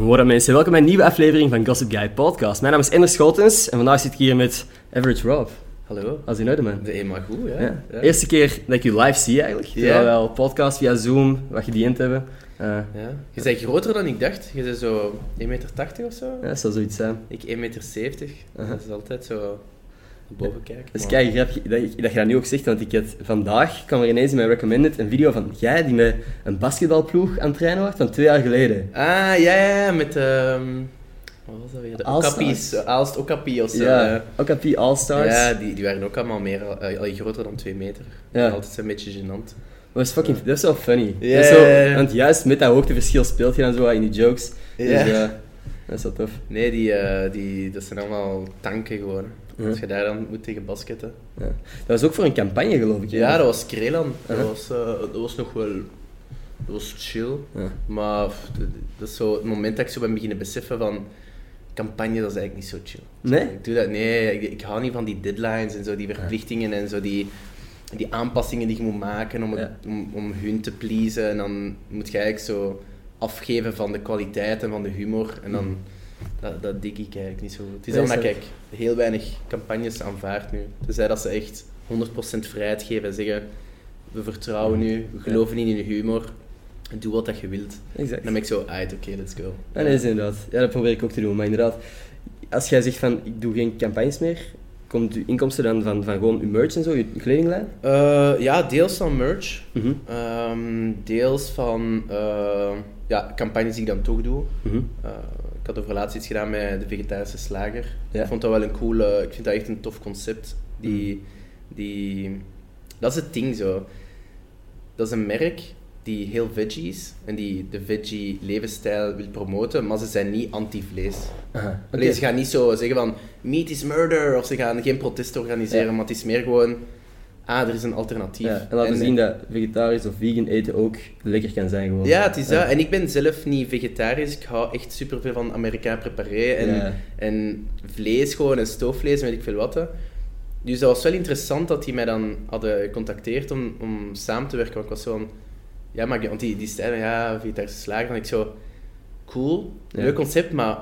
Goedemorgen mensen, welkom bij een nieuwe aflevering van Gossip Guy Podcast. Mijn naam is Ender Schotens en vandaag zit ik hier met Average Rob. Hallo. Als in orde man. De eenmaal goed, ja. Ja. ja. Eerste keer dat ik je live zie eigenlijk. Ja. Terwijl we al podcast via Zoom, wat gediend hebben. Uh, Ja. Je bent groter dan ik dacht. Je bent zo 1,80 meter of zo. ja, dat zou zoiets zijn. Ik 1,70 meter. Dat is altijd zo boven kijken. Is maar- kei grappig dat, je- dat je dat nu ook zegt, want ik had vandaag kwam er ineens in mijn recommended een video van jij die met een basketbalploeg aan het trainen was van twee jaar geleden. Ah, ja, ja, ja, met... ehm wat was dat weer? De. Okapi's. Aalst Okapi of zo. ja. OKP All-Stars. Ja, die, die waren ook allemaal meer, al groter dan 2 meter. Ja. Altijd een beetje gênant. Dat is fucking, dat is wel funny. Ja, Dat is zo, ja, ja. Want juist met dat hoogteverschil speelt je dan zo in die jokes. Ja. Dus ja, dat is wel tof. Nee, die, eh, die, dat zijn allemaal tanken gewoon. Ja. Als je daar dan moet tegen basketten. Ja. Dat was ook voor een campagne, geloof ik. Ja, dat was Krelan. Dat, Uh-huh. was, eh, dat was nog wel... Dat was chill. Ja. Maar dat is zo het moment dat ik zo ben beginnen beseffen van... Campagne, dat is eigenlijk niet zo chill. Nee? Ik doe dat... Nee, ik, ik hou niet van die deadlines en zo, die verplichtingen en zo, die, die aanpassingen die je moet maken om, het- Ja. om, om hun te pleasen. En dan moet je eigenlijk zo afgeven van de kwaliteit en van de humor. En dan... Dat, dat dik ik eigenlijk niet zo goed. Het is Nee, ik heel weinig campagnes aanvaard nu. Tenzij dat ze echt 100% vrijheid geven en zeggen... We vertrouwen u, we geloven niet in je humor. Doe wat dat je wilt. Exact. Dan ben ik zo, alright, oké, let's go. Ja, nee, dat is inderdaad. Ja, dat probeer ik ook te doen. Maar inderdaad, als jij zegt van ik doe geen campagnes meer, komt je inkomsten dan van, van gewoon je merch en zo, je kledinglijn? Eh, ja, deels van merch. Mhm. Ehm, deels van eh, ja, campagnes die ik dan toch doe. Mhm. Had over laatst iets gedaan met de vegetarische slager. Ja. Ik vond dat wel een coole... Ik vind dat echt een tof concept. Die, die, dat is het ding zo. Dat is een merk die heel veggie is en die de veggie levensstijl wil promoten, maar ze zijn niet anti-vlees. Alleen ze gaan niet zo zeggen van meat is murder of ze gaan geen protest organiseren, Ja. maar het is meer gewoon ah, er is een alternatief. Ja, en laten En- zien dat vegetarisch of vegan eten ook lekker kan zijn gewoon. Ja, het is dat. En ik ben zelf niet vegetarisch. Ik hou echt superveel van Amerikaan preparé en, Ja. en vlees gewoon en stoofvlees en weet ik veel wat. Dus dat was wel interessant dat die mij dan hadden gecontacteerd om, om samen te werken. Want ik was zo van... Ja, maar... Want die, die zeiden, ja, vegetarische slager. En ik zo... Cool, Ja. leuk concept, maar...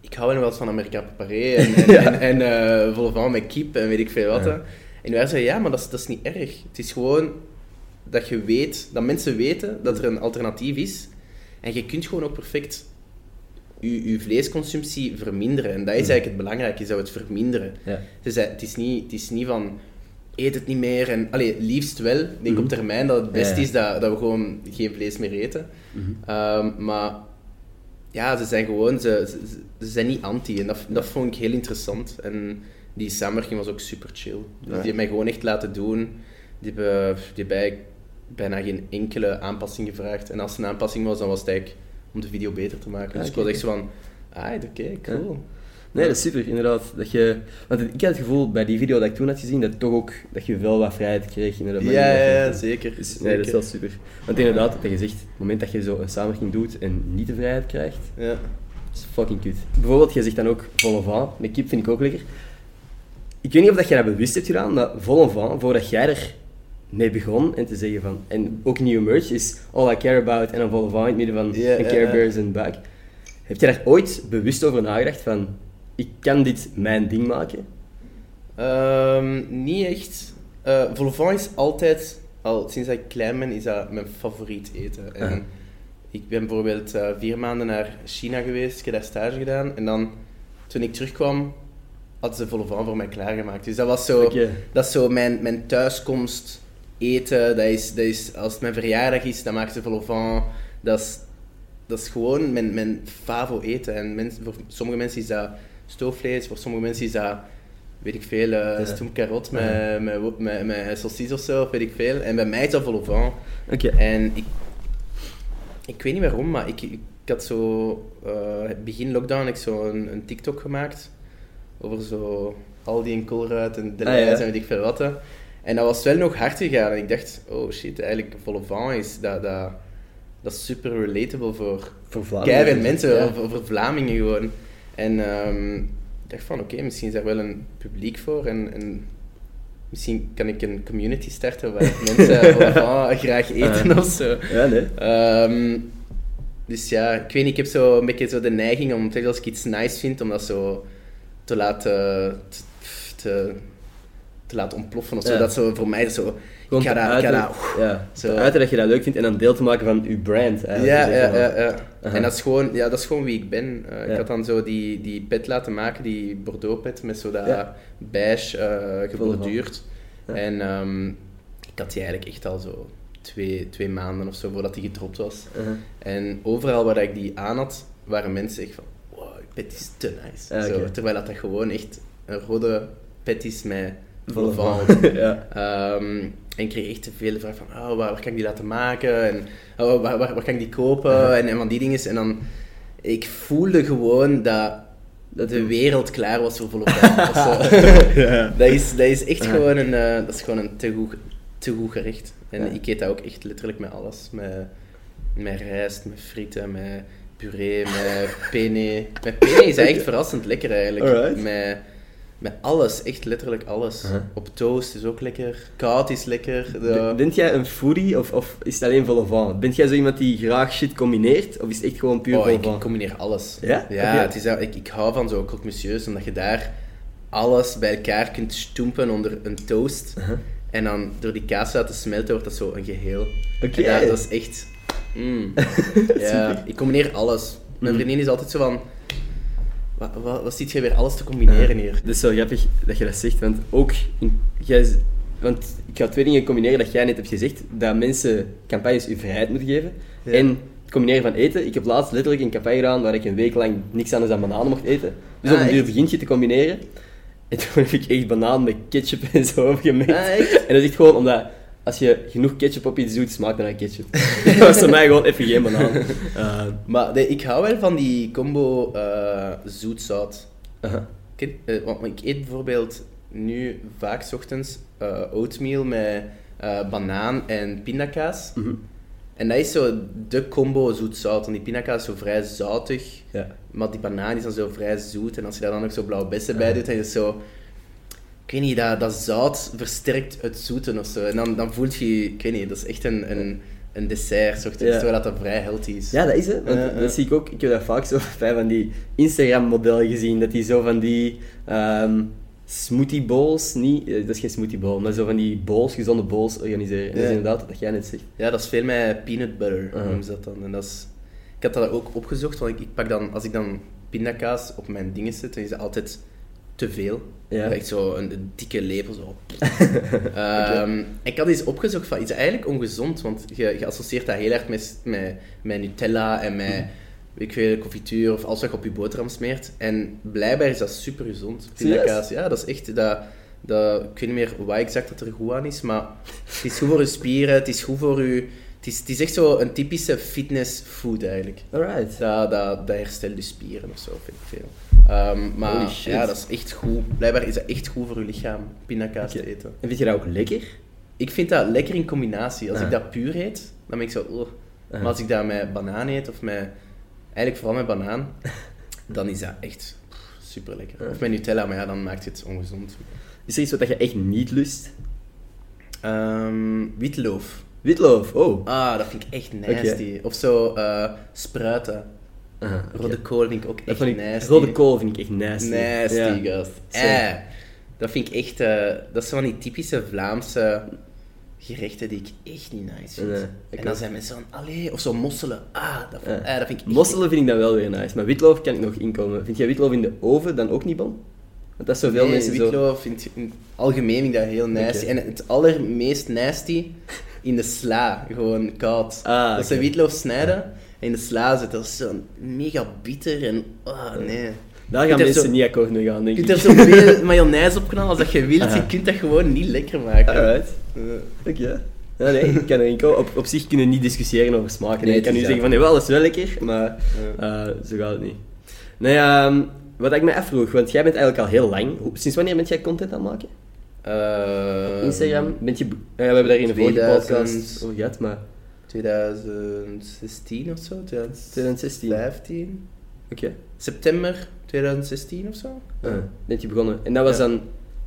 Ik hou wel eens van Amerikaan preparé en, en, Ja. en, en eh, vol van met kip en weet ik veel wat. En wij zeiden, ja, maar dat is, dat is niet erg. Het is gewoon dat je weet, dat mensen weten dat er een alternatief is. En je kunt gewoon ook perfect je, je vleesconsumptie verminderen. En dat is eigenlijk het belangrijke, dat we het verminderen. Ja. Het is, het is, niet, het is niet van, eet het niet meer. En, allee, liefst wel. Ik denk op termijn dat het best Ja, is dat, dat we gewoon geen vlees meer eten. Mhm. Ehm, maar ja, ze zijn gewoon, ze, ze, ze zijn niet anti. En dat, dat vond ik heel interessant. En die samenwerking was ook super chill. Dus die hebben mij gewoon echt laten doen. Die hebben, die eigenlijk bijna geen enkele aanpassing gevraagd. En als er een aanpassing was, dan was het eigenlijk om de video beter te maken. Ja, dus ik was echt zo van, ah, oké, cool. Nee, dat is super, inderdaad. Dat je, want ik had het gevoel bij die video dat ik toen had gezien, dat toch ook dat je wel wat vrijheid kreeg. Inderdaad, Ja, ja, ja, je- zeker. Dus, zeker. nee, dat is wel super. Want inderdaad, dat je zegt, het moment dat je zo een samenwerking doet en niet de vrijheid krijgt, Ja. dat is fucking kut. Bijvoorbeeld, jij zegt dan ook vol van, met kip vind ik ook lekker. Ik weet niet of dat jij dat bewust hebt gedaan, maar vol van, voordat jij er mee begon en te zeggen van, en ook nieuwe merch is all I care about en dan vol van in het midden van ja, Care. Bears en Buik. Heb je daar ooit bewust over nagedacht van, ik kan dit mijn ding maken? Ehm, niet echt. Eh vol au vent is altijd, al sinds dat ik klein ben, is dat mijn favoriet eten. En ik ben bijvoorbeeld eh, vier maanden naar China geweest, ik heb daar stage gedaan. En dan, toen ik terugkwam, hadden ze vol au vent voor mij klaargemaakt. Dus dat was zo, dat is zo mijn, mijn thuiskomst eten. Dat is, dat is, als het mijn verjaardag is, dan maken ze vol au vent. Dat is, dat is gewoon mijn, mijn favo eten. En mensen, voor sommige mensen is dat stoofvlees, voor sommige mensen is dat, weet ik veel, uh, Ja. met, Ja. met, met, met, of zo, weet ik veel. En bij mij is dat vol. Oké. En ik, ik weet niet waarom, maar ik, ik had zo, eh, begin lockdown, ik zo een, een TikTok gemaakt over zo Aldi en Colruyt en de Ah, ja. en weet ik veel wat. hè. En dat was wel nog hard gegaan. En ik dacht, oh shit, eigenlijk volle van is dat, dat, dat is super relatable voor Voor keiveel mensen, Ja. over, over Vlamingen gewoon. En ehm, ik dacht van, oké, misschien is daar wel een publiek voor. En, en misschien kan ik een community starten waar mensen van graag eten of zo. Ja, nee. Ehm, Dus ja, ik weet niet, ik heb zo een beetje zo de neiging om telkens als ik iets nice vind, om dat zo te laten, te, te, te laten ontploffen of zo. Ja. Dat zo voor mij zo... Gewoon ik ga dat, ja, zo. uiten dat je dat leuk vindt en dan deel te maken van je brand. eigenlijk. Ja, ja, ja. En dat is gewoon, ja, dat is gewoon wie ik ben. Eh, Ja. Ik had dan zo die, die pet laten maken, die Bordeaux pet, met zo dat beige eh geborduurd. En ehm, ik had die eigenlijk echt al zo twee, twee maanden of zo voordat die gedropt was. En overal waar ik die aan had, waren mensen echt van, pet is te nice. Ja, Zo, oké. terwijl dat, dat gewoon echt een rode pet is met Volle vol van. van. ja. Ehm, en ik kreeg echt te veel vragen van, oh, waar, waar kan ik die laten maken? En oh, waar, waar, waar kan ik die kopen? En, en van die dingen. En dan, ik voelde gewoon dat, dat de wereld klaar was voor volle ja. dat, is, dat is echt Ja. gewoon een, eh, dat is gewoon een te goed, te goed gerecht. En Ja. ik eet dat ook echt letterlijk met alles. Met, met rijst, met frieten, met puree, met penne. Met penne is echt verrassend lekker eigenlijk. Alright. Met, met alles, echt letterlijk alles. Op toast is ook lekker. Koud is lekker. De- Ben- Bent jij een foodie of, of is het alleen volle van? Bent jij zo iemand die graag shit combineert of is het echt gewoon puur Oh, ik, combineer alles. Ja? Ja, het is, ik, ik hou van zo croque omdat je daar alles bij elkaar kunt stoempen onder een toast. En dan door die kaas te laten smelten wordt dat zo een geheel. Oké. Dat is echt... Mm. ja, ik combineer alles. Mijn Mm. vriendin is altijd zo van... Wat, wat, wat ziet je weer alles te combineren hier? Dat is zo grappig dat je dat zegt, want ook... In, jij, want ik ga twee dingen combineren dat jij net hebt gezegd. Dat mensen campagnes u vrijheid moeten geven. Ja. En het combineren van eten. Ik heb laatst letterlijk een campagne gedaan waar ik een week lang niks anders dan bananen mocht eten. Dus Ah, op een duur begint je te combineren. En toen heb ik echt banaan met ketchup en zo. Ah, echt? En dat is echt gewoon omdat... Als je genoeg ketchup op iets doet, smaakt het naar ketchup. dat was voor mij gewoon even geen banaan. Eh, Maar nee, ik hou wel van die combo eh zoet-zout. aha. Ken- eh, want ik eet bijvoorbeeld nu vaak 's ochtends oatmeal met banaan en pindakaas. Mhm. En dat is zo de combo zoet-zout. Want die pindakaas is zo vrij zoutig, Ja. maar die banaan is dan zo vrij zoet. En als je daar dan ook zo blauwe bessen bij Ja. doet, dan is het zo... Ik weet niet, dat, dat zout versterkt het zoeten of zo. En dan, dan voelt je... Ik weet niet, dat is echt een, een, een dessert, 's ochtends, Ja. terwijl dat vrij healthy is. Ja, dat is het. Want Ja, ja. dat zie ik ook. Ik heb dat vaak zo van die Instagram-modellen gezien. Dat die zo van die ehm, smoothie bowls, niet, eh, dat is geen smoothie bowl, maar zo van die bowls, gezonde bowls organiseren. En dat is Ja. inderdaad wat jij net zegt. Ja, dat is veel met peanut butter, Uh-huh. noemen ze dat dan. En dat is... Ik had dat ook opgezocht, want ik, ik pak dan, als ik dan pindakaas op mijn dingen zet, dan is dat altijd te veel. Ja. Echt zo een, een dikke lepel, zo. Ehm, Ik had eens opgezocht van, is dat eigenlijk ongezond? Want je, je associeert dat heel erg met, met, met Nutella en met, weet ik veel, confituur of alles wat je op je boterham smeert. En blijkbaar is dat super gezond, pindakaas. Ja, dat is echt... Dat, dat, ik weet niet meer wat exact dat er goed aan is, maar het is goed voor je spieren, het is goed voor je... Het is, het is echt zo een typische fitness food eigenlijk. Alright. Dat, dat, dat herstelt je spieren of zo, vind ik veel. Ehm, maar ja, dat is echt goed. Blijkbaar is dat echt goed voor je lichaam, pindakaas Oké. te eten. En vind je dat ook lekker? Ik vind dat lekker in combinatie. Als Ah. ik dat puur eet, dan ben ik zo... "Ugh." Ah. Maar als ik dat met banaan eet, of met... Eigenlijk vooral met banaan, dan is dat echt super lekker. Ah. Of met Nutella, maar ja, dan maakt het ongezond. Is er iets wat je echt niet lust? Ehm, witloof. Witloof, oh. Ah, dat vind ik echt nasty. Of zo eh, spruiten. Aha. Rode kool vind ik ook echt ik, nasty. rode kool vind ik echt nasty. Nasty, Ja. gast. Eh, dat vind ik echt... eh, dat is zo van die typische Vlaamse gerechten die ik echt niet nice vind. Nee, en dan ook. zijn mensen van, allee, of zo mosselen. Ah, dat, Ja. eh, dat vind ik Mosselen vind ik dan wel weer nice, maar witloof kan ik nog inkomen. Vind jij witloof in de oven dan ook niet bon? Want dat is zoveel nee, mensen zo... witloof vind ik in het algemeen vind ik dat heel nasty. Oké. En het allermeest nasty in de sla, gewoon koud. Ah, dat ze oké. witloof snijden en in de sla zitten, dat is zo mega bitter en... Ah, nee. Daar gaan mensen zo- niet akkoord mee gaan, denk Je kunt er zoveel mayonaise op knallen als dat je wilt, Aha. je kunt dat gewoon niet lekker maken. Alright. Eh, Oké. Ja, nee, ik kan inkomen. Op, op zich kunnen we niet discussiëren over smaken. Nee, ik kan nu zeggen van, nee, wel, dat is wel lekker, maar eh, zo gaat het niet. Nee, ehm, wat ik me afvroeg, want jij bent eigenlijk al heel lang... Sinds wanneer ben jij content aan het maken? Eh, Instagram? Bent je, ja, we hebben daar in de vorige 2000 podcast over gehad, maar 2016 of zo? 2016. 2015? Oké. September 2016 of zo? Ah, bent je begonnen. En dat was Ja. dan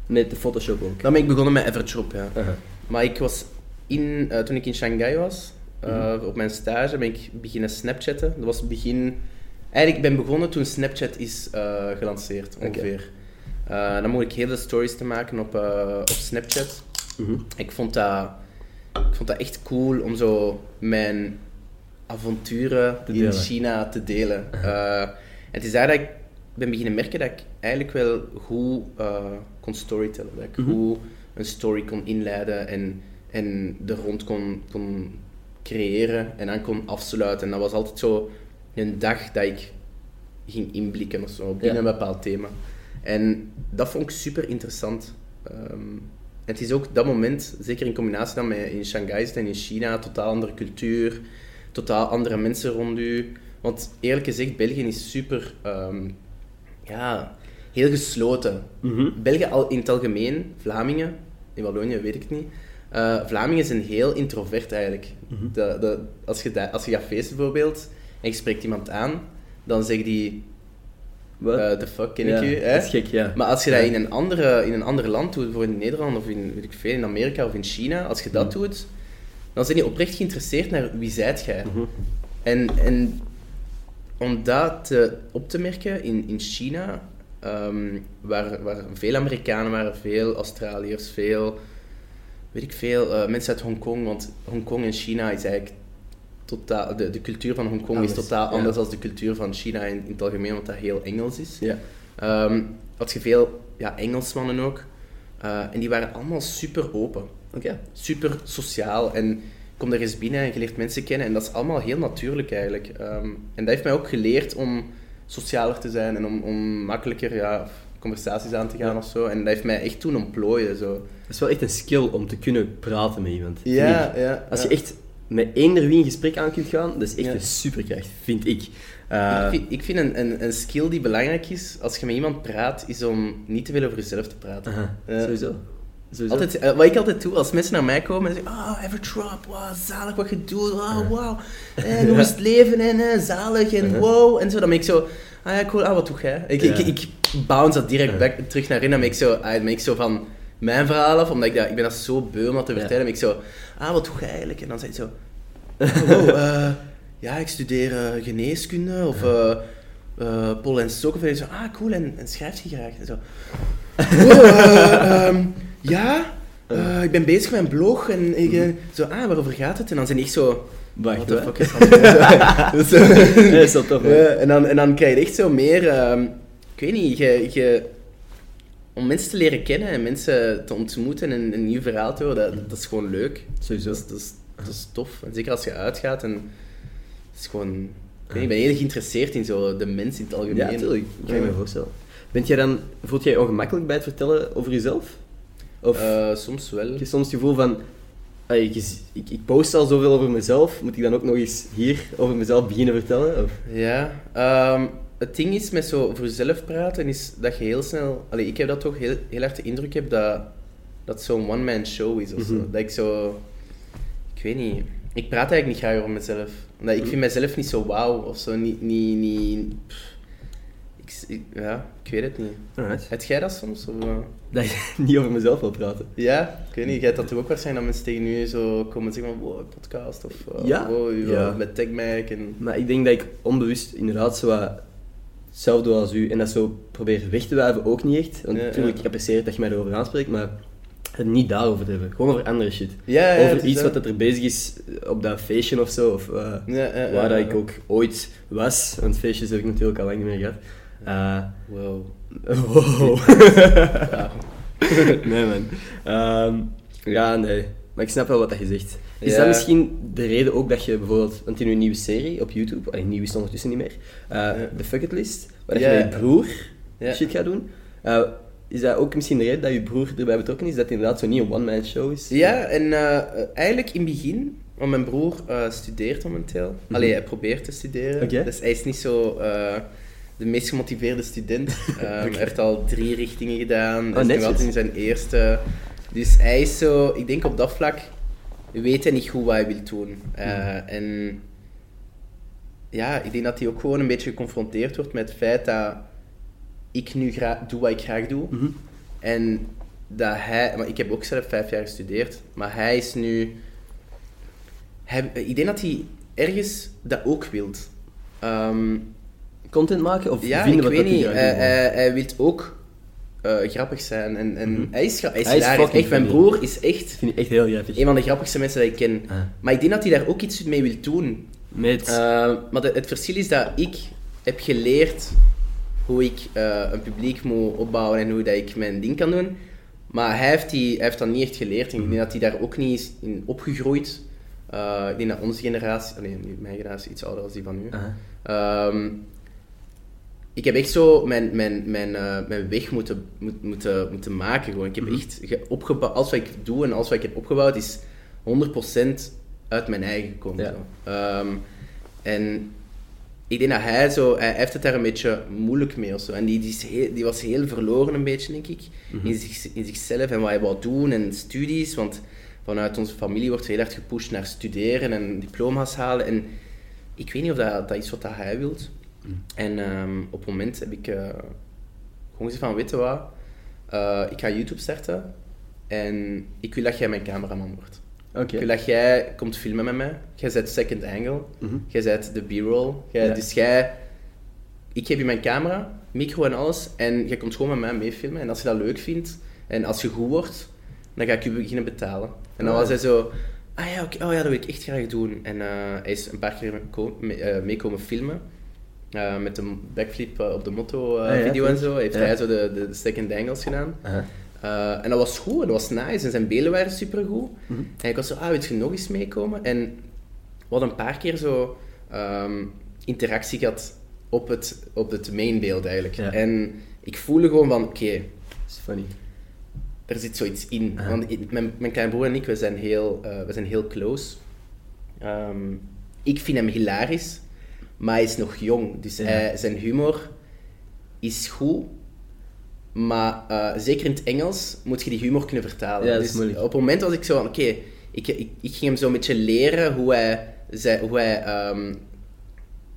met de Photoshop ook. Dan ben ik begonnen met Evershop, ja. Aha. Maar ik was in, eh, toen ik in Shanghai was, Uh, Op mijn stage ben ik beginnen Snapchatten. Dat was het begin... Eigenlijk, ik ben begonnen toen Snapchat is uh, gelanceerd, ongeveer. Uh, dan mocht ik heel veel stories te maken op, op Snapchat. Mhm. Ik, vond dat, ik vond dat echt cool om zo mijn avonturen Te in. China te delen. En het is daar dat ik ben beginnen merken dat ik eigenlijk wel goed kon storytellen. Dat ik Mhm. goed een story kon inleiden en, en er rond kon, kon creëren en dan kon afsluiten. En dat was altijd zo een dag dat ik ging inblikken of zo, binnen Ja. een bepaald thema. En dat vond ik super interessant. Ehm, het is ook dat moment, zeker in combinatie dan met in Shanghai en in China, totaal andere cultuur, totaal andere mensen rond u. Want eerlijk gezegd, België is super, ehm, ja, heel gesloten. Mhm. België al in het algemeen, Vlamingen, in Wallonië weet ik het niet. eh, Vlamingen zijn heel introvert eigenlijk. Mhm. De, de, als, je da- als je gaat feesten bijvoorbeeld en je spreekt iemand aan, dan zegt die, Wat? eh the fuck, ken ja, ik u? Hè? Dat is gek, ja. Maar als je dat in een, andere, in een ander land doet, bijvoorbeeld in Nederland of in, weet ik veel, in Amerika of in China, als je dat Mhm. doet, dan zijn die oprecht geïnteresseerd naar wie zijt jij. Mhm. En, en om dat te, op te merken in, in China, ehm, waar, waar veel Amerikanen waren, veel Australiërs, veel, weet ik veel, eh, mensen uit Hongkong, want Hongkong en China is eigenlijk totaal, de, de cultuur van Hongkong is totaal ja. anders dan de cultuur van China in, in het algemeen, want dat heel Engels is. Ja. Ehm, had je veel ja, Engelsmannen ook. Eh, en die waren allemaal super open. Oké. Super sociaal. En je komt er eens binnen en je leert mensen kennen. En dat is allemaal heel natuurlijk eigenlijk. Ehm, en dat heeft mij ook geleerd om socialer te zijn en om, om makkelijker ja, conversaties aan te gaan Ja. of zo. En dat heeft mij echt toen ontplooien. Zo. Dat is wel echt een skill om te kunnen praten met iemand. Ja, ik. ja. Als ja. je echt met eender wie een gesprek aan kunt gaan, dat is echt Ja. een superkracht, vind ik. Eh, ik vind, ik vind een, een, een skill die belangrijk is als je met iemand praat, is om niet te veel over jezelf te praten. aha, Ja. Sowieso. Sowieso. Altijd, eh, wat ik altijd doe, als mensen naar mij komen en zeggen, ah, Evertrop, wow, zalig wat je doet, wow, wow. En hoe is het leven en eh, zalig en wow. En zo, dan ben ik zo, ah ja, cool, ah, wat doe jij? Ik, ik, Ja. ik bounce dat direct back, terug naar in, dan ben ik zo, ah, dan ben ik zo van mijn verhaal af, omdat ik dat, ik ben dat zo beu om dat te Ja. vertellen. Ben ik zo, ah, wat doe jij eigenlijk? En dan zeg je zo, oh, wow, eh, ja, ik studeer eh, geneeskunde of eh eh, pol en stok. Of en ik zo, ah, cool, en, en schrijf je graag? En zo, oh, eh, ehm, ja, ik ben bezig met een blog en ik, eh, zo, ah, waarover gaat het? En dan zijn ik zo, Wacht, wat? fuck is dat? Dat is man. Ja, en, dan, en dan krijg je echt zo meer, ehm, ik weet niet, je, je, om mensen te leren kennen en mensen te ontmoeten en een nieuw verhaal te horen, dat, dat is gewoon leuk. Sowieso. Dat is, dat, is, dat is tof. En zeker als je uitgaat en het is gewoon, ik, weet niet, ik ben heel geïnteresseerd in zo de mens in het algemeen. Ja, natuurlijk. Ik kan je me voorstellen. Bent jij dan, voelt jij je ongemakkelijk bij het vertellen over jezelf? Of Eh, soms wel. heb je soms het gevoel van, "Ai, ik, is- ik, ik post al zoveel over mezelf, moet ik dan ook nog eens hier over mezelf beginnen vertellen? Of? Ja, ehm, het ding is met zo voor jezelf praten, is dat je heel snel... Allee, ik heb dat toch heel, heel erg de indruk heb dat dat zo'n one-man show is of zo. Mhm. Dat ik zo... Ik weet niet. Ik praat eigenlijk niet graag over mezelf. Omdat ik Mhm. vind mezelf niet zo wauw of zo. Niet... niet, niet ik, ik- ja, ik weet het niet. Alright. Heb jij dat soms? Of? Dat je niet over mezelf wil praten. Ja, ik weet niet. Jij dat toch ook waarschijnlijk dat mensen tegen u zo komen zeggen van wow, podcast of Ja, wow, je ja. met TechMac en... Maar ik denk dat ik onbewust inderdaad zo wat hetzelfde als u en dat zo probeer weg te wuiven ook niet echt. Want Ja, natuurlijk, ja. ik apprecieer dat je mij erover aanspreekt, maar het niet daarover te hebben. Gewoon over andere shit. Ja, over iets wat dat er bezig is op dat feestje of zo. Of, eh, waar dat ik ook ooit was. Want feestjes heb ik natuurlijk al lang niet meer gehad. Eh, Wow. wow. Nee, man. Ehm, ja, nee. Maar ik snap wel wat dat je zegt. Is Ja. dat misschien de reden ook dat je bijvoorbeeld... Want in je nieuwe serie op YouTube... Allee, nieuw is het ondertussen niet meer. eh, De Fucket List. Waar Ja. je met je broer shit gaat doen. Eh, is dat ook misschien de reden dat je broer erbij betrokken is? Dat het inderdaad zo niet een one-man show is? Ja, en eh, eigenlijk in het begin, want mijn broer eh, studeert momenteel. Allee, hij probeert te studeren. Dus hij is niet zo eh, de meest gemotiveerde student. Ehm, Hij heeft al drie richtingen gedaan. Hij is altijd in zijn eerste. Dus hij is zo, ik denk op dat vlak, weet hij niet goed wat hij wil doen. Eh, En ja, ik denk dat hij ook gewoon een beetje geconfronteerd wordt met het feit dat ik nu doe wat ik graag doe. Mhm. En dat hij, maar ik heb ook zelf vijf jaar gestudeerd, maar hij is nu, hij, ik denk dat hij ergens dat ook wil. Ehm, Content maken of ja, vinden ik wat weet dat niet. Hij, hij, hij wil ook eh, grappig zijn. En, en hij is, gra- hij is, Mhm. Hij is Echt, mijn funny. broer is echt vind ik echt heel grappig. een van de grappigste mensen die ik ken. Ah. Maar ik denk dat hij daar ook iets mee wil doen. Met... Eh, maar de- het verschil is dat ik heb geleerd hoe ik eh, een publiek moet opbouwen en hoe dat ik mijn ding kan doen. Maar hij heeft, die, hij heeft dat niet echt geleerd. En ik denk dat hij daar ook niet is in opgegroeid. Ik denk dat onze generatie, nee, mijn generatie, iets ouder dan die van nu. Aha. Ehm, ik heb echt zo mijn, mijn, mijn, eh, mijn weg moeten, moet, moeten, moeten maken. Gewoon. Ik heb echt ge- opgebouwd, alles wat ik doe en alles wat ik heb opgebouwd is 100% uit mijn eigen gekomen. Ja. Ehm, en ik denk dat hij zo, hij heeft het daar een beetje moeilijk mee of zo. En die, die, is heel- die was heel verloren een beetje, denk ik, in, zich, in zichzelf en wat hij wou doen en studies. Want vanuit onze familie wordt heel erg gepusht naar studeren en diploma's halen. En ik weet niet of dat, dat is wat dat hij En ehm, op het moment heb ik eh, gewoon gezegd van, weet je wat, Eh, ik ga YouTube starten en ik wil dat jij mijn cameraman wordt. Oké. Ik wil dat jij komt filmen met mij. Jij bent second angle. Mhm. Jij bent de b-roll. Ja. Dus jij... Ik geef je mijn camera, micro en alles. En jij komt gewoon met mij meefilmen. En als je dat leuk vindt, en als je goed wordt, dan ga ik je beginnen betalen. En dan Ah. was hij zo... Ah ja, oké. Oh ja, dat wil ik echt graag doen. En eh, hij is een paar keer mee, mee, mee komen filmen. Eh, met een backflip eh, op de motto eh, Ah ja, en zo. Heeft Ja. hij zo de, de second angles gedaan. En dat was goed, dat was nice. En zijn beelden waren supergoed. Mhm. En ik was zo, ah, wil je nog eens meekomen? En we hadden een paar keer zo ehm, interactie gehad op het, op het mainbeeld eigenlijk. Ja. En ik voelde gewoon van, oké, Dat is funny. er zit zoiets in. Want ik- mijn, mijn kleine broer en ik, we zijn heel, we zijn heel close. Ehm, ik vind hem hilarisch, maar hij is nog jong. Dus Ja. hij- zijn humor is goed. Maar eh, zeker in het Engels moet je die humor kunnen vertalen. Ja, dat is dus moeilijk. op het moment was ik zo van, oké, ik, ik, ik ging hem zo een beetje leren hoe hij, zei, hoe hij ehm,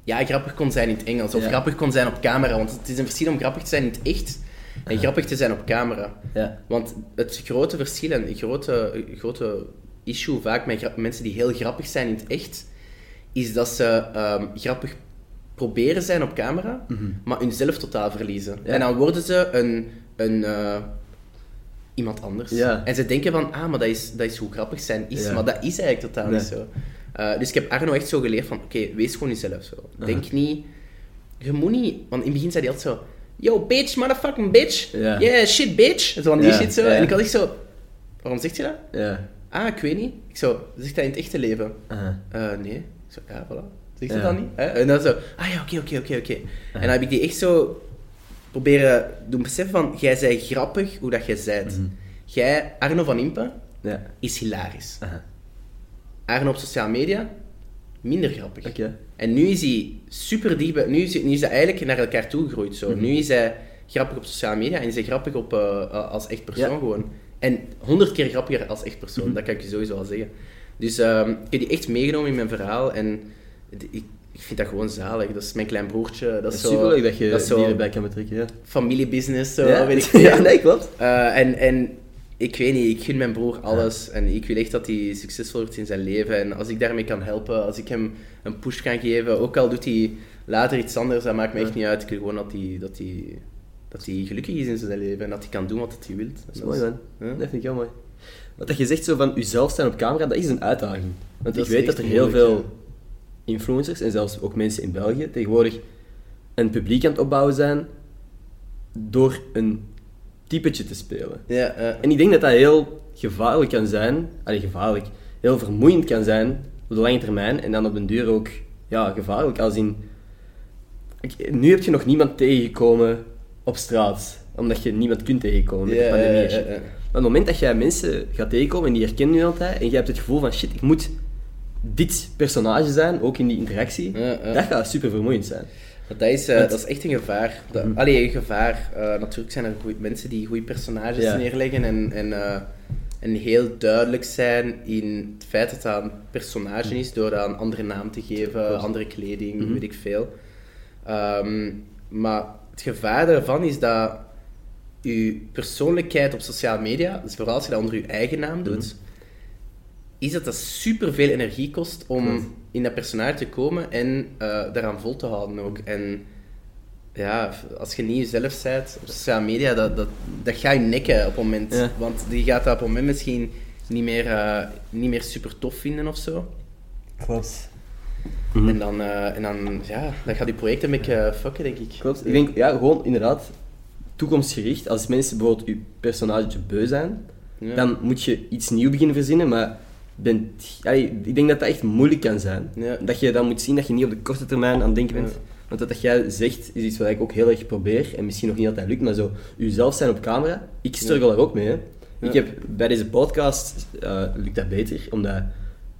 ja, grappig kon zijn in het Engels. Of Ja. grappig kon zijn op camera. Want het is een verschil om grappig te zijn in het echt en grappig te zijn op camera. Ja. Want het grote verschil en het grote, grote issue vaak met mensen die heel grappig zijn in het echt, is dat ze ehm, grappig proberen zijn op camera, maar hunzelf totaal verliezen. Ja. En dan worden ze een, een, eh, iemand anders. Ja. En ze denken van, ah, maar dat is, dat is hoe grappig zijn is. Ja. Maar dat is eigenlijk totaal Nee. niet zo. Eh, dus ik heb Arno echt zo geleerd van, oké, wees gewoon jezelf zo. Denk niet... Je moet niet... Want in het begin zei hij altijd zo... Yo, bitch, motherfucking bitch. Yeah, shit, bitch. Zo van die shit zo. En ik had echt zo... Waarom zegt je dat? Ja. Ah, ik weet niet. Ik zo... Zegt hij in het echte leven? Eh, nee. Zo, ja, voilà. Ja. hij dat niet? Hè? En dan zo... Ah ja, oké, oké, oké, oké. En dan heb ik die echt zo... Proberen doen beseffen van... Jij zij grappig hoe dat jij zijt. Mhm. Jij, Arno van Impe, Ja. is hilarisch. Aha. Arno op sociale media, minder grappig. En nu is hij super bij... Nu is, hij- nu is hij eigenlijk naar elkaar toe gegroeid. Zo. Mhm. Nu is hij grappig op sociale media en is hij grappig op, eh, als echt persoon Ja. gewoon. En honderd keer grappiger als echt persoon, Mhm. dat kan ik je sowieso wel zeggen. Dus ehm, ik heb die echt meegenomen in mijn verhaal en ik, ik vind dat gewoon zalig. Dat is mijn klein broertje. Dat Dat is zo, superleuk dat je dat zo erbij kan betrekken. Ja. familiebusiness, zo, ja. weet ik ja, nee, klopt. Eh, en, en ik weet niet, ik gun mijn broer alles en ik wil echt dat hij succesvol wordt in zijn leven. En als ik daarmee kan helpen, als ik hem een push kan geven, ook al doet hij later iets anders, dat maakt me echt niet uit. Ik wil gewoon dat hij, dat hij, dat hij gelukkig is in zijn leven en dat hij kan doen wat hij wil. Dat is mooi, man. Dat vind ik heel mooi. Wat dat je zegt zo van jezelf zijn op camera, dat is een uitdaging. Want Dat ik weet dat er heel moeilijk, veel influencers, en zelfs ook mensen in België, tegenwoordig een publiek aan het opbouwen zijn door een typetje te spelen. Ja, En ik denk dat dat heel gevaarlijk kan zijn, allee, gevaarlijk, heel vermoeiend kan zijn op de lange termijn en dan op den duur ook ja, gevaarlijk. Als in, Ik- nu heb je nog niemand tegengekomen op straat, omdat je niemand kunt tegenkomen met de pandemie. ja, Maar op het moment dat jij mensen gaat tegenkomen en die herkennen je altijd, en je hebt het gevoel van shit, ik moet dit personage zijn, ook in die interactie, Ja, ja. dat gaat super vermoeiend zijn. Dat is, eh, dat is echt een gevaar. Dat, Mhm. Allee, een gevaar. Eh, natuurlijk zijn er goeie- mensen die goede personages Ja. neerleggen en, en, eh, en heel duidelijk zijn in het feit dat dat een personage is, door dat een andere naam te geven, andere kleding, Mhm. weet ik veel. Ehm, maar het gevaar daarvan is dat je persoonlijkheid op sociale media, dus vooral als je dat onder je eigen naam doet, is dat dat super veel energie kost om Klopt. in dat personage te komen en eh, daaraan vol te houden ook. En ja, als je niet jezelf bent op sociale media, dat, dat, dat gaat je nekken op het moment. Ja. Want die gaat dat op het moment misschien niet meer, eh, niet meer super tof vinden of zo. Klopt. En dan, eh, en dan, ja, dan gaat die project een beetje fucken, denk ik. Klopt. Ik denk, ja, gewoon inderdaad, toekomstgericht. Als mensen bijvoorbeeld je personage beu zijn, Ja. dan moet je iets nieuws beginnen verzinnen, maar bent, allee, ik denk dat dat echt moeilijk kan zijn. Ja. Dat je dan moet zien dat je niet op de korte termijn aan het denken bent. Ja. Want dat, dat jij zegt, is iets wat ik ook heel erg probeer, en misschien nog niet altijd lukt, maar zo, jezelf zijn op camera, ik struggle daar ook mee. Hè. Ik heb, bij deze podcast eh, lukt dat beter, omdat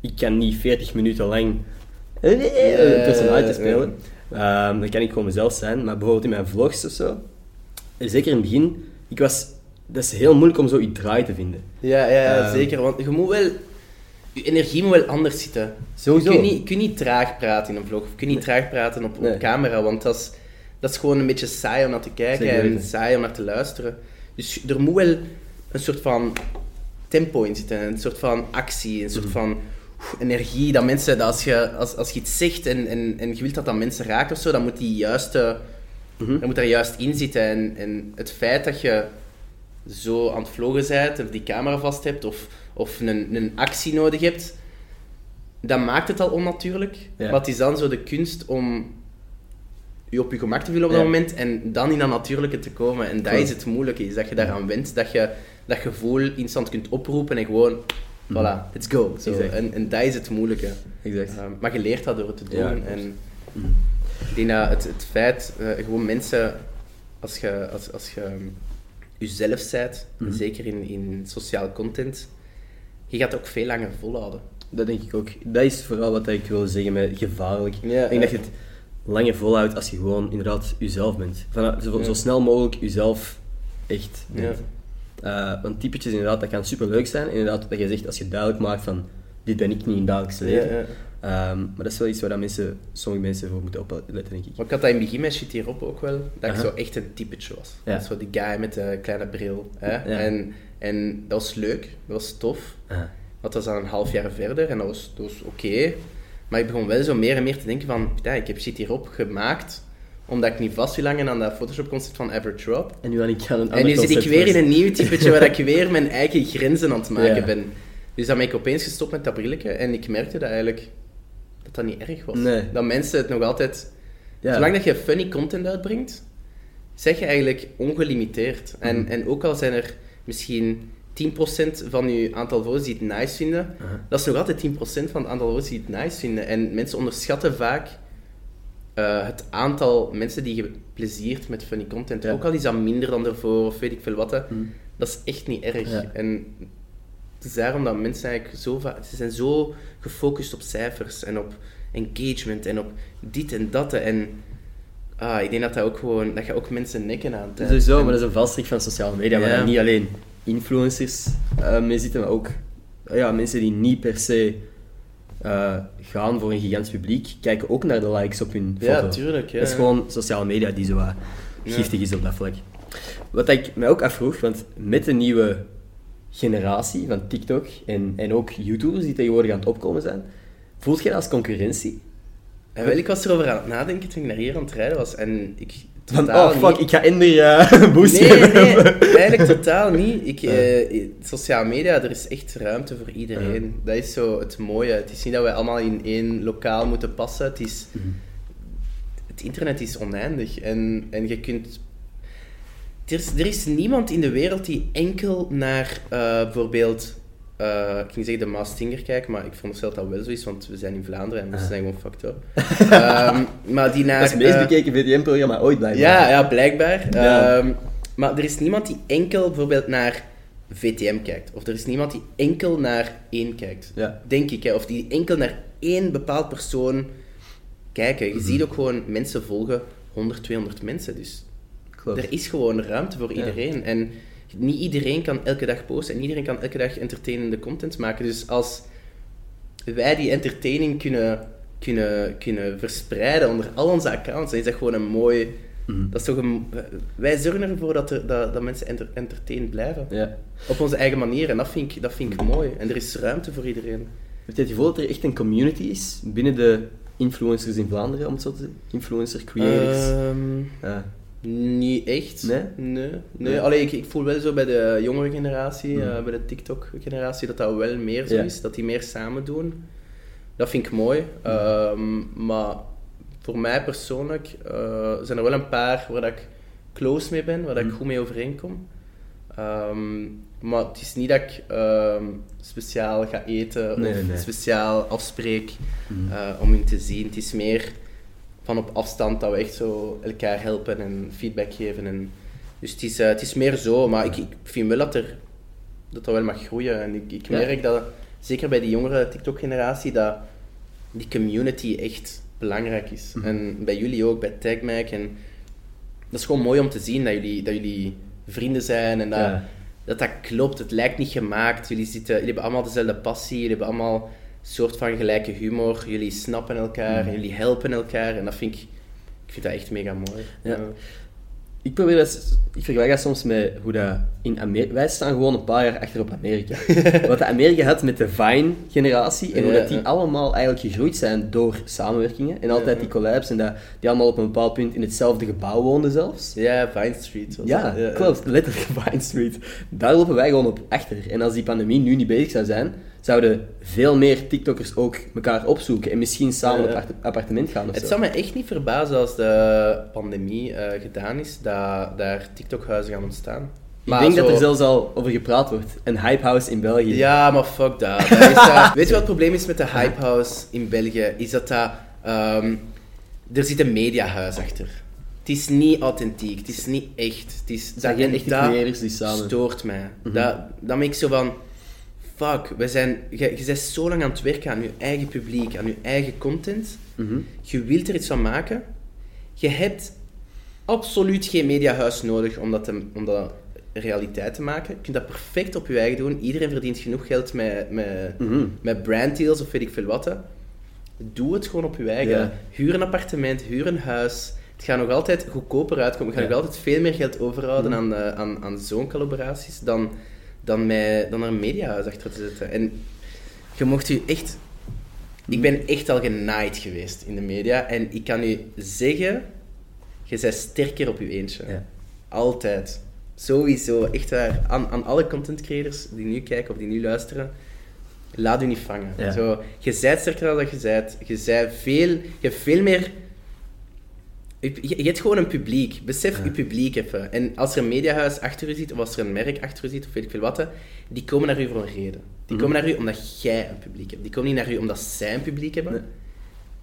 ik kan niet 40 minuten lang eh, een personage spelen. Ehm, dan kan ik gewoon mezelf zijn, maar bijvoorbeeld in mijn vlogs of zo, zeker in het begin, ik was, dat is heel moeilijk om zo iets draai te vinden. Ja, ja, ja Ehm. zeker. Want je moet wel... Je energie moet wel anders zitten. Sowieso. Je kunt niet, je kunt niet traag praten in een vlog. Of je kunt niet traag praten op, op Nee. camera. Want dat is, dat is gewoon een beetje saai om naar te kijken. Zeker en saai om naar te luisteren. Dus er moet wel een soort van tempo in zitten. Een soort van actie. Een soort Mhm. van energie. Dat mensen... Dat als, je, als, als je iets zegt en, en, en je wilt dat dat mensen raakt of zo, dan moet die juiste... Mhm. Dan moet er juist in zitten. En, en het feit dat je zo aan het vloggen bent, of die camera vast hebt, of, of een, een actie nodig hebt, dan maakt het al onnatuurlijk. Ja. Maar het is dan zo de kunst om je op je gemak te voelen op dat Ja. moment en dan in dat natuurlijke te komen. En dat is het moeilijke, is dat je daaraan went, dat je dat gevoel instant kunt oproepen en gewoon, voilà, let's go. Zo. Mhm. En, en dat is het moeilijke. Exact. Ehm, maar je leert dat door het te doen. Ja, en Mhm. Ik denk dat het, het feit, eh, gewoon mensen, als je, als, als je ehm, jezelf bent, Mhm. zeker in, in sociaal content, je gaat het ook veel langer volhouden. Dat denk ik ook. Dat is vooral wat ik wil zeggen met gevaarlijk. Ja, ik denk dat je het langer volhoudt als je gewoon inderdaad jezelf bent. Van, zo, Ja. zo snel mogelijk jezelf echt Ja. Eh, want typetjes inderdaad, dat kan super leuk zijn. Inderdaad, dat je zegt als je duidelijk maakt van dit ben ik niet in het dagelijks leven. Ehm, maar dat is wel iets waar dat mensen, sommige mensen voor moeten opletten, denk ik. Maar ik had dat in het begin met shit hierop ook wel, dat ik zo echt een typetje was. Ja. Dat is zo die guy met de kleine bril. Hè? Ja. En, en dat was leuk, dat was tof. Ah. Dat was dan een half jaar verder en dat was, dat was oké. Maar ik begon wel zo meer en meer te denken van, ja, ik heb shit hierop gemaakt, omdat ik niet vast wil hangen aan dat Photoshop-concept van Average Rob. En nu aan ik aan een En nu zit ik weer in een nieuw typetje waar ik weer mijn eigen grenzen aan het maken Ja. ben. Dus dan ben ik opeens gestopt met dat brilletje en ik merkte dat eigenlijk dat dat niet erg was. Nee. Dat mensen het nog altijd... Ja. Zolang dat je funny content uitbringt, zeg je eigenlijk ongelimiteerd. En, Mhm. en ook al zijn er misschien 10% van je aantal volgers die het nice vinden, dat is nog altijd 10% van het aantal volgers die het nice vinden. En mensen onderschatten vaak eh, het aantal mensen die je pleziert met funny content. Ja. Ook al is dat minder dan ervoor of weet ik veel wat. Mhm. Dat is echt niet erg. Ja. En het is daarom dat mensen eigenlijk zo. Ze zijn zo gefocust op cijfers en op engagement en op dit en dat. En ah, ik denk dat dat ook gewoon... Dat je ook mensen nekken aan. Sowieso, En- maar dat is een valstrik van sociale media, waar Ja. niet alleen influencers eh, mee zitten, maar ook ja, mensen die niet per se eh, gaan voor een gigantisch publiek, kijken ook naar de likes op hun foto. Ja, tuurlijk. Ja. Het is gewoon sociale media die zo giftig is op dat vlak. Wat ik mij ook afvroeg, want met de nieuwe generatie van TikTok en, en ook YouTubers die tegenwoordig aan het opkomen zijn, voelt je dat als concurrentie? En wel, ik was erover aan het nadenken toen ik naar hier aan het rijden was. En ik... Van, oh fuck, niet- ik ga Ender eh boost Nee, geven. nee, eigenlijk totaal niet. Ik, eh, sociale media, er is echt ruimte voor iedereen. Dat is zo het mooie. Het is niet dat wij allemaal in één lokaal moeten passen. Het, is, Mhm. het internet is oneindig. En, en je kunt... Er is, er is niemand in de wereld die enkel naar eh, bijvoorbeeld... eh, ik ging zeggen de Maas Singer kijkt, maar ik veronderstel dat dat wel zo is, want we zijn in Vlaanderen en we Ah. zijn gewoon fucked up. Ehm, maar die naar... Dat is het meest eh, bekeken VTM-programma ooit, blijkbaar. ja, ja, blijkbaar. Ja. Ehm, maar er is niemand die enkel bijvoorbeeld naar VTM kijkt. Of er is niemand die enkel naar één kijkt. Ja. Denk ik. Hè. Of die enkel naar één bepaald persoon kijken. Je Mhm. ziet ook gewoon mensen volgen 100, 200 mensen. Dus Klopt. er is gewoon ruimte voor Ja. iedereen. En niet iedereen kan elke dag posten. En iedereen kan elke dag entertainende content maken. Dus als wij die entertaining kunnen, kunnen, kunnen verspreiden onder al onze accounts, dan is dat gewoon een mooi, Dat is toch een, wij zorgen ervoor dat, er, dat, dat mensen enter, entertained blijven. Ja. Op onze eigen manier. En dat vind, ik, dat vind ik mooi. En er is ruimte voor iedereen. Heb je het gevoel dat er echt een community is binnen de influencers in Vlaanderen, om het zo te zeggen? Influencer, creators? Ehm, Ja. Niet echt. Nee? Nee. nee. Allee, ik, ik voel wel zo bij de jongere generatie, eh, bij de TikTok-generatie, dat dat wel meer zo Ja. is. Dat die meer samen doen. Dat vind ik mooi. Ehm, maar voor mij persoonlijk eh, zijn er wel een paar waar dat ik close mee ben, waar dat ik goed mee overeenkom. Ehm, maar het is niet dat ik ehm, speciaal ga eten Nee, of nee. speciaal afspreek eh, om hun te zien. Het is meer van op afstand dat we echt zo elkaar helpen en feedback geven. En, dus het is, eh, het is meer zo, maar ik, ik vind wel dat er, dat wel mag groeien. En ik, ik merk dat, zeker bij die jongere TikTok-generatie, dat die community echt belangrijk is. Mhm. En bij jullie ook, bij TagMac. En dat is gewoon mooi om te zien dat jullie, dat jullie vrienden zijn en dat, Ja. dat dat klopt. Het lijkt niet gemaakt. Jullie, zitten, jullie hebben allemaal dezelfde passie, jullie hebben allemaal soort van gelijke humor. Jullie snappen elkaar en jullie helpen elkaar. En dat vind ik, ik vind dat echt mega mooi. Ja. Ik probeer dat, ik vergelijk dat soms met hoe dat in Amerika... Wij staan gewoon een paar jaar achter op Amerika. Wat de Amerika had met de Vine-generatie en hoe dat die allemaal eigenlijk gegroeid zijn door samenwerkingen en altijd die collabs en dat die allemaal op een bepaald punt in hetzelfde gebouw woonden zelfs. ja, Vine Street. was Ja, dat. klopt. Letterlijk Vine Street. Daar lopen wij gewoon op achter. En als die pandemie nu niet bezig zou zijn, zouden veel meer TikTokkers ook elkaar opzoeken en misschien samen op apart- appartement gaan of Het zo. zou me echt niet verbazen als de pandemie eh, gedaan is, dat daar TikTok-huizen gaan ontstaan. Ik denk dat er zelfs al over gepraat wordt. Een hypehouse in België. Ja, maar fuck dat. Dat eh, weet je wat het probleem is met de Hypehouse in België? Is dat dat... ehm, er zit een mediahuis achter. Het is niet authentiek, het is niet echt. Het is, zijn geen en echte dat creators die samen- stoort mij. dat, dat maakt zo van... Fuck, we zijn, je, je bent zo lang aan het werken aan je eigen publiek, aan je eigen content. Mhm. Je wilt er iets van maken. Je hebt absoluut geen mediahuis nodig om dat, te, om dat realiteit te maken. Je kunt dat perfect op je eigen doen. Iedereen verdient genoeg geld met, met, Mhm. met branddeals of weet ik veel wat. hè. Doe het gewoon op je eigen. Huur een appartement, huur een huis. Het gaat nog altijd goedkoper uitkomen. Je gaat Ja. nog altijd veel meer geld overhouden aan, eh, aan, aan zo'n collaboraties dan, dan, met, dan er een mediahuis achter te zetten. En je mocht u echt... Ik ben echt al genaaid geweest in de media. En ik kan u zeggen, je bent sterker op je eentje. Ja. Altijd. Sowieso. Echt waar. Aan, aan alle content creators die nu kijken of die nu luisteren, laat u niet vangen. Ja. Zo, je zijt sterker dan dat je zijt. Je, zijt veel, je hebt veel meer... Je, hebt gewoon een publiek. Besef je publiek even. En als er een mediahuis achter u zit, of als er een merk achter u zit, of weet ik veel wat, die komen naar u voor een reden. Die Mhm. komen naar u omdat jij een publiek hebt. Die komen niet naar u omdat zij een publiek hebben. Nee.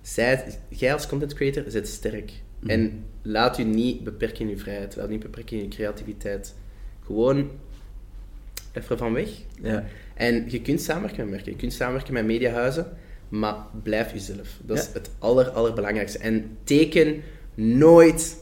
Zij, jij als content creator zit sterk. Mhm. En laat u niet beperken in je vrijheid. Laat u niet beperken in je creativiteit. Gewoon even van weg. Ja. En je kunt samenwerken met merken. Je kunt samenwerken met mediahuizen. Maar blijf jezelf. Dat is het aller, allerbelangrijkste. En teken nooit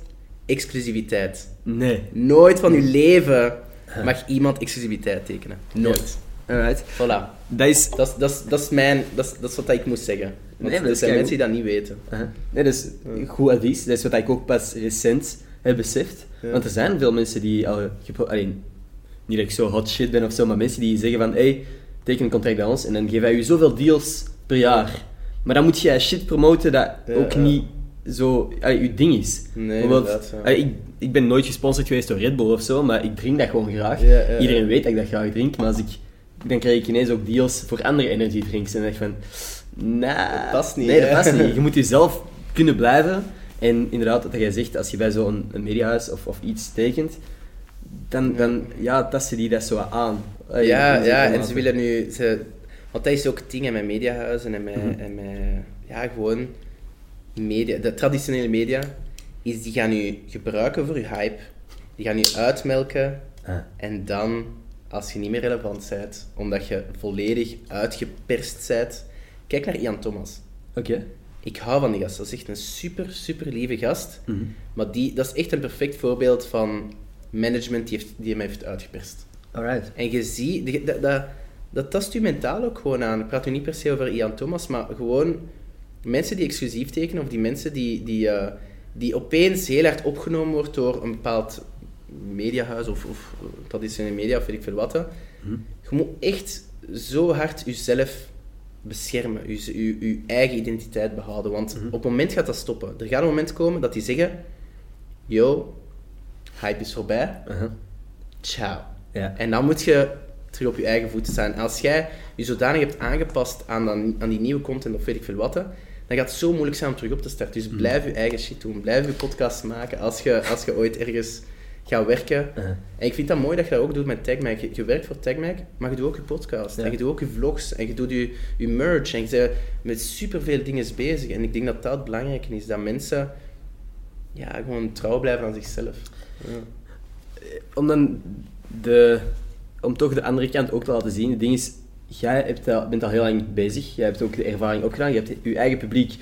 exclusiviteit. Nee. Nooit van je leven mag iemand exclusiviteit tekenen. Nooit. Alright. Voilà. Dat is... Dat is, dat is, dat is mijn... Dat is, dat is wat ik moest zeggen. Nee, maar dat zijn mensen die dat niet weten. Uh-huh. Nee, dat is goed advies. Dat is wat ik ook pas recent heb beseft. Ja. Want er zijn veel mensen die al... Alleen, niet dat ik zo hot shit ben of zo, maar mensen die zeggen van... Hey, teken een contract bij ons en dan geven wij je zoveel deals per jaar. Maar dan moet jij shit promoten dat Ja, ook niet zo... Allee, je ding is. Nee, ik, ik ben nooit gesponsord geweest door Red Bull of zo, maar ik drink dat gewoon graag. Iedereen weet dat ik dat graag drink, maar als ik... Dan krijg ik ineens ook deals voor andere energy drinks. En dan denk ik van... Nah, Dat past niet, Nee, dat past niet. Je moet jezelf kunnen blijven. En inderdaad, wat jij zegt, als je bij zo'n een mediahuis of, of iets tekent, dan, dan ja, tasten die dat zo aan. Eh, Ja, ja, en ze willen nu... Ze, want dat is ook het ding met mediahuizen en met, Mhm. en met... Ja, gewoon... Media, de traditionele media, is die gaan u gebruiken voor je hype. Die gaan u uitmelken. Ah. En dan, als je niet meer relevant bent, omdat je volledig uitgeperst bent... Kijk naar Ian Thomas. Oké. Ik hou van die gast. Dat is echt een super, super lieve gast. Mhm. Maar die, dat is echt een perfect voorbeeld van management die, heeft, die hem heeft uitgeperst. Alright. En je ziet, dat, dat, dat tast je mentaal ook gewoon aan. Ik praat nu niet per se over Ian Thomas, maar gewoon mensen die exclusief tekenen, of die mensen die, die, eh, die opeens heel hard opgenomen wordt door een bepaald mediahuis of, of traditionele media of weet ik veel wat. hè. Je moet echt zo hard jezelf beschermen, je, eigen identiteit behouden. Want op het moment gaat dat stoppen. Er gaat een moment komen dat die zeggen: Yo, hype is voorbij, Uh-huh. ciao. Ja. En dan moet je terug op je eigen voeten staan. Als jij je zodanig hebt aangepast aan, dan, aan die nieuwe content of weet ik veel wat, dan gaat het zo moeilijk zijn om terug op te starten. Dus blijf je eigen shit doen. Blijf je podcast maken als je, als je ooit ergens gaat werken. Uh-huh. En ik vind dat mooi dat je dat ook doet met TagMac. Je, je werkt voor TagMac, maar je doet ook je podcast. Ja. En je doet ook je vlogs. En je doet je, je merch. En je bent met superveel dingen bezig. En ik denk dat dat het belangrijke is. Dat mensen ja, gewoon trouw blijven aan zichzelf. Ja. om dan de, om toch de andere kant ook te laten zien. Het ding is, jij hebt al, bent al heel lang bezig. Jij hebt ook de ervaring opgedaan. Je hebt je eigen publiek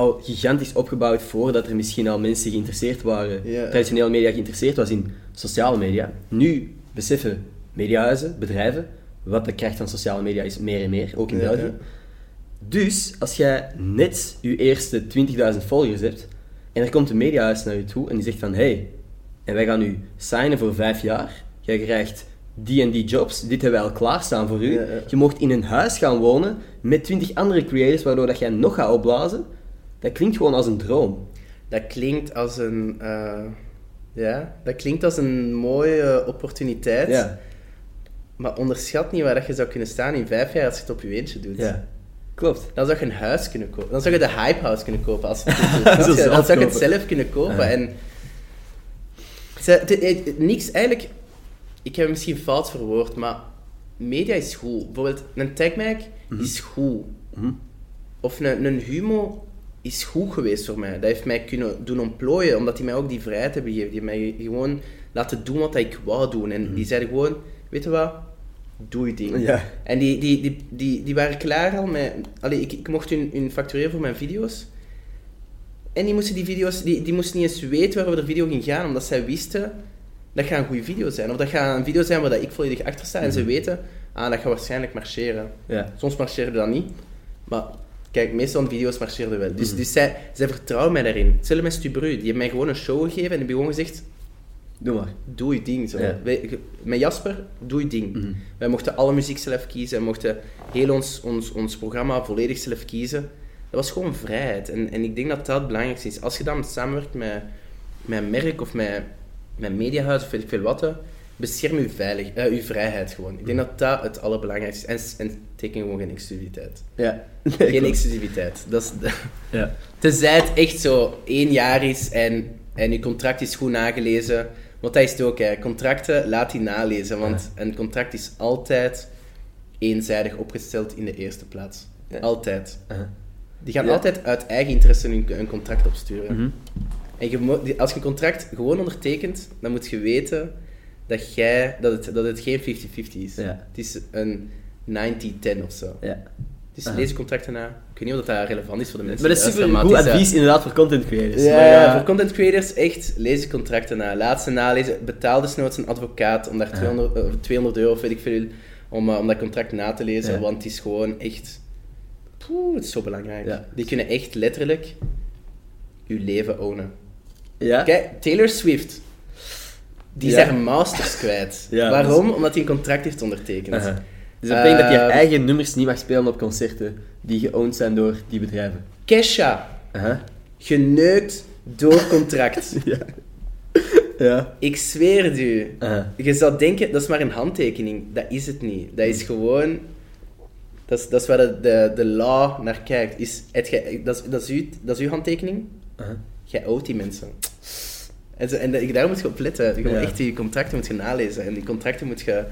al gigantisch opgebouwd voordat er misschien al mensen geïnteresseerd waren, Ja. traditionele media geïnteresseerd was in sociale media. Nu beseffen mediahuizen, bedrijven, wat de kracht van sociale media is, meer en meer, ook in België. Dus als jij net je eerste 20.000 volgers hebt en er komt een mediahuis naar je toe en die zegt van hey, en wij gaan u signen voor vijf jaar, jij krijgt die en die jobs, dit hebben wij al klaarstaan voor u. Je mocht in een huis gaan wonen met 20 andere creators, waardoor dat jij nog gaat opblazen. Dat klinkt gewoon als een droom. Dat klinkt als een... eh, ja, dat klinkt als een mooie opportuniteit. Ja, Maar onderschat niet waar dat je zou kunnen staan in vijf jaar als je het op je eentje doet. ja. klopt. Dan zou je een huis kunnen kopen. Dan zou je de Hype House kunnen kopen als het doet. Dan, Zo zou je- dan zelf zou je het zelf kunnen kopen. Ja. En het- niks, eigenlijk, ik heb het misschien fout verwoord, maar media is goed. Bijvoorbeeld, een TagMac is goed. Mhm. Of een, een Humo is goed geweest voor mij. Dat heeft mij kunnen doen ontplooien, omdat die mij ook die vrijheid hebben gegeven. Die hebben mij gewoon laten doen wat ik wou doen. En die zeiden gewoon, weet je wat, doe je ding. Ja. En die, die, die, die, die waren klaar al met... Allee, ik, ik mocht hun, hun factureren voor mijn video's. En die moesten die video's... Die, die moesten niet eens weten waarover de video ging gaan, omdat zij wisten dat gaat een goede video zijn. Of dat gaat een video zijn waar dat ik volledig achter sta. En ze weten, ah, dat gaat waarschijnlijk marcheren. Ja. Soms marcheerde dat niet. Maar kijk, meestal video's marcheerde wel. Dus, dus zij, zij vertrouwen mij daarin. Hetzelfde met Stubru. Die hebben mij gewoon een show gegeven en die hebben gewoon gezegd, Doe maar. doe je ding. Zo. Ja. Wij- met Jasper, doe je ding. Mhm. Wij mochten alle muziek zelf kiezen. We mochten heel ons, ons, ons programma volledig zelf kiezen. Dat was gewoon vrijheid. En, en ik denk dat dat het belangrijkste is. Als je dan samenwerkt met, met een merk of met, met mediahuis of weet ik veel wat, bescherm je, veilig, eh, je vrijheid gewoon. Ik denk dat dat het allerbelangrijkste is. En, en teken gewoon geen exclusiviteit. Ja. Geen exclusiviteit. Dat is, Ja. Tenzij het echt zo één jaar is en, en je contract is goed nagelezen. Want dat is het ook, hè. contracten laat die nalezen. Want een contract is altijd eenzijdig opgesteld in de eerste plaats. Ja. Altijd. Die gaan altijd uit eigen interesse een, een contract opsturen. Mhm. En je als je een contract gewoon ondertekent, dan moet je weten dat, jij, dat, het, dat het geen 50-50 is. Ja. Het is een 90-10 of zo. Ja. Dus Aha. lees contracten na. Ik weet niet of dat relevant is voor de mensen Maar dat is super goed is, eh, advies inderdaad voor content creators. ja, Maar ja, voor content creators echt, lees de contracten na. Laat ze nalezen. Betaal desnoods een advocaat om daar. 200, eh, 200 euro of weet ik veel, om, eh, om dat contract na te lezen. Want het is gewoon echt... Poeh, het is zo belangrijk. Ja. Die kunnen echt letterlijk je leven ownen. Ja? Kijk, Taylor Swift. Die Ja. haar masters kwijt. Ja, Waarom? Omdat hij een contract heeft ondertekend. Dus dat betekent dat je Eh, eigen nummers niet mag spelen op concerten die geowned zijn door die bedrijven. Kesha. Uh-huh. Geneukt door contract. Ja. Ja. Ik zweer het u. Je zou denken, dat is maar een handtekening. Dat is het niet. Dat is gewoon... Dat is, dat is waar de, de, de law naar kijkt. Is, het, dat, is, dat, is uw, dat is uw handtekening. Jij owt die mensen. En, zo, en de- daar moet je op letten. Je moet echt die contracten moet je nalezen. En die contracten moet je...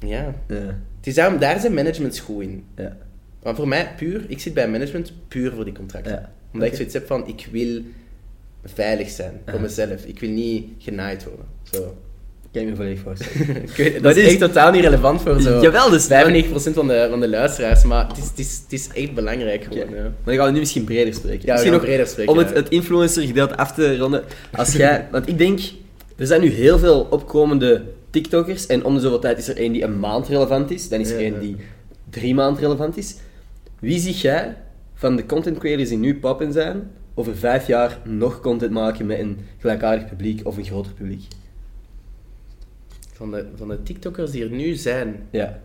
Ja. Ja. Het is daarom, daar zijn managements goed in. Ja. Maar voor mij, puur... Ik zit bij management puur voor die contracten. Omdat ik zoiets heb van, ik wil veilig zijn voor mezelf. Ik wil niet genaaid worden. Zo. Kan je me volledig voorstellen. Weet, dat is echt totaal niet relevant voor zo Jawel, dus... 95% van de, van de luisteraars, maar het is, het is, het is echt belangrijk gewoon. Ja. Maar dan gaan we nu misschien breder spreken. Ja, misschien ook breder spreken, Om het, het influencer gedeelte af te ronden. Als jij... want ik denk... Er zijn nu heel veel opkomende TikTokkers. En om de zoveel tijd is er één die een maand relevant is. Dan is er één ja. die drie maanden relevant is. Wie zie jij van de content creators die nu poppen zijn... over vijf jaar nog content maken met een gelijkaardig publiek of een groter publiek? Van de, van de TikTokkers die er nu zijn. Ja.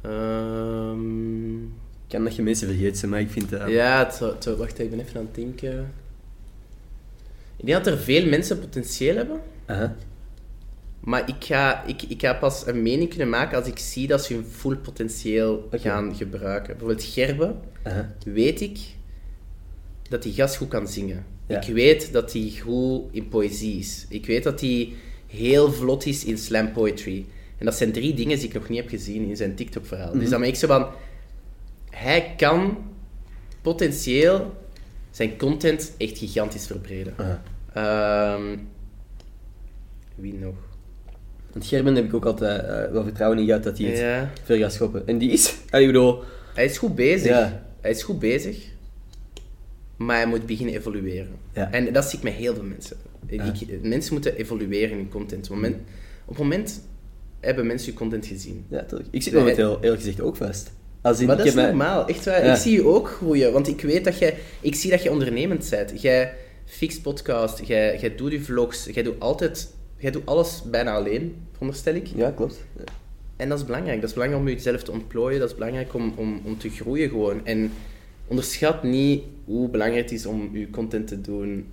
Ehm, Ik kan dat je mensen vergeten, maar ik vind dat... ja, het, zou- het zou- wacht, ik ben even aan het denken. Ik denk dat er veel mensen potentieel hebben. Maar ik ga, ik, ik ga pas een mening kunnen maken als ik zie dat ze hun full potentieel gaan gebruiken. Bijvoorbeeld Gerbe, Aha. weet ik dat die gast goed kan zingen. Ja. Ik weet dat hij goed in poëzie is. Ik weet dat hij heel vlot is in slam poetry. En dat zijn drie dingen die ik nog niet heb gezien in zijn TikTok-verhaal. Dus dan ben ik zo van... Hij kan potentieel zijn content echt gigantisch verbreden. Ehm, wie nog? Want Gerben heb ik ook altijd eh, wel vertrouwen in gehad dat hij het Ja. ver gaat schoppen. En die is... Ik bedoel... Hij is goed bezig. Ja. Hij is goed bezig. Maar hij moet beginnen evolueren. Ja. En dat zie ik met heel veel mensen. Ik- mensen moeten evolueren in content. Op het moment, op het moment hebben mensen je content gezien. Ja, tuurlijk. Ik zit momenteel eerlijk gezegd ook vast. Als in, Maar dat is mij- normaal, echt waar. Ja. Ik zie je ook groeien, want ik weet dat jij... Ik zie dat je ondernemend bent. Jij fixt podcast, jij, jij doet je vlogs, jij doet altijd... Jij doet alles bijna alleen, veronderstel ik. Ja, klopt. Ja. En dat is belangrijk. Dat is belangrijk om jezelf te ontplooien. Dat is belangrijk om, om, om te groeien gewoon. En onderschat niet hoe belangrijk het is om je content te doen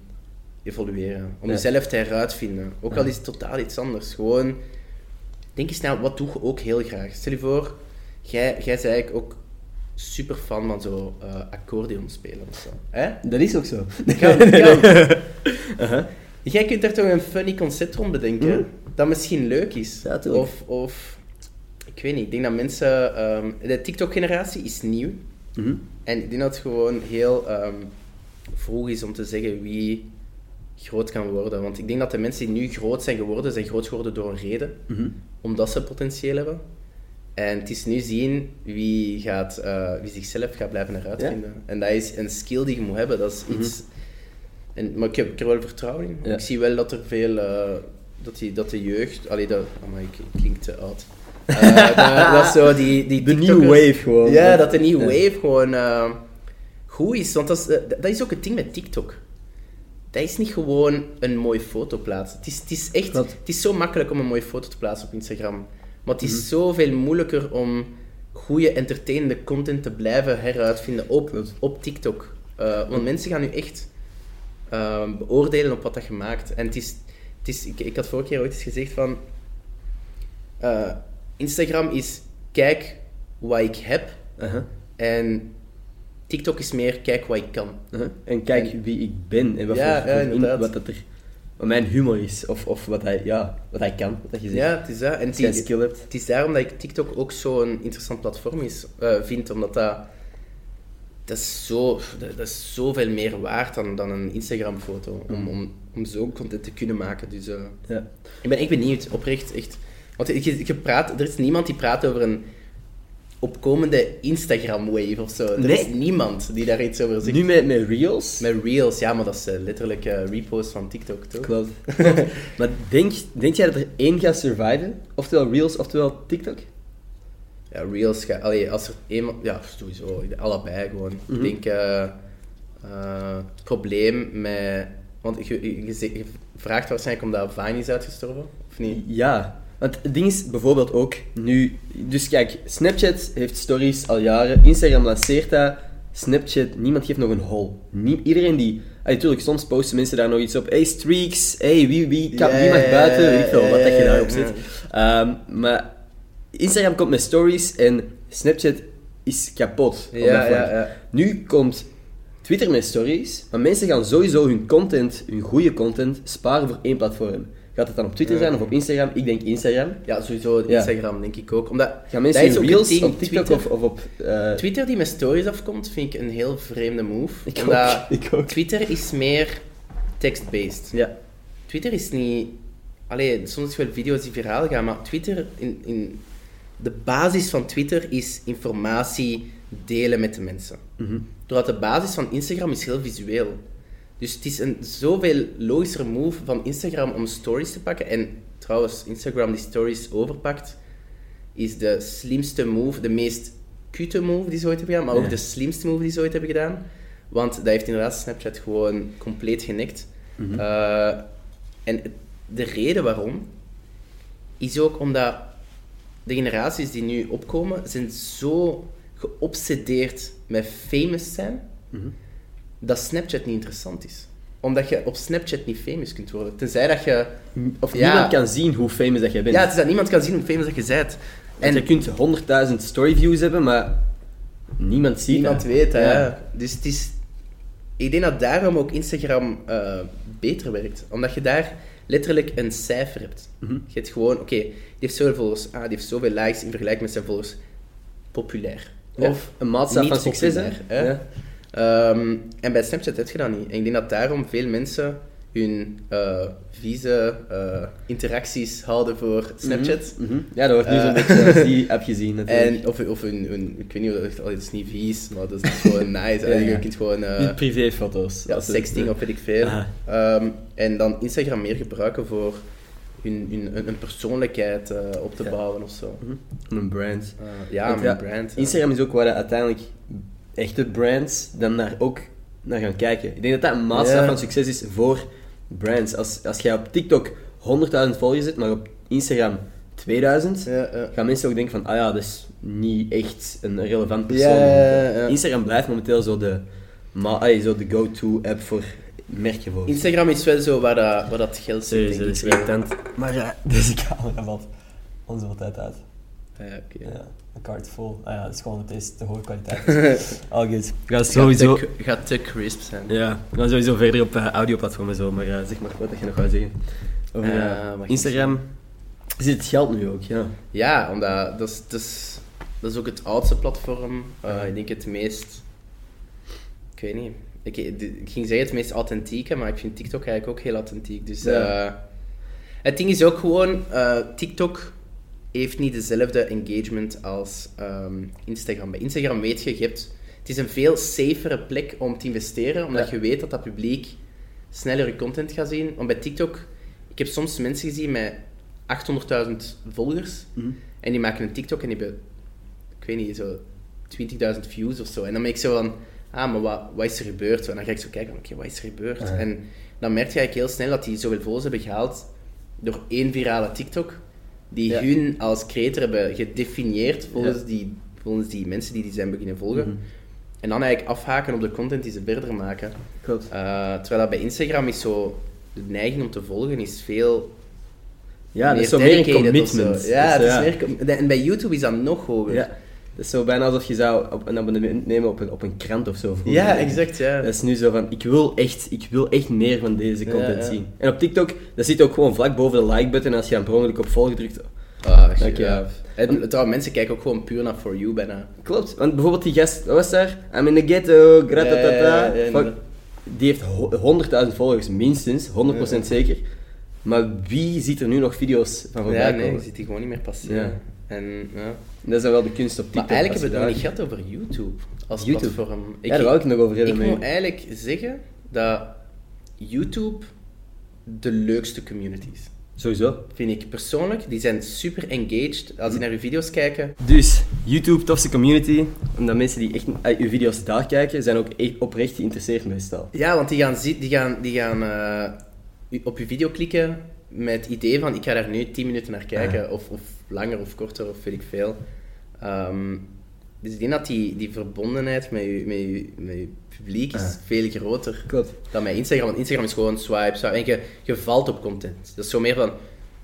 evolueren. Om jezelf te heruitvinden. Ook al is het totaal iets anders. Gewoon, denk eens na, wat doe je ook heel graag? Stel je voor, jij, jij bent eigenlijk ook super fan van zo eh accordeon spelen of zo. Hè? Dat is ook zo. Kan, kan. Jij kunt daar toch een funny concept rond bedenken, Mhm. dat misschien leuk is. Ja, of, of, ik weet niet, ik denk dat mensen... ehm, de TikTok-generatie is nieuw. Mhm. En ik denk dat het gewoon heel ehm, vroeg is om te zeggen wie groot kan worden. Want ik denk dat de mensen die nu groot zijn geworden, zijn groot geworden door een reden. Mhm. Omdat ze potentieel hebben. En het is nu zien wie, gaat, eh, wie zichzelf gaat blijven heruitvinden. En dat is een skill die je moet hebben. Dat is iets... En, maar ik heb ik heb er wel vertrouwen in. Mhm. Ja. Ik zie wel dat er veel... eh, dat, die, dat de jeugd... Allee, dat... Ik, ik klink te oud. Eh, dat, dat is zo die, die De new wave gewoon. Ja, dat de nieuwe Ja. wave gewoon eh, goed is. Want dat is, eh, dat is ook het ding met TikTok. Dat is niet gewoon een mooie foto plaatsen. Het is, het is echt... Klopt. Het is zo makkelijk om een mooie foto te plaatsen op Instagram. Maar het is Mhm. zoveel moeilijker om goede, entertainende content te blijven heruitvinden op, Klopt. op TikTok. Eh, want mensen gaan nu echt eh, beoordelen op wat dat je maakt. En het is... Het is ik, ik had vorige keer ooit eens gezegd van... eh, Instagram is kijk wat ik heb en TikTok is meer kijk wat ik kan. En kijk wie ik ben en wat, Ja, voor, ja, in- wat, dat er, wat mijn humor is. Of, of wat, hij, ja, wat hij kan, wat je zegt. Ja, het is dat. En het, skill hebt. het is daarom dat ik TikTok ook zo'n interessant platform is, eh, vind, omdat dat, dat, is zo, dat, dat is zoveel meer waard dan, dan een Instagram-foto, om, om, om zo'n content te kunnen maken. Dus eh, Ja. ik ben echt benieuwd, oprecht, echt. Want je, je praat, er is niemand die praat over een opkomende Instagram-wave of zo. Er Nee. is niemand die daar iets over zegt. Nu met, met Reels. Met Reels, ja, maar dat is eh, letterlijk eh repost van TikTok, toch? Klopt. maar denk, denk jij dat er één gaat surviven? Oftewel Reels, oftewel TikTok? Ja, Reels gaat... Allee, als er eenmaal... Ja, sowieso. Allebei gewoon. Mhm. Ik denk... eh, eh, het probleem met... Want je, je, je vraagt waarschijnlijk omdat Vine is uitgestorven, of niet? Ja. Want het ding is bijvoorbeeld ook nu... Dus kijk, Snapchat heeft stories al jaren. Instagram lanceert dat. Snapchat, niemand geeft nog een hol. Nie, iedereen die... Ah, natuurlijk, soms posten mensen daar nog iets op. Hey, streaks. Hey, wie, wie, kan, wie mag buiten? Weet ik veel, wat dat je daarop zet. Ehm, maar Instagram komt met stories en Snapchat is kapot. op Ja, dat ja, ja. Nu komt Twitter met stories, maar mensen gaan sowieso hun content, hun goede content, sparen voor één platform. Gaat het dan op Twitter zijn of op Instagram? Ik denk Instagram. Ja, sowieso Ja. Instagram, denk ik ook. Omdat, Gaan mensen dat is Reels ding, op TikTok Twitter, of, of op... eh, Twitter die met stories afkomt, vind ik een heel vreemde move. Ik omdat ook, ik ook. Twitter is meer text-based. Ja. Twitter is niet... Allee, soms is wel video's die viraal gaan, maar Twitter... In, in, de basis van Twitter is informatie delen met de mensen. Mhm. Doordat de basis van Instagram is heel visueel. Dus het is een zoveel logischer move van Instagram om stories te pakken. En trouwens, Instagram die stories overpakt, is de slimste move, de meest cute move die ze ooit hebben gedaan, maar ook Ja. de slimste move die ze ooit hebben gedaan. Want dat heeft inderdaad Snapchat gewoon compleet genikt. Mhm. Eh, en de reden waarom is ook omdat de generaties die nu opkomen, zijn zo geobsedeerd met famous zijn, Mhm. Dat Snapchat niet interessant is. Omdat je op Snapchat niet famous kunt worden. Tenzij dat je... Of Ja. niemand kan zien hoe famous dat jij bent. Ja, het is dat niemand kan zien hoe famous dat je bent. En je kunt 100.000 storyviews hebben, maar niemand ziet Niemand dat. weet, hè. Ja. Dus het is... Ik denk dat daarom ook Instagram eh, beter werkt. Omdat je daar letterlijk een cijfer hebt. Mhm. Je hebt gewoon, oké, die heeft zoveel volgers. Ah, die heeft zoveel likes in vergelijking met zijn volgers. Populair. Of een maatstaf van succes, hè? Ehm, en bij Snapchat heb je dat niet. En ik denk dat daarom veel mensen hun eh vieze eh, interacties houden voor Snapchat. Mhm. Ja, dat wordt nu zo'n Eh. beetje die app gezien natuurlijk. En, of, of hun, hun, ik weet niet, of het het is niet vies, maar dat is gewoon nice. Ja. Je kunt gewoon Niet privéfoto's. ja, sexting of weet ik veel. Aha. Ehm, en dan Instagram meer gebruiken voor hun, hun, een, een persoonlijkheid op te Ja. bouwen of zo. Mhm. Een brand. Eh, ja, mijn brand. Instagram is ook waar de uiteindelijk echte brands dan daar ook naar gaan kijken. Ik denk dat dat een maatstaf van succes is voor brands. Als, als jij op TikTok 100.000 volgers zet, maar op Instagram 2000, Ja, ja. gaan mensen ook denken van, ah ja, dat is niet echt een relevant persoon. Ja. Instagram blijft momenteel zo de, zo de go-to app voor merken volgens Instagram is wel zo waar dat, waar dat geld zit. Serieus, denk dat ik is wel. irritant. Maar ja, deze camera valt onze wat tijd uit. Ja, oké. Ja, een kaart vol. Ah ja, dat is gewoon, het is te hoge kwaliteit. Al goed. Ik ga sowieso... Gaat te, gaat te crisp zijn. Ja, we gaan sowieso verder op uh, audioplatformen zo, maar uh, zeg maar wat dat je nog gaat zeggen. Over Eh, uh, Instagram zit het geld nu ook, ja. Ja, omdat dat is, dat is, dat is ook het oudste platform. Uh, ik denk het meest... Ik weet niet. Ik, ik ging zeggen het meest authentieke, maar ik vind TikTok eigenlijk ook heel authentiek. Dus Ja. uh, het ding is ook gewoon, uh, TikTok heeft niet dezelfde engagement als um, Instagram. Bij Instagram weet je, je hebt, het is een veel safere plek om te investeren, omdat Ja. je weet dat dat publiek sneller je content gaat zien. Want bij TikTok, ik heb soms mensen gezien met 800.000 volgers, Mhm. en die maken een TikTok en die hebben, ik weet niet, zo 20.000 views of zo. En dan ben ik zo van, ah, maar wat, wat is er gebeurd? En dan ga ik zo kijken, oké, wat is er gebeurd? En dan merk je eigenlijk heel snel dat die zoveel volgers hebben gehaald door één virale TikTok, die Ja. hun als creator hebben gedefinieerd volgens, Ja. die, volgens die mensen die die zijn beginnen volgen. Mhm. En dan eigenlijk afhaken op de content die ze verder maken. Klopt. Uh, terwijl dat bij Instagram is zo, de neiging om te volgen is veel Ja, dat is zo meer commitment. Ja, Dus, het is meer com- en bij YouTube is dat nog hoger. Dat is zo bijna alsof je zou op een abonnement nemen op een, op een krant of zo. vroeger. Ja, exact, ja. Dat is nu zo van, ik wil echt, ik wil echt meer van deze content ja. zien. En op TikTok, dat zit ook gewoon vlak boven de like-button. Als je dan per ongeluk op volgen drukt, Ah, echt Dank je. gaaf. En trouwens, mensen kijken ook gewoon puur naar For You bijna. Klopt, want bijvoorbeeld die gast, wat was daar? I'm in the ghetto, gratatata. Ja, ja, ja, Fuck. inderdaad. die heeft ho- 100.000 volgers, minstens, 100% zeker. Maar wie ziet er nu nog video's van voorbij Ja, komen? nee, ziet die gewoon niet meer passeren. Ja. En, ja. Dat is dan wel de kunst op TikTok. Maar eigenlijk hebben we het nog niet gehad over YouTube als YouTube. platform. Ja, daar wou ik nog over hebben Ik moet eigenlijk zeggen dat YouTube de leukste community is. Sowieso. Vind ik persoonlijk. Die zijn super engaged. Als die naar uw video's kijken, Dus, YouTube, tofste community. Omdat mensen die echt uh, uw video's daar kijken, zijn ook echt oprecht geïnteresseerd meestal. Ja, want die gaan, die gaan, die gaan eh, op je video klikken met het idee van ik ga daar nu 10 minuten naar kijken, of, of langer of korter of weet ik veel. Ehm, dus ik denk dat die, die verbondenheid met je, met, je, met je publiek is Ah. veel groter Klopt. dan met Instagram. Want Instagram is gewoon swipe, swipe en je, je valt op content. Dat is zo meer van,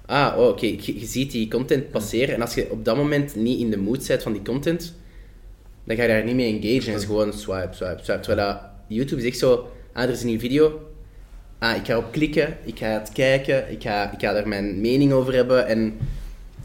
ah, oh, oké, je, je ziet die content passeren en als je op dat moment niet in de mood bent van die content, dan ga je daar niet mee engagen. Het is gewoon swipe, swipe, swipe. Terwijl dat YouTube is echt zo, ah, er is een nieuwe video. Ah, ik ga erop klikken, ik ga het kijken, ik ga, ik ga er mijn mening over hebben. En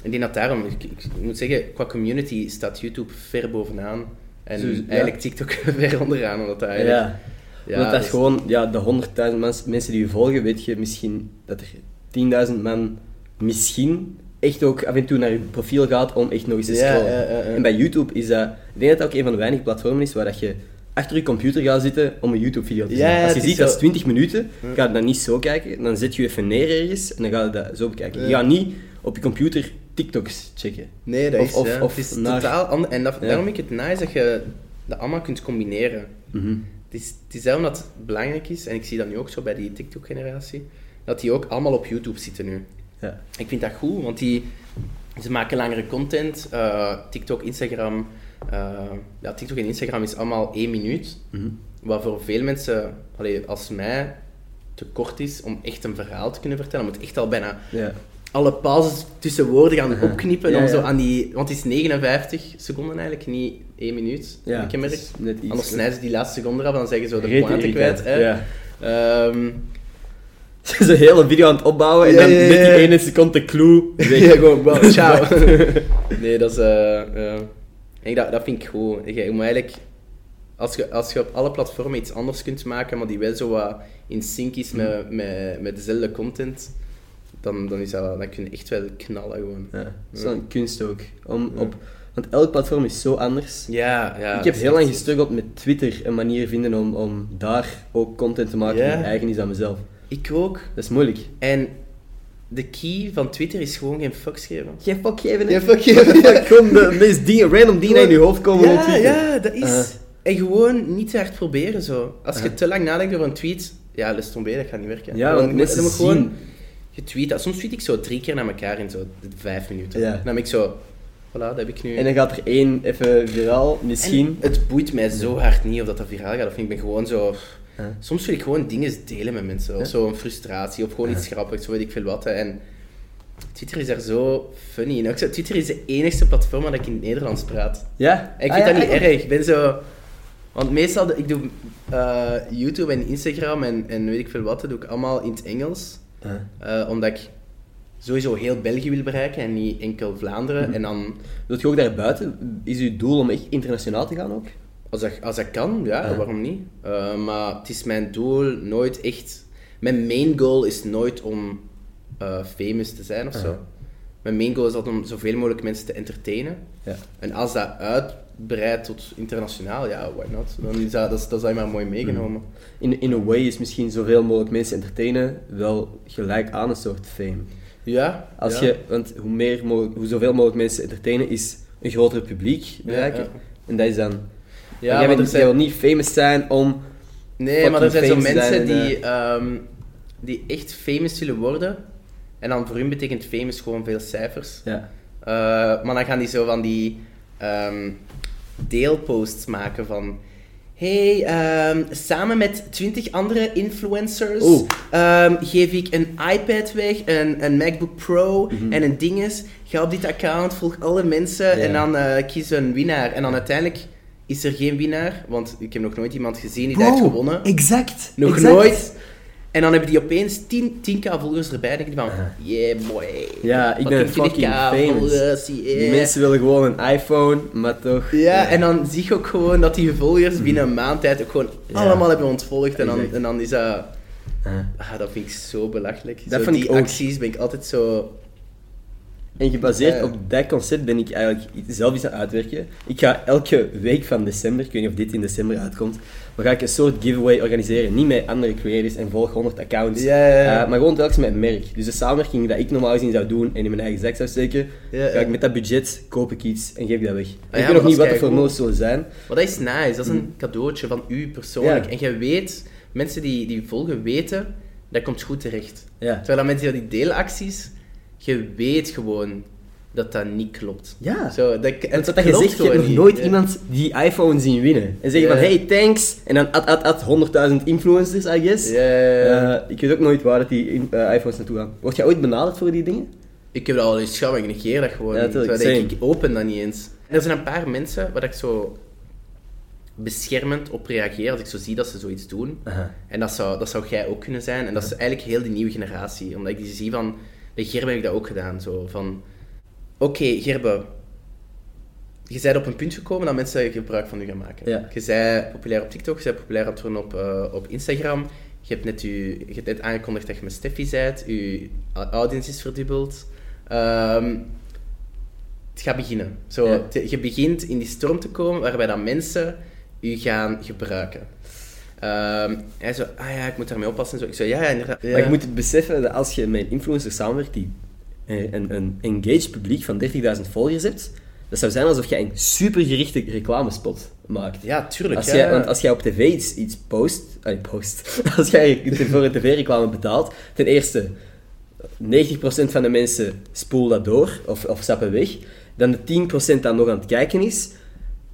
ik denk dat daarom, ik, ik moet zeggen, qua community staat YouTube ver bovenaan. En ja. eigenlijk TikTok ver onderaan, omdat dat eigenlijk... Ja. Ja, Want dat dat is is- gewoon, ja, de 100.000 mens- mensen die je volgen, weet je misschien dat er 10.000 man misschien echt ook af en toe naar je profiel gaat om echt nog eens te scrollen. ja. En bij YouTube is dat, ik denk dat dat ook een van de weinige platformen is waar dat je achter je computer gaat zitten om een YouTube-video te zien. Ja, ja, Als je het ziet dat is zo- 20 minuten, ga je dat niet zo kijken, dan zet je even neer ergens en dan ga je dat zo bekijken. Je gaat niet op je computer TikToks checken. Nee, dat Of- is, of- ja. of het is naar- totaal anders. En dat, Ja. daarom vind ik het nice dat je dat allemaal kunt combineren. Mhm. het is, het is daarom dat het belangrijk is, en ik zie dat nu ook zo bij die TikTok-generatie, dat die ook allemaal op YouTube zitten nu. Ja. Ik vind dat goed, want die, ze maken langere content. Eh, TikTok, Instagram. eh, ja, TikTok en Instagram is allemaal één minuut. Mhm. Wat voor veel mensen, allee, als mij, te kort is om echt een verhaal te kunnen vertellen. Moet echt al bijna. Alle pauzes tussen woorden gaan opknippen. Ja, om zo aan die, want het is 59 seconden eigenlijk, niet één minuut. Ja, heb ik iets, Anders snijden ze die laatste seconde af en dan zeggen ze de pointe kwijt. Hè. Ja. Ehm, Zo'n hele video aan het opbouwen en dan met die ene seconde de clue weg. Ja, gewoon, wow, ciao. nee, dat is... eh, ja. Ik, dat, dat vind ik goed. Je, je moet eigenlijk... Als je, als je op alle platformen iets anders kunt maken, maar die wel zo wat in sync is met, met, met dezelfde content, dan, dan, is dat, dan kun je echt wel knallen gewoon. Ja, dat is wel een kunst ook. Om op, want elk platform is zo anders. Ja, ja. ik heb heel lang gestruggeld met Twitter een manier vinden om, om daar ook content te maken die eigen is aan mezelf. Ik ook. Dat is moeilijk. En de key van Twitter is gewoon geen fucks geven. Geen fuck geven. Geen fuck geven, ja. Gewoon de meest dingen, random dingen in je hoofd komen op Ja, Twitter. ja, dat is... Uh. En gewoon niet te hard proberen, zo. Als je Uh. te lang nadenkt over een tweet, ja, les tomber, dat gaat niet werken. Ja, want mensen zien. gewoon... Je tweet dat. Soms tweet ik zo drie keer naar elkaar in zo vijf minuten. Ja. Dan ben ik zo... Voilà, dat heb ik nu. En dan gaat er één even viraal, En misschien. het boeit mij zo hard niet of dat, dat viraal gaat. Of ik ben gewoon zo... Soms wil ik gewoon dingen delen met mensen. Of zo een frustratie, of gewoon iets grappigs, zo weet ik veel wat. hè. En Twitter is daar zo funny in. Ook Twitter is de enigste platform waar ik in het Nederlands praat. Ja? En ik Ah, vind ja, dat niet eigenlijk. erg. Ik ben zo... Want meestal, ik doe eh, YouTube en Instagram en, en weet ik veel wat, dat doe ik allemaal in het Engels. Eh, omdat ik sowieso heel België wil bereiken en niet enkel Vlaanderen. Mhm. En dan, Wilt je ook daarbuiten? Is uw doel om echt internationaal te gaan ook? als dat, als dat kan, ja, Ja. waarom niet? Eh, maar het is mijn doel nooit echt... Mijn main goal is nooit om eh, famous te zijn of zo. Mijn main goal is altijd om zoveel mogelijk mensen te entertainen. Ja. En als dat uitbreidt tot internationaal, ja, why not? Dan is dat, dat, is, dat is maar mooi meegenomen. In, in a way is misschien zoveel mogelijk mensen entertainen wel gelijk aan een soort fame. Ja. Als ja. je, want hoe, meer mogelijk, hoe zoveel mogelijk mensen entertainen is een groter publiek bereiken. ja. En dat is dan... Ja, jij, bent, er wil niet famous zijn om... nee, maar er zijn zo mensen die, ehm, die echt famous willen worden. En dan voor hun betekent famous gewoon veel cijfers. Ja. Eh, maar dan gaan die zo van die ehm, deelposts maken van... Hey, ehm, samen met 20 andere influencers ehm, geef ik een iPad weg, een, een MacBook Pro Mhm. en een dinges. Ga op dit account, volg alle mensen en dan eh, kies een winnaar. En dan uiteindelijk is er geen winnaar, want ik heb nog nooit iemand gezien die dat heeft gewonnen. exact. Nog exact. nooit. En dan hebben die opeens 10, 10k volgers erbij. Dan denk ik van, yeah boy. Ja, ik ben Fucking fucking 20k famous. volgers, Die yeah. mensen willen gewoon een iPhone, maar toch... Ja, en dan zie je ook gewoon dat die volgers binnen een maand tijd ook gewoon Ja. allemaal hebben ontvolgd. En dan, en dan is dat... Ah. Dat vind ik zo belachelijk. Dat zo, die acties ben ik altijd zo... En gebaseerd Ja. op dat concept ben ik eigenlijk zelf iets aan het uitwerken. Ik ga elke week van december, ik weet niet of dit in december uitkomt, maar ga ik een soort giveaway organiseren. Niet met andere creators en volg 100 accounts. Ja, ja, ja. Eh, maar gewoon telkens met een merk. Dus de samenwerking dat ik normaal gezien zou doen en in mijn eigen zak zou steken, ga ik met dat budget koop ik iets en geef ik dat weg. ik maar weet nog niet wat keigoed. notes zullen zijn. Maar dat is nice. Dat is een cadeautje van u persoonlijk. En jij weet, mensen die, die volgen weten, dat komt goed terecht. Terwijl dat mensen die deelacties, je weet gewoon dat dat niet klopt. Ja. Zo, dat, het dat je zegt, je hebt nog niet. nooit Ja. iemand die iPhone zien winnen. En zeggen Ja. van, hey, thanks. En dan at, at, at, 100.000 influencers, I guess. Ja. Eh, ik weet ook nooit waar dat die in- eh, iPhones naartoe gaan. Word jij ooit benaderd voor die dingen? Ik heb dat al eens gehad, maar ik negeer dat gewoon. Ja, dat same. ik, open dat niet eens. En er zijn een paar mensen waar ik zo beschermend op reageer als ik zo zie dat ze zoiets doen. En dat zou, dat zou jij ook kunnen zijn. En dat is eigenlijk heel de nieuwe generatie. Omdat ik die zie van... Bij heb ik dat ook gedaan. Zo van... Oké, Gerbe. Je bent op een punt gekomen dat mensen gebruik van u gaan maken. Ja. Je bent populair op TikTok. Je bent populair op, eh, op Instagram. Je hebt, net u, je hebt net aangekondigd dat je met Steffi bent. Je audience is verdubbeld. Ehm, het gaat beginnen. Zo, Ja. te- je begint in die storm te komen waarbij dan mensen u gaan gebruiken. Ehm hij zo, ah ja, ik moet daarmee oppassen. en Zo. Ik zo, ja, ja, inderdaad. Maar je moet beseffen dat als je met een influencer samenwerkt die een, een engaged publiek van 30.000 volgers hebt, Dat zou zijn alsof jij een supergerichte reclamespot maakt. Ja, tuurlijk. Als ja. jij, want als jij op tv iets, iets post, post, als jij voor een tv-reclame betaalt, ten eerste, 90% van de mensen spoelen dat door of, of stappen weg. Dan de 10% dat nog aan het kijken is,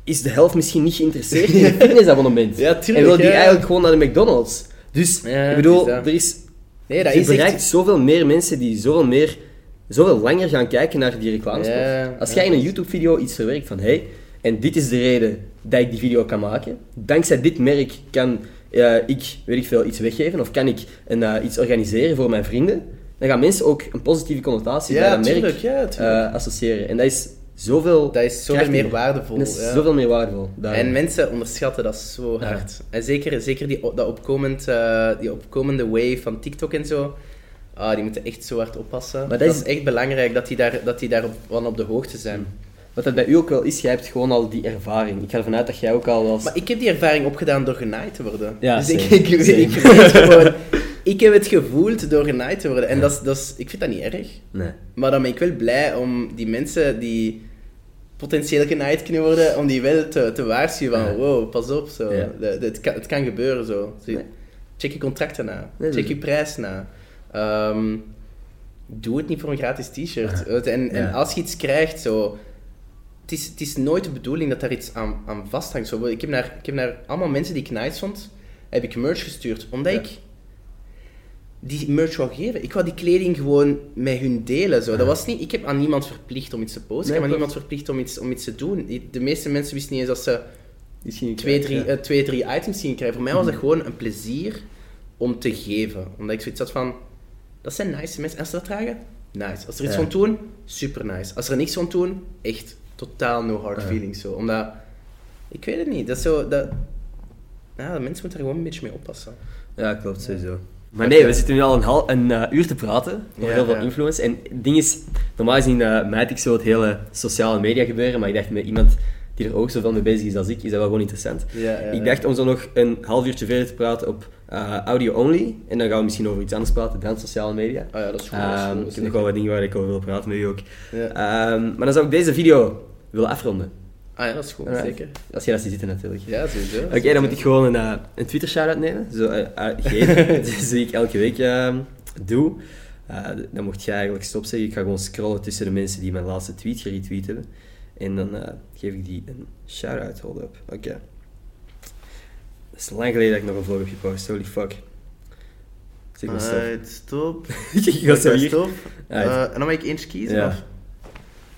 is de helft misschien niet geïnteresseerd in een fitnessabonnement. Ja, tuurlijk, En wil die ja. eigenlijk gewoon naar de McDonald's. Dus, ik bedoel, het is er is... Nee, dat je is echt- bereikt zoveel meer mensen die zoveel meer... Zoveel langer gaan kijken naar die reclamespot. Ja, Als jij in een YouTube-video iets verwerkt van... Hey, en dit is de reden dat ik die video kan maken. Dankzij dit merk kan eh, ik, weet ik veel, iets weggeven. Of kan ik een, eh, iets organiseren voor mijn vrienden. Dan gaan mensen ook een positieve connotatie Ja, bij dat merk ja, eh, associëren. En dat is zoveel... Dat is zoveel meer waardevol, Dat is ja. zoveel meer waardevol. Daarom. En mensen onderschatten dat zo hard. En zeker, zeker die, dat opkomend, die opkomende wave van TikTok en zo. Ah, die moeten echt zo hard oppassen. Maar dat, dat is is- echt belangrijk dat die daar, dat die daar op, van op de hoogte zijn. Wat dat bij u ook wel is, jij hebt gewoon al die ervaring. Ik ga ervan uit dat jij ook al als... Maar ik heb die ervaring opgedaan door genaaid te worden. Ja, dus ik, same, ik, ik, same. ik weet gewoon... Ik heb het gevoeld door genaaid te worden. En dat is, dat is, ik vind dat niet erg. Nee. Maar dan ben ik wel blij om die mensen die potentieel genaaid kunnen worden, om die wel te, te waarschuwen van Ja. wow, pas op, zo. Ja. Het, kan, het kan gebeuren zo. Nee. Check je contracten na. Check je prijs na. Ehm, doe het niet voor een gratis t-shirt. En, en Ja. als je iets krijgt, zo... Het is, het is nooit de bedoeling dat daar iets aan, aan vasthangt. Zo, ik, heb naar, ik heb naar allemaal mensen die ik nice vond, heb ik merch gestuurd. Omdat ik die merch wou geven. Ik wou die kleding gewoon met hun delen. Zo. Dat was niet, ik heb aan niemand verplicht om iets te posten. Nee, ik heb aan niemand verplicht om iets, om iets te doen. De meeste mensen wisten niet eens dat ze twee, drie, ja. eh, twee, drie items gingen krijgen. Voor mij was dat gewoon een plezier om te geven. Omdat ik zoiets had van... Dat zijn nice mensen. Als ze dat dragen, nice. Als er iets Ja. van doen, super nice. Als er niks van doen, echt totaal no hard Ja. feelings. Zo. Omdat... Ik weet het niet. Dat is zo... Dat, ja, mensen moeten er gewoon een beetje mee oppassen. Ja, klopt, sowieso. Maar nee, we zitten nu al een, hal, een eh, uur te praten over Ja, heel veel ja. influence. En het ding is, normaal gezien uh, mijt ik zo het hele sociale media gebeuren, maar ik dacht met iemand die er ook zoveel mee bezig is als ik, is dat wel gewoon interessant. Ja, ja, ik ja. dacht om zo nog een half uurtje verder te praten op eh, audio only. En dan gaan we misschien over iets anders praten dan sociale media. Ah ja, dat is goed. dat is Ehm, ik heb nog wel wat dingen waar ik over wil praten met u ook. Ja. Ehm, maar dan zou ik deze video willen afronden. Ah ja, dat is goed, Alright. zeker. Als jij dat ziet zitten natuurlijk. Ja, sowieso. Oké, dan moet ik gewoon een, eh, een Twitter shout-out nemen. Zo, eh, geven. dus die ik elke week ehm, doe. Eh, dan mocht jij eigenlijk stopzeggen. Ik ga gewoon scrollen tussen de mensen die mijn laatste tweet geretweet hebben. En dan geef ik die een shout-out. Hold up. Oké. Het is lang geleden dat ik nog een vlog heb gepost. Holy fuck. Zeg maar stop. Alright, stop. ik ga zo hier. Stop. Eh, en dan mag ik eentje kiezen? Ja. Of?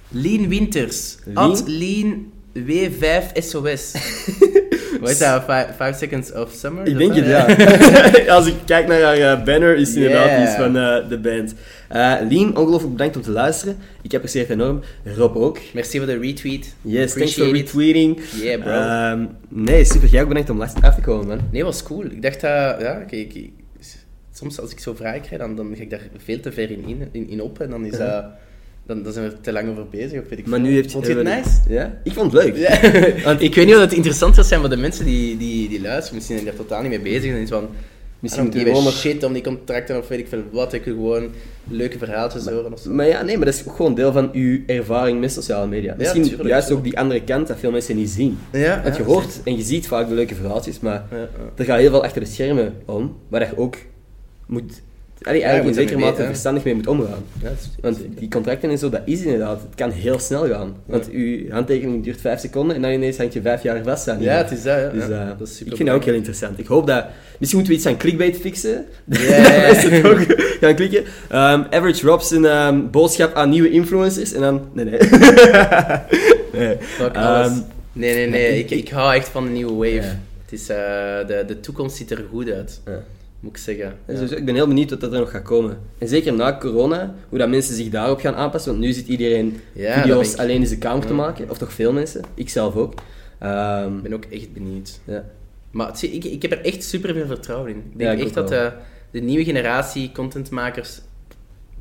Lean Winters. Lean? At Lean W5SOS. Wat is dat? 5 seconds of summer? Ik denk het, ja. Als ik kijk naar haar eh, banner, is het inderdaad iets van eh, de band. Eh Lien, ongelooflijk bedankt om te luisteren. Ik apprecieer het enorm. Rob ook. Merci voor de retweet. Yes, thanks for retweeting. Yeah, bro. Ehm, nee, super. Jij ook bedankt om last af te komen, man. Nee, was cool. Ik dacht dat... Ja, kijk... ik- soms als ik zo vragen krijg, dan, dan ga ik daar veel te ver in, in, in, op. En dan, is Ja. dat, dan, dan zijn we er te lang over bezig. Of weet ik Maar veel. nu heeft Vond je het nice? Ja? Ik vond het leuk. Ja. Want ik weet niet of het interessant zou zijn voor de mensen die, die, die luisteren. Misschien zijn die daar totaal niet mee bezig. En iets van... Misschien moeten we gewoon nog... shit om die contracten of weet ik veel wat. Ik wil gewoon leuke verhaaltjes horen of zo. Maar ja, nee, maar dat is ook gewoon deel van uw ervaring met sociale media. Misschien tuurlijk, juist ook die andere kant dat veel mensen niet zien. Ja, Want je hoort en je ziet vaak de leuke verhaaltjes, maar Ja, ja. er gaat heel veel achter de schermen om, waar je ook moet... Allee, eigenlijk in zekere mate verstandig mee moet omgaan. Want die contracten en zo, dat is inderdaad, het kan heel snel gaan. Want uw handtekening duurt vijf seconden en dan ineens hangt je vijf jaar vast aan. Ja, het is dat. Ja. Dus, eh, dat is super ik vind dat ook heel interessant. Ik hoop dat... Misschien moeten we iets aan clickbait fixen. Ja, Dat mensen toch gaan klikken. Ehm, Average Rob zijn ehm, boodschap aan nieuwe influencers. En dan... Nee, nee. nee. Fuck Ehm, alles. Nee, nee, nee. ik- hou echt van de nieuwe wave. Het is, eh, de, de toekomst ziet er goed uit. Moet ik zeggen. Ja. dus ik ben heel benieuwd wat dat er nog gaat komen. En zeker na corona, hoe dat mensen zich daarop gaan aanpassen. Want nu zit iedereen Ja, video's alleen in zijn kamer te maken. Of toch veel mensen. Ik zelf ook. Ehm, Ik ben ook echt benieuwd. ja. Maar het- ik, ik heb er echt super veel vertrouwen in. Ik denk ik echt dat de nieuwe generatie contentmakers...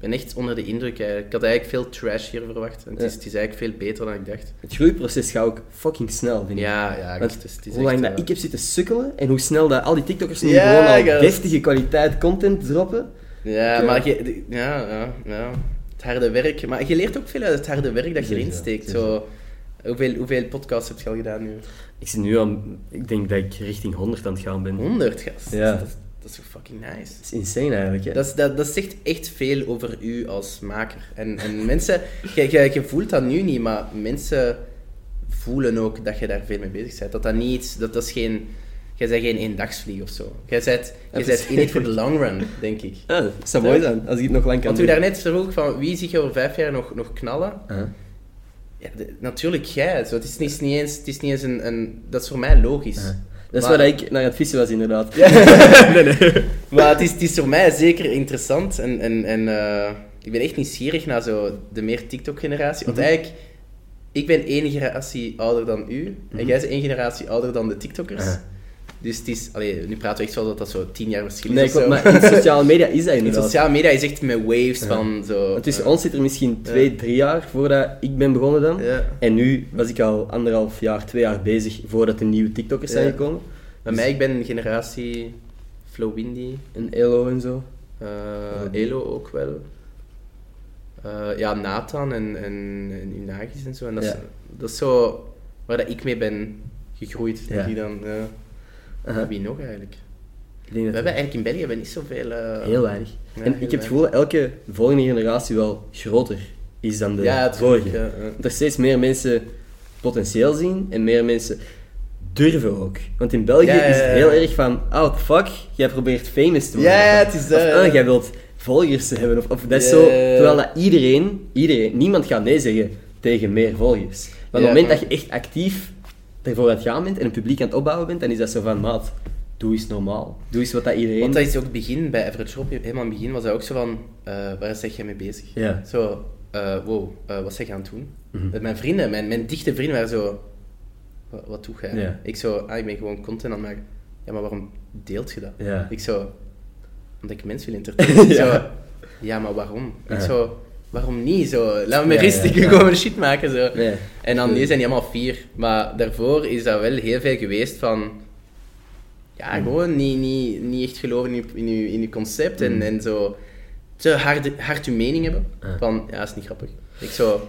Ik ben echt onder de indruk eigenlijk. Ik had eigenlijk veel trash hier verwacht. En het, is, het is eigenlijk veel beter dan ik dacht. Het groeiproces gaat ook fucking snel, vind ik. Ja, ja. Want dus het is hoe lang dat eh, ik heb zitten sukkelen en hoe snel dat al die TikTokkers nu Ja, gewoon al deftige kwaliteit content droppen. Ja, Ja. maar je, ja, ja, ja. Het harde werk. Maar je leert ook veel uit het harde werk dat je erin steekt. Zo, Hoeveel, hoeveel podcasts heb je al gedaan nu? Ik zit nu aan... Ik denk dat ik richting 100 aan het gaan ben. 100 gast. Ja. Dat, is- dat is toch fucking nice. Dat is insane eigenlijk, hè? Dat, is- dat, dat zegt echt veel over u als maker. En, en mensen, je, voelt dat nu niet, maar mensen voelen ook dat je daar veel mee bezig bent. Dat dat niet, dat, dat is geen, jij bent geen eendagsvlieg of zo. Jij bent, jij bent in for the long run, denk ik. Ah, dat zou mooi zijn, als ik het nog lang kan Want u doen. daarnet vroeg van wie zie je over vijf jaar nog, nog knallen? Ja, de- natuurlijk jij. Zo, het, is, niet- het is niet eens, het is niet eens een, een... Dat is voor mij logisch. Dat is Maar- waar ik naar het vissen was, inderdaad. Maar het is, het is voor mij zeker interessant en, en, en eh, ik ben echt nieuwsgierig naar zo de meer TikTok-generatie. Want Mhm. eigenlijk, ik ben één generatie ouder dan u en jij bent één generatie ouder dan de TikTokkers. Ah. Dus het is, allee, nu praten we echt wel dat dat zo tien jaar verschil is Nee, klopt, maar in sociale media is dat In inderdaad. sociale media is echt met waves Ja. van zo... Want tussen eh, ons zit er misschien twee, drie jaar voordat ik ben begonnen dan. Ja. En nu was ik al anderhalf jaar, twee jaar bezig voordat de nieuwe TikTokkers zijn Ja. gekomen. Bij mij, ik ben generatie Flow Windy, En Elo en zo. eh, Elo ook wel. Eh, ja, Nathan en, en, en Unagis en zo. En dat, is, Ja. dat is zo waar dat ik mee ben gegroeid. Ja. Die dan, Aha. Wie nog eigenlijk? Ik denk We dat hebben eigenlijk in België hebben we niet zoveel... eh, heel weinig. Ja, en heel ik heb het gevoel dat elke volgende generatie wel groter is dan de Ja, vorige. ja. Dat er steeds meer mensen potentieel zien en meer mensen durven ook. Want in België is het heel erg van, oh, fuck, jij probeert famous te worden. Ja, het is dat, Of, ja. ah, jij wilt volgers hebben. Of, of dat is zo, terwijl dat iedereen, iedereen, niemand gaat nee zeggen tegen meer volgers. Maar op het moment dat je echt actief ervoor aan het gaan bent en een publiek aan het opbouwen bent, dan is dat zo van, maat, doe eens normaal. Doe eens wat dat iedereen... Want dat is ook het begin, bij Everett Shop, helemaal in het begin was dat ook zo van, eh, waar zeg jij mee bezig? Ja. Zo, wow, eh, wat zeg je aan het doen? Met Mijn vrienden, mijn, mijn dichte vrienden waren zo, wat, wat doe jij? Ja. Ik zo, ah, ik ben gewoon content aan het maken. Ja, maar waarom deelt je dat? Ja. Ik zo, omdat ik mensen wil entertainen. Ja. Zo, ja, maar waarom? Ik zo, waarom niet? Zo, laat me Ja, rust, ja, gewoon shit maken. Zo. Nee. En dan nu zijn die allemaal vier. Maar daarvoor is dat wel heel veel geweest van... Ja, Mm. gewoon niet, niet, niet echt geloven in je, in je, in je concept en, Mm. en zo te hard, hard je mening hebben. Van, ja, is niet grappig. Ik zo...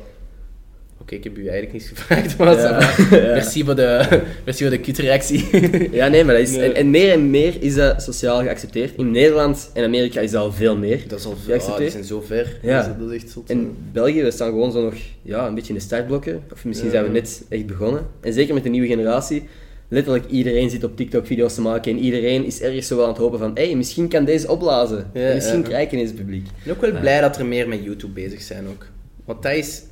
Oké, ik heb u eigenlijk niets gevraagd, maar Ja. Ja. merci, voor de, merci voor de kutreactie. Ja, nee, maar dat is... Nee. En, en meer en meer is dat sociaal geaccepteerd. In Nederland en Amerika is dat al veel meer. dat is al veel, geaccepteerd. die zijn zo ver. Ja. Dat, is, dat is echt zot. In België, we staan gewoon zo nog ja, een beetje in de startblokken. Of misschien Ja. zijn we net echt begonnen. En zeker met de nieuwe generatie. Letterlijk iedereen zit op TikTok video's te maken. En iedereen is ergens zo wel aan het hopen van... Hé, hey, misschien kan deze opblazen. Ja, en misschien ja. krijg ik ineens het publiek. Ik ben ook wel blij dat er meer met YouTube bezig zijn ook. Want dat is...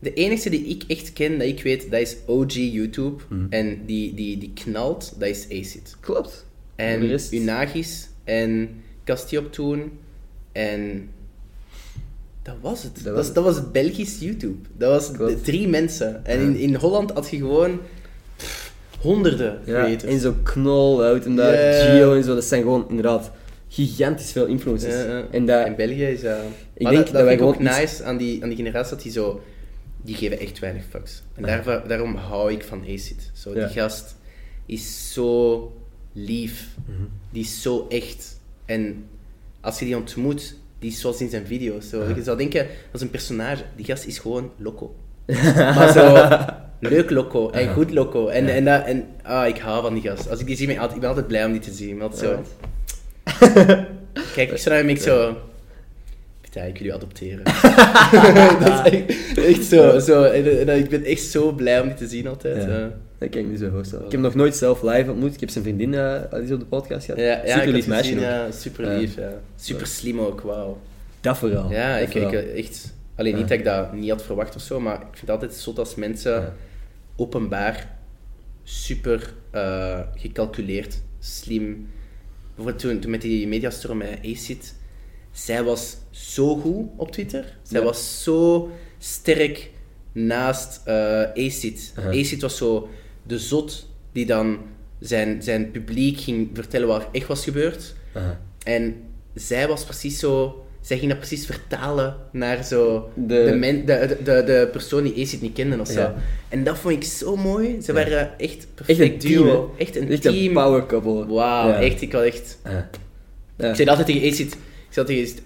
De enige die ik echt ken, dat ik weet, dat is OG YouTube. Mhm. En die, die, die knalt, dat is Acid. Klopt. En rest- Unagis en Castiop toen. En... Dat was het. Dat, Dat was, dat was Belgisch YouTube. Dat was Klopt. drie mensen. En Ja. in, in Holland had je gewoon pff, honderden Ja, creators. en zo Knol, en daar, Ja. Gio en zo. Dat zijn gewoon inderdaad gigantisch veel influencers. Ja, ja. En dat... In België is dat... Ik denk dat, dat wij ook nice aan die, aan die generatie, dat die zo... Die geven echt weinig fucks. En daarvoor, daarom hou ik van Acid. Zo. Die gast is zo lief. Mhm. Die is zo echt. En als je die ontmoet, die is zoals in zijn video's. Zo. Ja. Je zou denken, dat is een personage. Die gast is gewoon loco. maar zo... Leuk loco en Ja. goed loco. En, Ja. en, en ah, ik hou van die gast. Als ik die zie, ben ik altijd, ik ben altijd blij om die te zien. Zo... Kijk, ik sta daar en ik zo... Ik wil je adopteren. dat is echt, echt zo. zo en, en ik ben echt zo blij om die te zien altijd. Ja. Dat kan ik me zo voorstellen. Ik heb hem nog nooit zelf live ontmoet. Ik heb zijn vriendin eh, al eens op de podcast gehad. ja, ja, Super lief meisje gezien, ja, super lief. Ja. Super slim ook, wauw. Dat vooral. Ja, Dat ik, ik vooral. echt... Alleen niet dat ik dat niet had verwacht of zo, maar ik vind het altijd zot als mensen Ja. openbaar super eh, gecalculeerd, slim. Bijvoorbeeld toen, toen met die mediastorm met Acid, zij was zo goed op Twitter. Zij Ja. was zo sterk naast eh Acid. Acid was zo de zot die dan zijn, zijn publiek ging vertellen wat er echt was gebeurd. En zij was precies zo... Zij ging dat precies vertalen naar zo... De- De, men, de, de, persoon die Acid niet kende of zo. Ja. En dat vond ik zo mooi. Ze Ja. waren echt Echt perfect een team, duo. hè? Echt een Echt team. een power couple. Wauw, echt. Ik had echt... Ik zei altijd tegen Acid... Ik zei altijd tegen.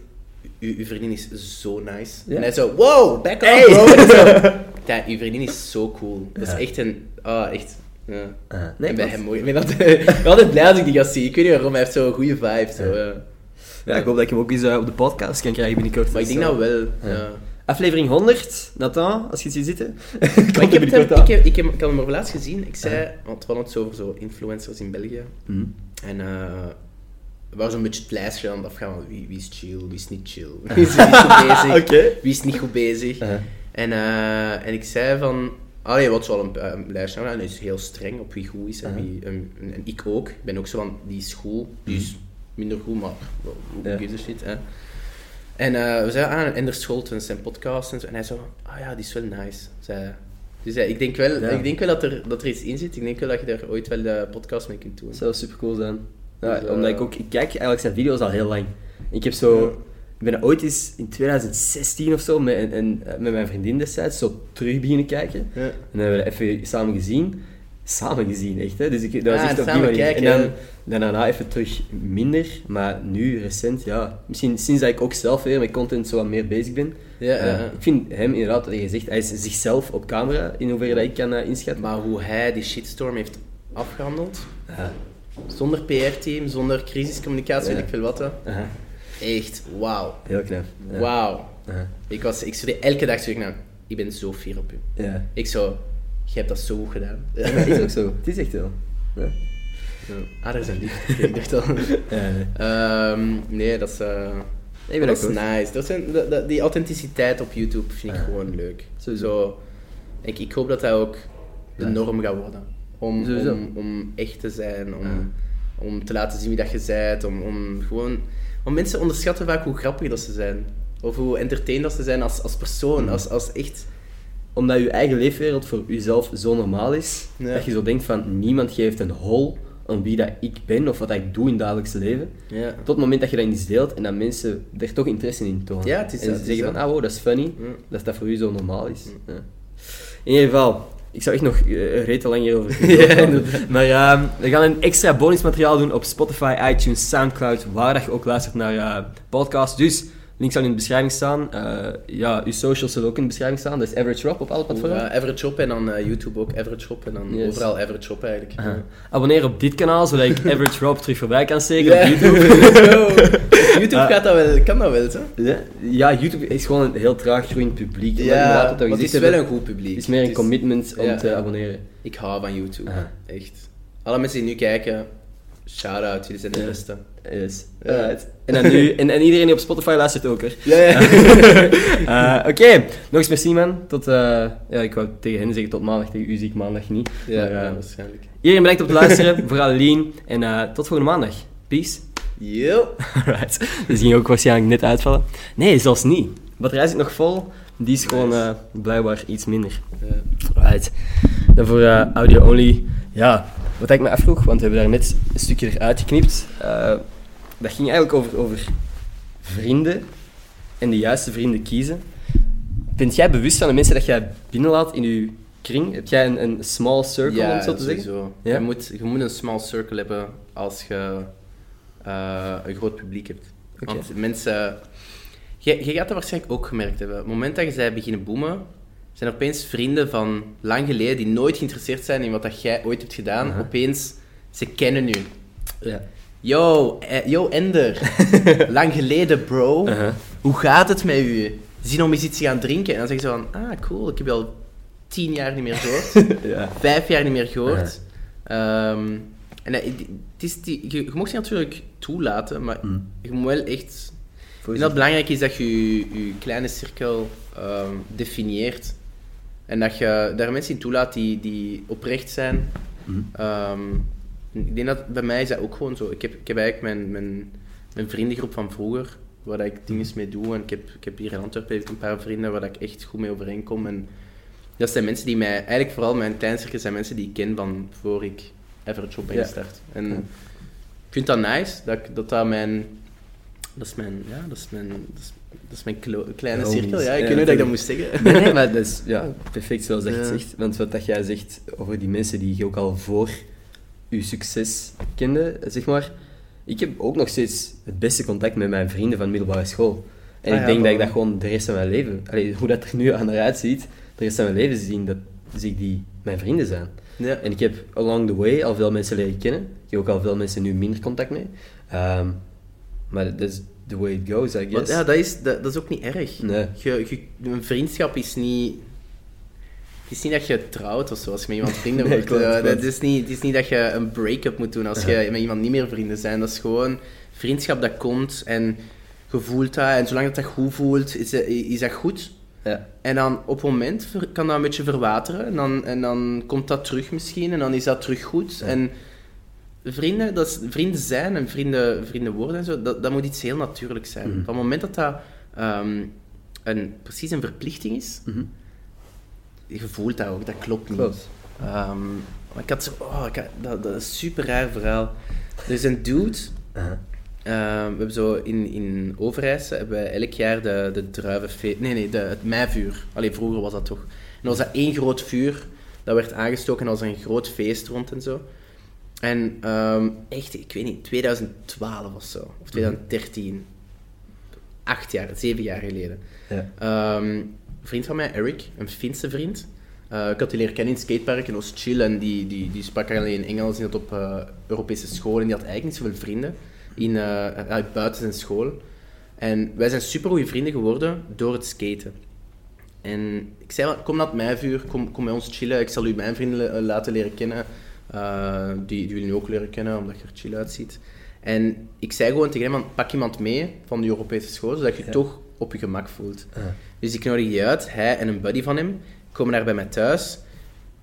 "U- Uw vriendin is zo nice. Ja. En hij zo... Wow, back up, Hey! bro. Dat, uw vriendin is zo cool. Dat Ja. is echt een... Ah, echt... Ja. Nee, ik ben hem mooi. Ik ben altijd, blij als ik die gast zie. Ik weet niet waarom, hij heeft zo'n goede vibe. Zo, ja. Ja, ik hoop dat ik hem ook eens eh, op de podcast kan krijgen binnenkort. Maar ik denk Dus, nou eh, wel. Ja. Ja. Aflevering 100, Nathan, als je het ziet zitten. Maar ik, heb hem, ik, heb, ik, heb, ik had hem over laatst gezien. Ik zei, want we hadden het zo over zo influencers in België. Mhm. En eh waren zo'n beetje het lijstje aan het afgaan van wie, wie is chill, wie is niet chill. Wie is niet goed bezig, wie is niet goed bezig. Uh-huh. En, eh, en ik zei van... Je wat wel een, eh, een lijstje aan en hij is heel streng op wie goed is en Uh-huh. wie... En, en ik ook. Ik ben ook zo van, die is goed, die is minder goed, maar Mhm. Ja. gives a shit, hè. En eh, we zeiden, ah, Ender Scholtens, zijn podcast en zo. En hij zo, ah ja, die is wel nice. Zei, dus ja, ik denk wel, Ja. ik denk wel dat, er, dat er iets in zit. Ik denk wel dat je daar ooit wel de podcast mee kunt doen. Dat zou super cool zijn. Ja, Dus, eh, omdat ik ook, ik kijk eigenlijk zijn video's al heel lang. Ik heb zo, Ja. ik ben ooit eens in 2016 of zo met, en, en, eh, met mijn vriendin destijds zo terug beginnen kijken. Ja. En dan hebben we dat even samen gezien. Samen gezien, echt. Hè? Dus ik, dat was Ah, echt op die manier. kijken, en dan, ja. dan daarna even terug minder. Maar nu, recent, ja. Misschien sinds dat ik ook zelf weer met content zo wat meer bezig ben. Ja, Eh, ja, ja. Ik vind hem inderdaad, wat je zegt, hij is zichzelf op camera, in hoeverre dat ik kan eh, inschatten. Maar hoe hij die shitstorm heeft afgehandeld, Ja. Zonder PR-team, zonder crisiscommunicatie, Ja. weet ik veel wat. hè. Echt, wauw. Heel knap. Ja. Wauw. Ik, was, ik elke dag terug naar ik ben zo fier op u. Ja. Ik zo, je hebt dat zo goed gedaan. Ja, is ook zo. Het is echt wel. Ja. Ah, daar is een lief. Oké, ik dacht al. Ja, nee. Nee, dat is, Ik ben dat is nice. Dat zijn, dat, dat- die authenticiteit op YouTube vind ik Ja. gewoon leuk. Sowieso. Zo, ik, ik hoop dat dat ook de Ja. norm gaat worden. Om, om, om echt te zijn, om, Ja. om te laten zien wie dat je bent, om, om gewoon... Want mensen onderschatten vaak hoe grappig dat ze zijn. Of hoe entertained dat ze zijn als, als persoon, als, als echt... Omdat je eigen leefwereld voor jezelf zo normaal is, Ja. dat je zo denkt van niemand geeft een hol aan wie dat ik ben of wat dat ik doe in het dagelijkse leven. Ja. Tot het moment dat je dat iets deelt en dat mensen er toch interesse in tonen. Ja, het is en dat, ze zeggen van, ah wow, dat is funny, dat dat voor u zo normaal is. Ja. In ieder geval, ik zou echt nog uh, rete lang hierover kunnen Ja. Maar ehm, we gaan een extra bonusmateriaal doen op Spotify, iTunes, Soundcloud, waar dat je ook luistert naar eh podcast. Dus, link zal in de beschrijving staan. Eh, ja, uw socials zullen ook in de beschrijving staan. Dat is Average Rob op alle platformen. Ja, Average Shop en dan eh, YouTube ook Average Shop en dan Yes. overal Average Shop eigenlijk. Abonneer op dit kanaal, zodat ik Average Rob terug voorbij kan steken op YouTube. YouTube Ah. gaat dat wel, kan dat wel, hè? Ja, ja, YouTube is gewoon een heel traag groeiend publiek. Ja, maar het is wel een goed publiek. Het is meer een commitment om ja, te abonneren. Ik hou van YouTube. Echt. Alle mensen die nu kijken, shout-out, jullie zijn de beste. Yes. Ja. Alright. En, dan nu, en, en iedereen die op Spotify luistert ook, hoor. Ja, ja. Eh, Oké, nog eens merci, man. Tot, eh, ja, ik wou tegen hen zeggen tot maandag, tegen u zie ik maandag niet. ja, Maar, eh, ja, waarschijnlijk. iedereen bedankt op het luisteren, vooral Lean. En eh, tot volgende maandag. Peace. Yo. Alright. Die ging ook waarschijnlijk net uitvallen. Nee, zelfs niet. De batterij zit nog vol. Die is gewoon eh, blijkbaar iets minder. Right. Dan voor eh, audio only. Ja, wat ik me afvroeg, want we hebben daar net een stukje eruit geknipt. eh, dat ging eigenlijk over, over vrienden en de juiste vrienden kiezen. Bent jij bewust van de mensen dat jij binnenlaat in je kring? Heb jij een, een small circle, om het zo te zeggen? Ja? Je, moet, je moet een small circle hebben als je eh, een groot publiek hebt. Oké. Want mensen... Je, je gaat dat waarschijnlijk ook gemerkt hebben. Op het moment dat je zij beginnen boomen, zijn er opeens vrienden van lang geleden die nooit geïnteresseerd zijn in wat dat jij ooit hebt gedaan. Opeens, ze kennen u. Ja. Yo, eh, yo Ender. lang geleden, bro. Hoe gaat het met u? Zien om eens iets te gaan drinken. En dan zeggen ze van, ah, cool, ik heb je al tien jaar niet meer gehoord. ja. Vijf jaar niet meer gehoord. Ehm, en eh, het is die, je, je mag ze natuurlijk toelaten, maar Mm. je moet wel echt... Ik denk dat het belangrijk is dat je je, je kleine cirkel ehm, definieert. En dat je daar mensen in toelaat die, die oprecht zijn. Mm. Ehm, ik denk dat bij mij is dat ook gewoon zo. Ik heb, ik heb eigenlijk mijn, mijn, mijn vriendengroep van vroeger, waar ik dingen mee doe. En ik heb, ik heb hier in Antwerpen een paar vrienden waar ik echt goed mee overeenkom. En dat zijn mensen die mij, eigenlijk vooral mijn klein cirkel zijn mensen die ik ken van voor ik Average Shop ben Ja. gestart. En ik vind dat nice, dat dat, dat mijn... Dat is mijn, ja, dat is mijn, dat is, dat is mijn kleine cirkel. Ja, ik weet niet dat ik dat moest zeggen. Nee, nee, maar dat is ja, perfect zoals dat je het zegt. Want wat dat jij zegt over die mensen die je ook al voor je succes kende, zeg maar. Ik heb ook nog steeds het beste contact met mijn vrienden van middelbare school. En Ah ik ja, denk dat ik dat gewoon de rest van mijn leven... Allee, hoe dat er nu aan eruit ziet, de rest van mijn leven zien dat zie ik die mijn vrienden zijn. Ja. En ik heb along the way al veel mensen leren kennen. Ik heb ook al veel mensen nu minder contact mee. Ehm, maar dat is the way it goes, I Want guess. ja, dat is, dat, dat is ook niet erg. Nee. Je, je, een vriendschap is niet... Het is niet dat je trouwt of zo als je met iemand vrienden Nee, wordt. klopt, Eh, klopt. is niet, het is niet dat je een break-up moet doen als je met iemand niet meer vrienden zijn. Dat is gewoon vriendschap dat komt en je voelt dat. En zolang dat, dat goed voelt, is, dat- is dat goed. Ja. En dan op het moment kan dat een beetje verwateren. En dan, en dan komt dat terug misschien. En dan is dat terug goed. En vrienden, dat is, vrienden zijn en vrienden, vrienden worden en zo, dat, dat moet iets heel natuurlijks zijn. Mhm. Van het moment dat dat ehm, een, precies een verplichting is, Mhm. je voelt dat ook, dat klopt niet. Klopt. Ehm, maar ik had zo, oh, ik had- dat, dat is een super raar verhaal. Er is een dude, Aha. eh, we hebben zo in, in Overijs hebben we elk jaar de, de druivenfeest... Nee, nee, de, het meivuur. Alleen vroeger was dat toch. En dan was dat één groot vuur, dat werd aangestoken en er was een groot feest rond en zo. En ehm, echt, ik weet niet, 2012 of zo, of 2013. Acht jaar, zeven jaar geleden. Ja. Ehm, een vriend van mij, Eric, een Finse vriend. Eh, ik had die leren kennen in het skatepark en was chill en die, die, die sprak alleen Engels. Die zat op eh, Europese school en die had eigenlijk niet zoveel vrienden in, eh, eh, buiten zijn school. En wij zijn super goede vrienden geworden door het skaten. En ik zei, wel, kom naar het meivuur, kom, kom bij ons chillen. Ik zal u mijn vrienden laten leren kennen. Eh, die, die willen u ook leren kennen, omdat je er chill uitziet. En ik zei gewoon tegen hem, pak iemand mee van de Europese school, zodat je Ja. toch op je gemak voelt. Dus ik nodig je uit, hij en een buddy van hem, komen daar bij mij thuis.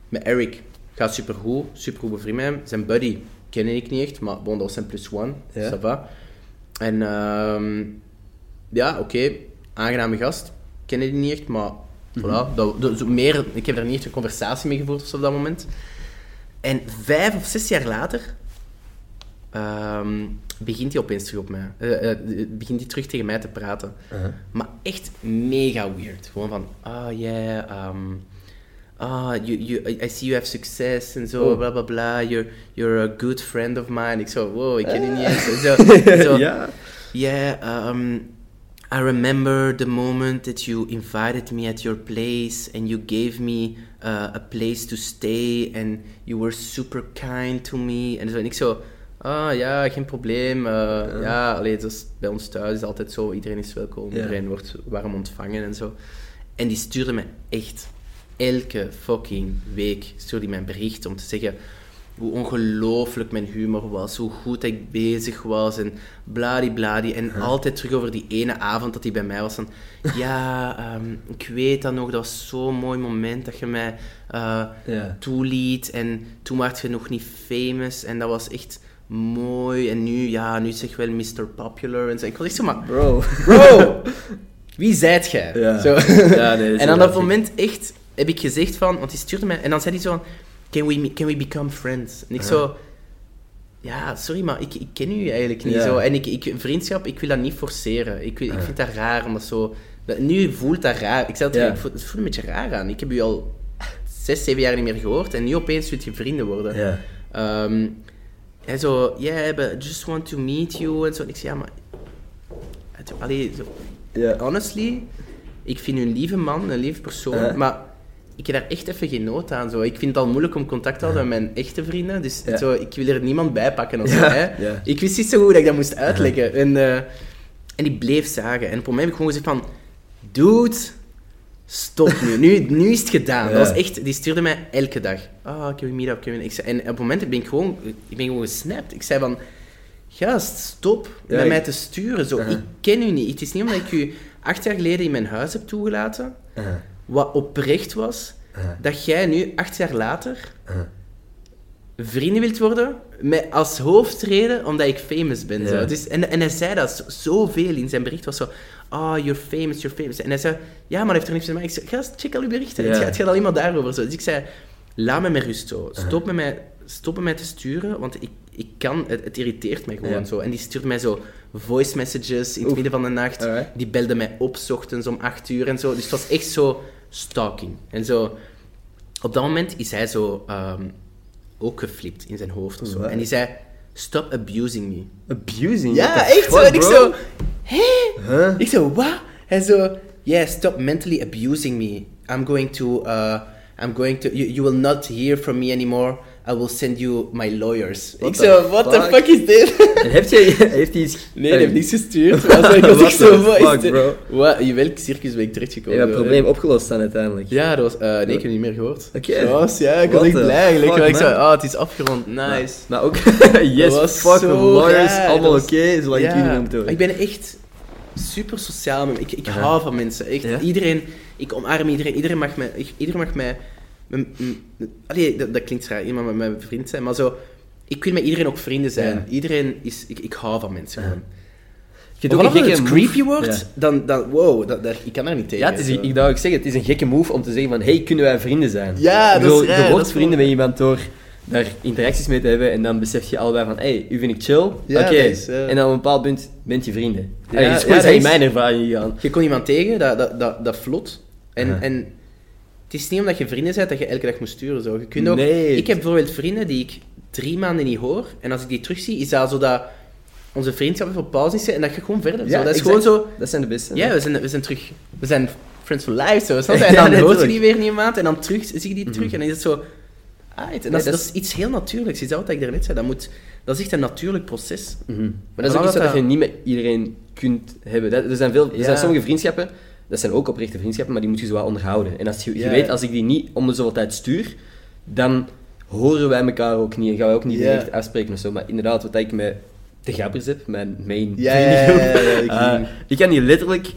Met Eric gaat supergoed, supergoed bevriend met hem. Zijn buddy ken ik niet echt, maar bon, dat was zijn plus one, Ja. ça va. En ehm, ja, oké, aangename gast. Ken die niet echt, maar voilà. Dat, dat- zo meer, ik heb daar niet echt een conversatie mee gevoerd op dat moment. En vijf of zes jaar later ehm, begint hij opeens terug op mij. Eh, eh, begint hij terug tegen mij te praten. Aha. Maar echt mega weird. Gewoon van, ah yeah, um, ah, you, you, I- see you have success en zo, Oh. bla bla bla. You're, you're a good friend of mine. Ik zo, wow, ik ken je niet Ah. eens. Zo, zo, ja. Yeah, um, I remember the moment that you invited me at your place and you gave me uh, a place to stay and you were super kind to me. En, zo, en ik zo, ah ja, geen probleem. uh, ja, allee, dat is, bij ons thuis is altijd zo, iedereen is welkom, Ja. iedereen wordt warm ontvangen en zo. En die stuurde me echt elke fucking week stuurde hij mij een bericht om te zeggen hoe ongelooflijk mijn humor was, hoe goed ik bezig was en bladi En altijd terug over die ene avond dat hij bij mij was. Van, ja, ehm, ik weet dat nog, dat was zo'n mooi moment dat je mij Ja. toeliet. En toen was je nog niet famous en dat was echt mooi. En nu, ja, nu zeg je wel Mr. Popular. En zo. Ik was echt zo, maar Bro. bro, wie zijt jij? Ja. Zo. Ja, nee, en aan dat moment echt heb ik gezegd van, want hij stuurde mij, en dan zei hij zo, can we, can we become friends? En ik zo, ja, sorry, maar ik, ik ken u eigenlijk niet zo. En ik, ik, vriendschap, ik wil dat niet forceren. Ik, ik vind dat raar, omdat zo, dat, nu voelt dat raar. Ik zei voel, het voelt een beetje raar aan. Ik heb u al zes, zeven jaar niet meer gehoord, en nu opeens wil je vrienden worden. Ja. Ehm, en zo, yeah, but I just want to meet you. En zo. En ik zei, ja, maar... Allee, zo, Ja. honestly, ik vind u een lieve man, een lieve persoon, maar ik heb daar echt even geen nood aan. Zo. Ik vind het al moeilijk om contact te houden met mijn echte vrienden, dus Ja. zo, ik wil er niemand bij pakken of zo. Ja, Hè. Ik wist niet zo goed dat ik dat moest uitleggen. En, eh, en die bleef zagen. En op een moment heb ik gewoon gezegd van... Dude, stop nu. Nu, nu is het gedaan. Dat was echt... Die stuurde mij elke dag. Ah, can we meet up, can we... Ik zei, en op het moment ben ik gewoon... Ik ben gewoon gesnapt. Ik zei van... Gast, stop met mij te sturen. Zo. Ik ken u niet. Het is niet omdat ik u acht jaar geleden in mijn huis heb toegelaten. Wat oprecht was, Aha. dat jij nu, acht jaar later, Aha. vrienden wilt worden, met als hoofdreden omdat ik famous ben. Zo. Dus, en, en hij zei dat zo- zoveel in zijn bericht. was zo, ah, you're famous, you're famous. En hij zei, ja, maar heeft er niks mee te maken. Ik zei, gast, check al uw berichten. Het, gaat, het gaat alleen maar daarover. Zo. Dus ik zei, laat me met rust zo. Stop met mij, stop met mij te sturen, want ik, ik kan, het, het irriteert mij gewoon zo. En die stuurt mij zo voice messages in het Oef. midden van de nacht. Alright. Die belde mij op, 's ochtends om acht uur en zo. Dus het was echt zo stalking. En zo, op dat moment is hij zo ehm, ook geflipt in zijn hoofd of zo. En die zei, stop abusing me. Abusing? Ja, What echt zo. En ik zo, hé? Huh? Ik zo, wat? Hij zo, yeah, stop mentally abusing me. I'm going to, uh, I'm going to, you, you will not hear from me anymore. I will send you my lawyers. What ik zo, what the fuck? is dit? En heb je, heeft hij iets... Nee, die heeft niks gestuurd. Maar zo, ik was echt zo, the wat is fuck, dit? bro? Wat, in welk circus ben ik Je terechtgekomen? hebt het probleem opgelost dan uiteindelijk. Ja, dat was, eh, nee, ik heb het niet meer gehoord. Oké. Was, ja, ik was echt blij eigenlijk. ik zei, oh, het is afgerond, nice. Maar ook, yes, fuck lawyers, raar, allemaal oké, was- zolang ik jullie niet moet horen. Ik ben echt super sociaal. met- Ik, ik hou van mensen. Echt, Ja? iedereen, ik omarm iedereen. Iedereen mag mij... ik- Iedereen mag mij m- m- allee, dat, dat klinkt raar, iemand met mijn vriend zijn, maar zo... Ik wil met iedereen ook vrienden zijn. Ja. Iedereen is... Ik, ik hou van mensen gewoon. Je doet een dat het creepy wordt, Ja. dan, dan... Wow, dat, dat- ik kan daar niet tegen. Ja, het is, zo. ik zou ook zeggen, het is een gekke move om te zeggen van, hey, kunnen wij vrienden zijn? Ja, Ik dat is bedoel, raar, Je dat wordt is vrienden met iemand door daar interacties mee te hebben en dan besef je allebei van, hey, u vind ik chill, Ja, oké. is, ja. En dan op een bepaald punt bent je vrienden. Ja, zo dat is in is- mijn ervaring gegaan. Je komt iemand tegen, dat, dat, dat, dat vlot. En, en het is niet omdat je vrienden bent dat je elke dag moet sturen. Zo. Je kunt ook, Nee. Ik heb bijvoorbeeld vrienden die ik drie maanden niet hoor. En als ik die terugzie, is dat zo dat onze vriendschap even op pauze is en dat je gewoon verder. zo. Dat is exact. gewoon zo... Dat zijn de beste. Ja, we zijn, we zijn terug... We zijn friends for life, zo. snap je? En Ja, dan hoort je die weer niet een maand en dan terug, zie je die terug. En dan is het zo... Ah, en dat, is- dat dat is- is iets heel natuurlijks. Is dat wat ik daarnet zei? Dat, moet, dat is echt een natuurlijk proces. Mhm. Maar dat is ook iets dat dat je niet met iedereen kunt hebben. Dat- Er zijn, veel, er Ja. zijn sommige vriendschappen, dat zijn ook oprechte vriendschappen, maar die moet je zo wel onderhouden. En als je, je weet, als ik die niet om de zoveel tijd stuur, dan horen wij elkaar ook niet en gaan we ook niet Ja. direct afspreken of zo. Maar inderdaad, wat ik met de gabbers heb, mijn main Ja, ja, ik kan die letterlijk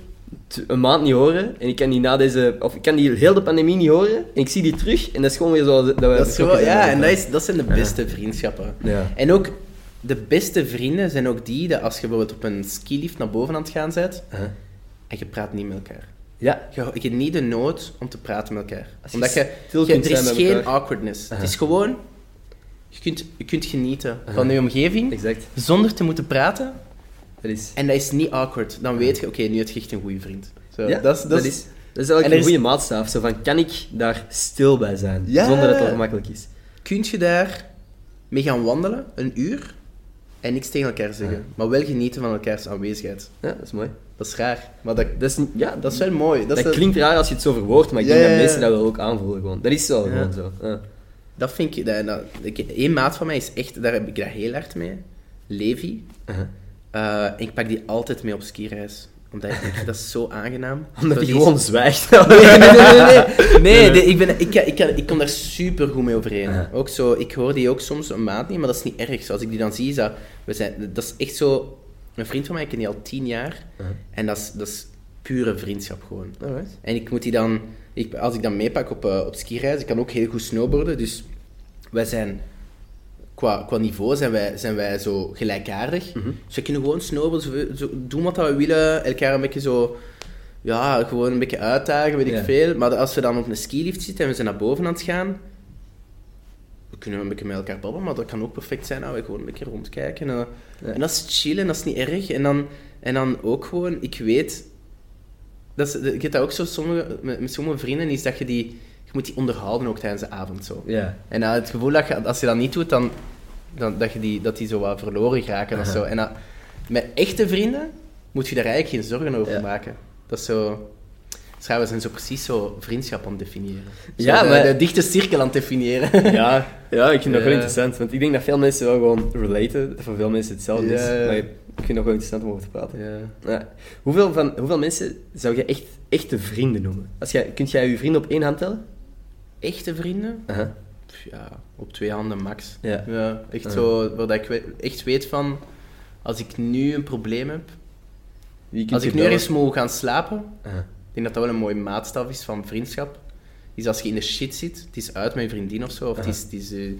een maand niet horen en ik kan die na deze, of ik kan die heel de pandemie niet horen en ik zie die terug en dat is gewoon weer zo dat we Dat is gewoon, ja, en dat, is, dat zijn de beste vriendschappen. Ja. En ook de beste vrienden zijn ook die dat als je bijvoorbeeld op een skilift naar boven aan het gaan bent. En je praat niet met elkaar. Ja, Je, je hebt niet de nood om te praten met elkaar. Als Omdat je, je- er is geen elkaar. awkwardness. Aha. Het is gewoon, je kunt, je kunt genieten Aha. van je omgeving exact. zonder te moeten praten. Dat is... En dat is niet awkward. Dan weet je, oké, nu heb je echt een goede vriend. Zo, Ja, dat is, dat is, dat is eigenlijk een is- goede maatstaf. Zo van, kan ik daar stil bij zijn? Ja. Zonder dat het ongemakkelijk is. Kun je daar mee gaan wandelen, een uur, en niks tegen elkaar zeggen. Ja. Maar wel genieten van elkaars aanwezigheid. Ja, dat is mooi. Dat is raar. Maar dat, Dat, is, ja, dat is wel mooi. Dat, dat, is dat, klinkt raar als je het zo verwoordt, maar ik denk dat mensen dat wel ook aanvoelen gewoon. Dat is zo, Ja. gewoon zo. Ja. dat vind ik... Dat, dat, ik één maat van mij is echt... Daar heb ik dat heel hard mee. Levi. En ik pak die altijd mee op skireis. Omdat ik, dat is zo aangenaam. Omdat hij gewoon zwijgt. Nee, nee, nee, nee, nee. Nee, de- ik, ben, ik, ik, ik kom daar super goed mee overeen. Ja. Ook zo, ik hoor die ook soms een maand niet, maar dat is niet erg. Als ik die dan zie, is dat, we zijn, dat is echt zo... Een vriend van mij, ik ken die al tien jaar. En dat is, dat is pure vriendschap gewoon. Alright. En ik moet die dan... Ik, als ik dan meepak op, eh, op skireis, ik kan ook heel goed snowboarden, dus wij zijn... Qua, qua niveau zijn wij, zijn wij zo gelijkaardig. Mhm. Dus we kunnen gewoon snowboarden, zo, zo doen wat we willen, elkaar een beetje zo... Ja, gewoon een beetje uitdagen, weet ik Ja. veel. Maar als we dan op een skilift zitten en we zijn naar boven aan het gaan... We kunnen een beetje met elkaar babbelen, maar dat kan ook perfect zijn dat we gewoon een beetje rondkijken. En, Ja. en dat is chill en dat is niet erg. En dan, en dan ook gewoon, ik weet... Dat is, ik heb dat ook zo sommige, met, met sommige vrienden, is dat je die... Je moet die onderhouden ook tijdens de avond zo. Ja. En dan het gevoel dat je, als je dat niet doet, dan, dan dat, je die, dat die zo wat verloren of Aha. zo. En dat, met echte vrienden moet je daar eigenlijk geen zorgen over Ja. maken. Dat is zo... We zijn zo precies zo vriendschap aan het definiëren. Zo Ja, de, maar- de dichte cirkel aan het definiëren. Ja, ja, ik vind dat wel interessant. Want ik denk dat veel mensen wel gewoon relaten. Dat voor veel mensen hetzelfde. Ja. Maar ik vind het nog wel interessant om over te praten. Ja. Ja. Hoeveel, van, hoeveel mensen zou je echt echte vrienden noemen? Als jij, kunt jij je vrienden op één hand tellen? Echte vrienden? Ja, op twee handen max. Ja. echt zo, waar ik echt weet van... Als ik nu een probleem heb... Als ik nu ergens moet gaan slapen... Ik denk dat dat wel een mooie maatstaf is van vriendschap. Is als je in de shit zit, het is uit met je vriendin of zo, of het is, het is, eh,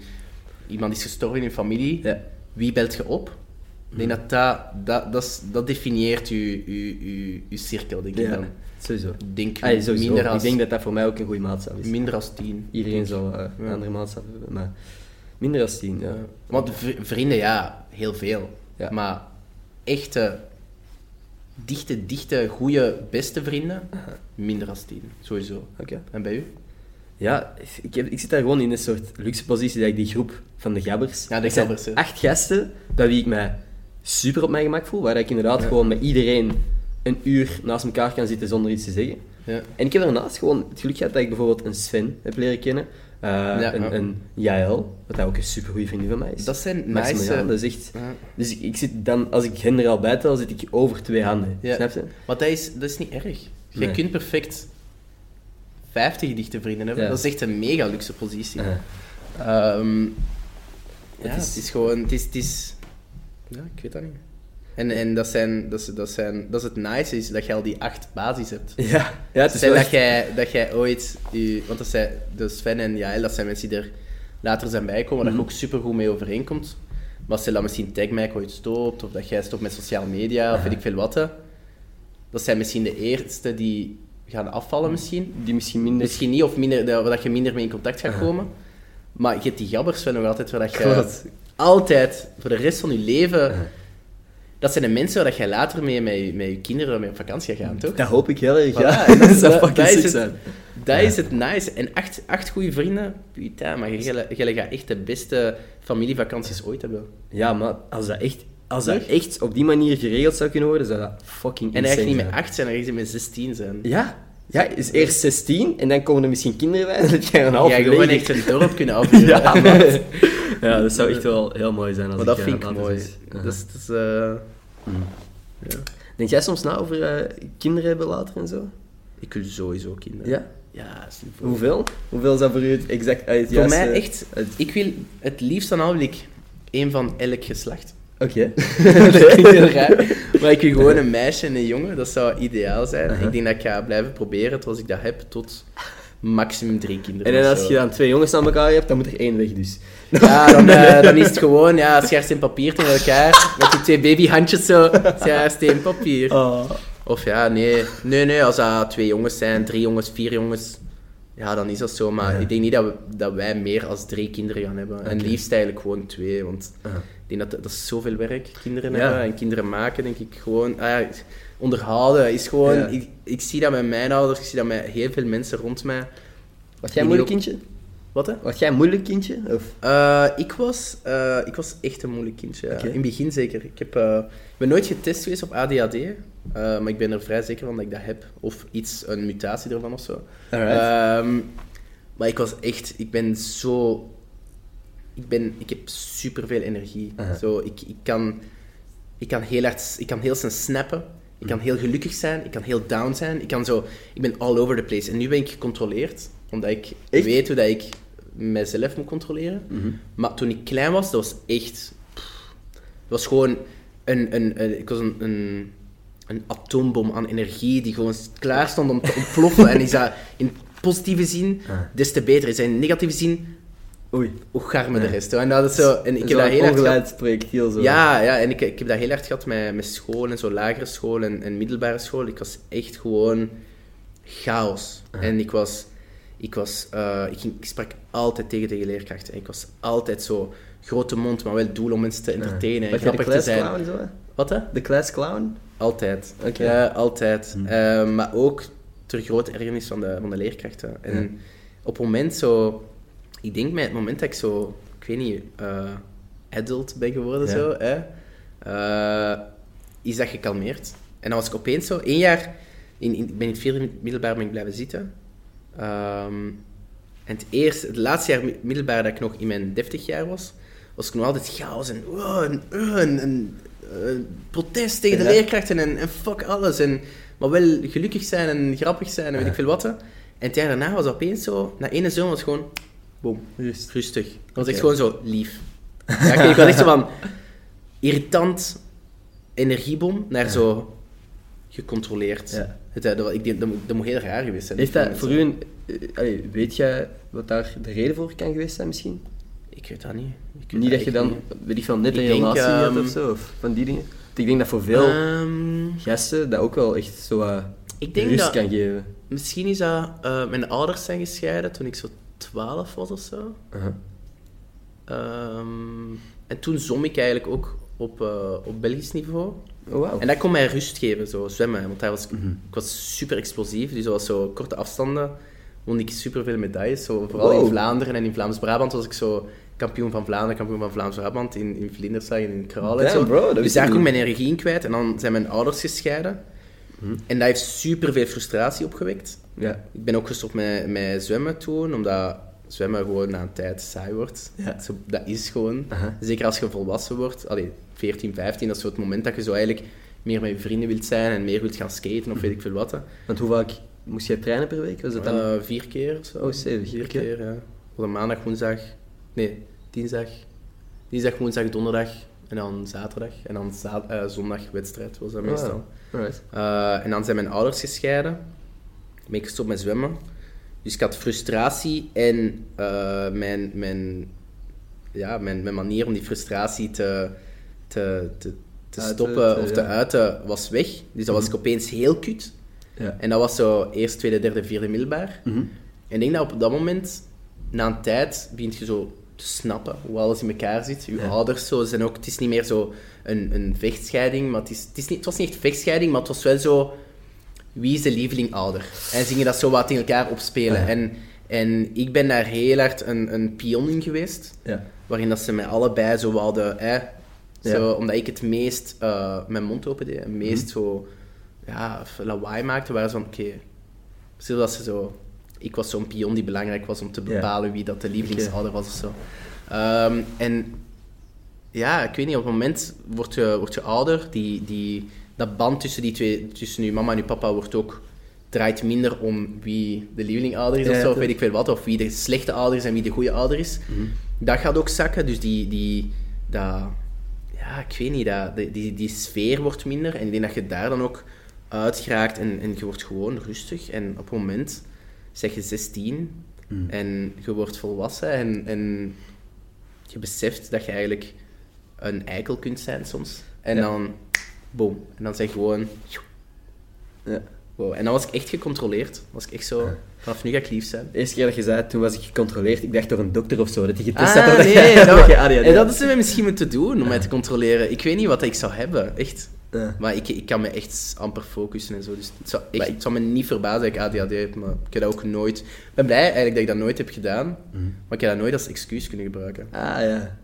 iemand is gestorven in je familie, Ja. wie belt je op? Ik denk dat dat, dat, dat, definieert je, je, je, je cirkel, denk ik Ja, dan. Sowieso. Ik denk sowieso. minder, als, Ik denk dat dat voor mij ook een goede maatstaf is. minder als tien. Iedereen zal eh, een andere maatstaf hebben, maar minder dan tien, ja. Want vri- vrienden, ja, heel veel. Maar echte, dichte, dichte, goede, beste vrienden, minder als tien. Sowieso. Oké. En bij u? Ja, ik, heb, ik zit daar gewoon in een soort luxe positie dat ik die groep van de gabbers... Ja, de Er gabbers, acht gasten, bij wie ik mij super op mijn gemak voel, waar ik inderdaad Ja. gewoon met iedereen een uur naast elkaar kan zitten zonder iets te zeggen. Ja. En ik heb daarnaast gewoon het geluk gehad dat ik bijvoorbeeld een Sven heb leren kennen. eh, Ja, een, een Jael, wat ook een super goede vriendin van mij is. Dat zijn nice... dat is echt... Ja. Dus ik, ik zit dan, als ik hen er al bij tel, zit ik over twee handen. Snap je? Maar dat is, dat is niet erg. Je Nee. kunt perfect 50 dichte vrienden hebben. Dat is echt een mega luxe positie. Eh, Ehm, ja, Het is- het is gewoon... Het is, het is... Ja, ik weet dat niet. En, en dat, zijn, dat, is, dat, zijn, dat is het nice, is dat je al die acht basis hebt. ja, ja, het is wel dat jij, dat jij ooit... Je, want dat zijn, de Sven en Jael, dat zijn mensen die er later zijn bijgekomen, Mhm. dat je ook super goed mee overeenkomt. Maar stel dat misschien Tag mij ooit stopt, of dat jij stopt met sociale media, of weet ik veel wat. Dat zijn misschien de eerste die gaan afvallen misschien. die misschien minder... Misschien niet, of minder, waar dat je minder mee in contact gaat komen. Maar je hebt die gabbers wel nog altijd, waar dat je Klopt. altijd, voor de rest van je leven... Dat zijn de mensen waar dat je later mee met, je- met je kinderen mee op vakantie gaat gaan, toch? Dat hoop ik heel erg, Voilà, ja. en dat- dat zou dat- fucking dat is sick zijn. Dat Ja. is het nice. En acht, acht goede vrienden, putain, maar jij jij gaat echt de beste familievakanties ooit hebben. Ja, maar als dat echt... Als dat echt op die manier geregeld zou kunnen worden, zou dat fucking En eigenlijk niet met acht zijn, dan ga je met 16 zijn. Ja. Ja, is eerst 16 en dan komen er misschien kinderen bij. Dan heb je een half Ja, gewoon echt een dorp kunnen afhuren. Ja, dat zou echt wel heel mooi zijn. Als Maar dat eh, vind ik mooi. Dat is, dat is, eh, Mm. ja. Denk jij soms na over eh, kinderen hebben later en zo? Ik wil sowieso kinderen. Ja? Ja, is voor- Hoeveel? Hoeveel zou voor u het exact uit Voor mij echt, ik wil het liefst dan al wil ik één van elk geslacht. Oké. dat klinkt heel raar. Maar ik wil gewoon een meisje en een jongen, dat zou ideaal zijn. Ik denk dat ik ga blijven proberen, zoals ik dat heb, tot maximum drie kinderen. En of als je dan twee jongens aan elkaar hebt, dan moet er één weg dus. Ja, dan, eh, dan is het gewoon ja, schaar en papier tegen elkaar, met die twee babyhandjes zo, steen papier. Oh. Of ja, nee, nee, nee, als dat twee jongens zijn, drie jongens, vier jongens, ja, dan is dat zo. Maar Ja. ik denk niet dat, we, dat wij meer als drie kinderen gaan hebben. En liefst eigenlijk gewoon twee, want Ah. ik denk dat dat is zoveel werk, kinderen Ja. hebben en kinderen maken, denk ik gewoon. Ah, ja, onderhouden is gewoon, Ja. ik, ik zie dat met mijn ouders, ik zie dat met heel veel mensen rond mij. Was jij een moeilijk ook- kindje? Wat hè? Was jij een moeilijk kindje? Of? Eh, ik, was, eh, ik was echt een moeilijk kindje. In het begin zeker. Ik, heb, ik ben nooit getest geweest op ADHD, maar ik ben er vrij zeker van dat ik dat heb. Of iets, een mutatie ervan of zo. Ehm, maar ik was echt, ik ben zo. Ik, ben, ik heb superveel energie. Zo, ik, ik, kan, ik, kan heel hard, ik kan heel snel snappen. Ik kan heel gelukkig zijn. Ik kan heel down zijn. Ik, kan zo, ik ben all over the place. En nu ben ik gecontroleerd, omdat ik Echt? weet hoe dat ik mezelf moet controleren. Mhm. Maar toen ik klein was, dat was echt... pff, Het was gewoon een... een, een ik was een, een, een atoombom aan energie die gewoon klaar stond om te ontploffen. en is dat in positieve zin, Ah. des te beter. Is dat in negatieve zin, Oei. hoe garme de Ja. rest. hoor. En dat is zo... En ik heb Zo'n dat heel hard gehad. zo. Ja, ja, en ik, ik heb dat heel hard gehad met, met school en zo, lagere school en, en middelbare school. Ik was echt gewoon chaos. Ah. En ik was... Ik, was eh, ik, ging, ik sprak altijd tegen de leerkrachten. Ik was altijd zo grote mond, maar wel doel om mensen te entertainen en grappig te zijn. klasclown zo? hè? Wat hè? De klasclown? Altijd. Oké. Ja, altijd. Hm. Eh, maar ook ter grote ergernis van de, van de leerkrachten. En op het moment zo... Ik denk met het moment dat ik zo... Ik weet niet... eh, adult ben geworden, Ja. zo, hè, eh, is dat gekalmeerd. En dan was ik opeens zo... één jaar... In, in, ik ben in het vierde middelbaar ben ik blijven zitten. Ehm, en het, eerste, het laatste jaar mi- middelbaar dat ik nog in mijn deftig jaar was, was ik nog altijd chaos en, oh, en, oh, en, en, eh, protest tegen de Ja. leerkrachten en, en fuck alles. En, maar wel gelukkig zijn en grappig zijn en weet Ja. ik veel wat. En het jaar daarna was het opeens zo, na ene zomer was het gewoon, boom, Rust. rustig. Het was echt gewoon zo lief. Ja, ik, ik was echt zo van irritant energiebom naar zo gecontroleerd. Ja. Het, eh, dat, ik denk, dat, moet, dat moet heel raar geweest zijn. Heeft dat voor u een... eh, allee, weet jij wat daar de reden voor kan geweest zijn misschien? Ik weet dat niet. Ik weet Niet dat je dan, niet. weet ik van, net Ik een denk, relatie had ehm, of zo, of van die dingen. Ik denk dat voor veel Ehm, gasten dat ook wel echt zo wat ik denk rust dat... kan geven. Misschien is dat... eh, mijn ouders zijn gescheiden toen ik zo 12 was of zo. Ehm, en toen zwom ik eigenlijk ook op, eh, op Belgisch niveau. Oh, wauw. En dat kon mij rust geven, zo zwemmen. Want daar was, Mhm. ik was super explosief. Dus dat was zo korte afstanden. Won ik super veel medailles. Zo, vooral Wow. in Vlaanderen en in Vlaams-Brabant was ik zo kampioen van Vlaanderen, kampioen van Vlaams-Brabant. In, in Vlinderslag en in Kraal en Damn, zo. bro, dat dus daar kon ik mijn energie in kwijt. En dan zijn mijn ouders gescheiden. En dat heeft super veel frustratie opgewekt. Ja. Ik ben ook gestopt met, met zwemmen toen, omdat zwemmen gewoon na een tijd saai wordt. Ja. Zo, dat is gewoon. Zeker als je volwassen wordt. Allee, 14, 15, dat is zo het moment dat je zo eigenlijk meer met je vrienden wilt zijn en meer wilt gaan skaten of weet ik veel wat. Want hoe vaak moest jij trainen per week? Was het dan... Eh, vier keer of zo. Oh, stevig. Vier keer, ja. Op een maandag, woensdag... Nee, dinsdag. Dinsdag, woensdag, donderdag. En dan zaterdag. En dan za- eh, zondag wedstrijd was dat meestal. Alright. Eh, en dan zijn mijn ouders gescheiden. Ben ik gestopt met zwemmen. Dus ik had frustratie en mijn, mijn, ja, mijn, mijn manier om die frustratie te, te, te, te Uiten, stoppen te- of te ja. uiten was weg. Dus dat was ik opeens heel kut. Ja. En dat was zo eerst, tweede, derde, vierde middelbaar. Mhm. En ik denk dat op dat moment, na een tijd, begint je zo te snappen hoe alles in elkaar zit. Je Ja. ouders zo zijn ook... Het is niet meer zo een, een vechtscheiding, maar het, is, het, is niet, het was niet echt vechtscheiding, maar het was wel zo... Wie is de lieveling ouder? En zingen dat zo wat in elkaar opspelen. En, en ik ben daar heel hard een, een pion in geweest, Ja. waarin dat ze mij allebei zo hadden... Zo. Omdat ik het meest eh, mijn mond open deed, het meest zo ja, lawaai maakte, waren ze van, oké, stel dat ze zo... Ik was zo'n pion die belangrijk was om te bepalen wie dat de lievelingsouder was of zo. Ehm, en ja, ik weet niet, op het moment word je, word je ouder, die, die, dat band tussen die twee, tussen je mama en je papa wordt ook draait minder om wie de lievelingouder is Ja, of zo, of weet ik veel wat, of wie de slechte ouder is en wie de goede ouder is. Dat gaat ook zakken, dus die, die, dat, ja, ik weet niet, dat, die, die, die sfeer wordt minder. En ik denk dat je daar dan ook uit geraakt en, en je wordt gewoon rustig. En op een moment zeg je 16 en je wordt volwassen en, en je beseft dat je eigenlijk een eikel kunt zijn soms. En Ja. dan, boom. En dan zeg je gewoon, Ja. Wow. En dan was ik echt gecontroleerd. Was ik echt zo, vanaf nu ga ik lief zijn. De eerste keer dat je zei, toen was ik gecontroleerd. Ik dacht door een dokter of zo, dat hij getest Ah, had. of nee, dat je- dat, dat je ADHD en dat is ze mij misschien moeten doen om mij te controleren. Ik weet niet wat ik zou hebben, echt. Ja. Maar ik, ik kan me echt amper focussen en zo. Dus het zou, echt, het zou me niet verbazen dat ik ADHD heb, maar ik heb dat ook nooit... Ik ben blij eigenlijk dat ik dat nooit heb gedaan, Mhm. maar ik heb dat nooit als excuus kunnen gebruiken. Ah, ja.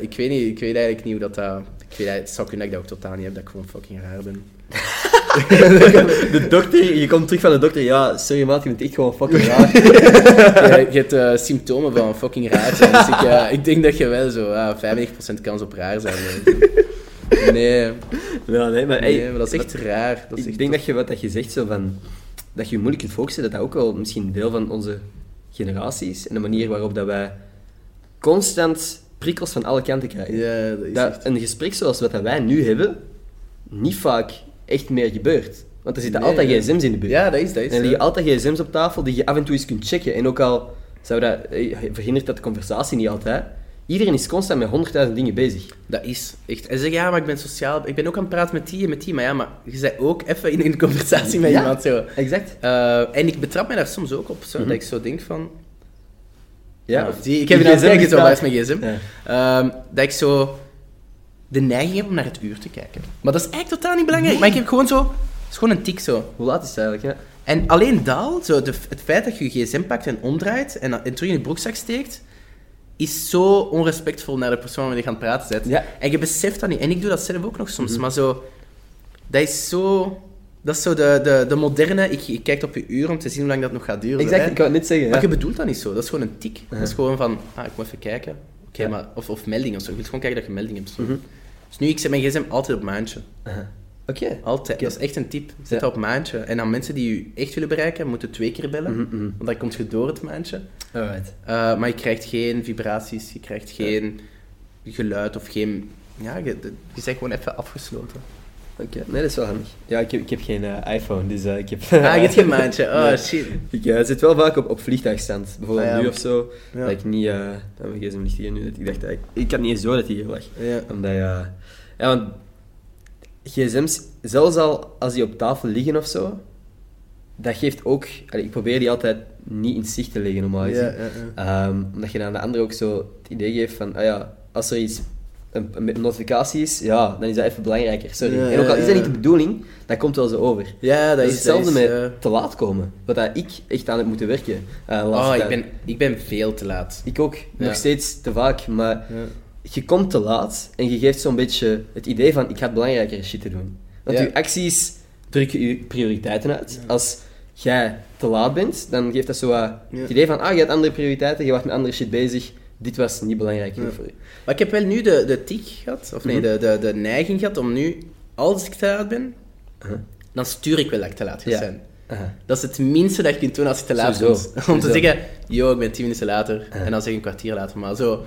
Ik weet, niet, ik weet eigenlijk niet hoe dat... dat ik weet, eigenlijk- het zou kunnen dat ik dat ook totaal niet heb, dat ik gewoon fucking raar ben. De dokter, je komt terug van de dokter. Ja, sorry maat, je bent echt gewoon fucking raar. je, je hebt eh, symptomen van fucking raar zijn. Dus ik, eh, ik denk dat je wel zo ah, 95% kans op raar zijn. Nee, ja, nee, maar, nee maar dat is echt raar. Dat is ik echt denk dat je wat dat je zegt, zo van, dat je je moeilijk kunt focussen, dat dat ook wel misschien deel van onze generatie is. En de manier waarop dat wij constant prikkels van alle kanten krijgen. Ja, dat is dat echt... een gesprek zoals wat dat wij nu hebben, niet vaak echt meer gebeurt. Want er zitten Nee, altijd ja. gsm's in de buurt. Ja, dat is dat. Is, En er liggen ja. altijd gsm's op tafel die je af en toe eens kunt checken. En ook al zou dat, eh, verhindert dat de conversatie niet altijd. Iedereen is constant met honderdduizend dingen bezig. Dat is echt. En ze zeggen, ja, maar ik ben sociaal. Ik ben ook aan het praten met die en met die. Maar ja, maar je bent ook even in een conversatie met Ja. iemand zo. Exact. Eh, en ik betrap me daar soms ook op. Zo, Dat ik zo denk van... Ja, of die, ik heb je kijken, zo, waar is mijn gsm? Ja. Ehm, dat ik zo de neiging heb om naar het uur te kijken. Maar dat is eigenlijk totaal niet belangrijk. Maar ik heb gewoon zo... Het is gewoon een tik zo. Hoe laat is het eigenlijk? Ja? En alleen dat, zo de, het feit dat je je gsm pakt en omdraait en, dan- en terug in je broekzak steekt, is zo onrespectvol naar de persoon waarmee je het praten bent. Ja. En je beseft dat niet. En ik doe dat zelf ook nog soms. Maar zo... Dat is zo... Dat is zo de, de, de moderne... Ik, ik kijk op je uur om te zien hoe lang dat nog gaat duren. Exact, hè. ik wou het net zeggen. Ja. Maar je bedoelt dat niet zo. Dat is gewoon een tik. Dat is Ja. gewoon van... Ah, ik moet even kijken. Oké, Ja. maar... Of, of melding of zo. Je wilt gewoon kijken dat je melding hebt. Zo. Mhm. Dus nu, ik zet mijn gsm altijd op maandje. Oké. Altijd. Dat is echt een tip. Zet Ja. op maandje. En dan mensen die je echt willen bereiken, moeten twee keer bellen. Mhm, mhm. Want dan komt je door het maandje. Alright. Eh, maar je krijgt geen vibraties, je krijgt geen geluid of geen... Ja, je, je bent gewoon even afgesloten. Oké, nee, dat is wel handig. Ja, ik heb, ik heb geen eh, iPhone, dus eh, ik heb... Ah, je hebt geen maandje. Oh, Nee. shit. Ik zit wel vaak op, op vliegtuigstand. Bijvoorbeeld Ah, ja. nu of zo. Ja. Dat ik niet... oh, mijn gsm ligt hier nu. Dat ik dacht, ik, ik had niet eens door dat hij hier lag. Ja. Omdat ja... Ja, want... gsm's, zelfs al als die op tafel liggen of zo... Dat geeft ook... allee, ik probeer die altijd niet in zicht te leggen, normaal gezien. Ja, ja, ja. Ehm, omdat je dan aan de andere ook zo het idee geeft van... Ah ja, als er iets... Een, een notificatie is, ja, dan is dat even belangrijker. Sorry. Ja, en ook al is ja, dat niet de bedoeling, dat komt wel zo over. Ja, dat, Dat is hetzelfde dat is, met te laat komen. Wat dat ik echt aan heb moeten werken. eh, de Oh, ik ben, ik ben veel te laat. Ik ook. Ja. Nog steeds te vaak. Maar Ja. Je komt te laat en je geeft zo'n beetje het idee van ik had belangrijkere shit te doen. Want Ja. je acties druk je prioriteiten uit. Als jij te laat bent, dan geeft dat zo wat Ja. het idee van, ah, je hebt andere prioriteiten, je was met andere shit bezig, dit was niet belangrijk genoeg voor je. Maar ik heb wel nu de, de tik gehad, of nee, Mhm. de, de, de neiging gehad om nu, als ik te laat ben, dan stuur ik wel dat ik te laat ga zijn. Dat is het minste dat je kunt doen als je te laat bent. Om te zeggen, yo, ik ben tien minuten later. En dan zeg ik een kwartier later. Maar zo,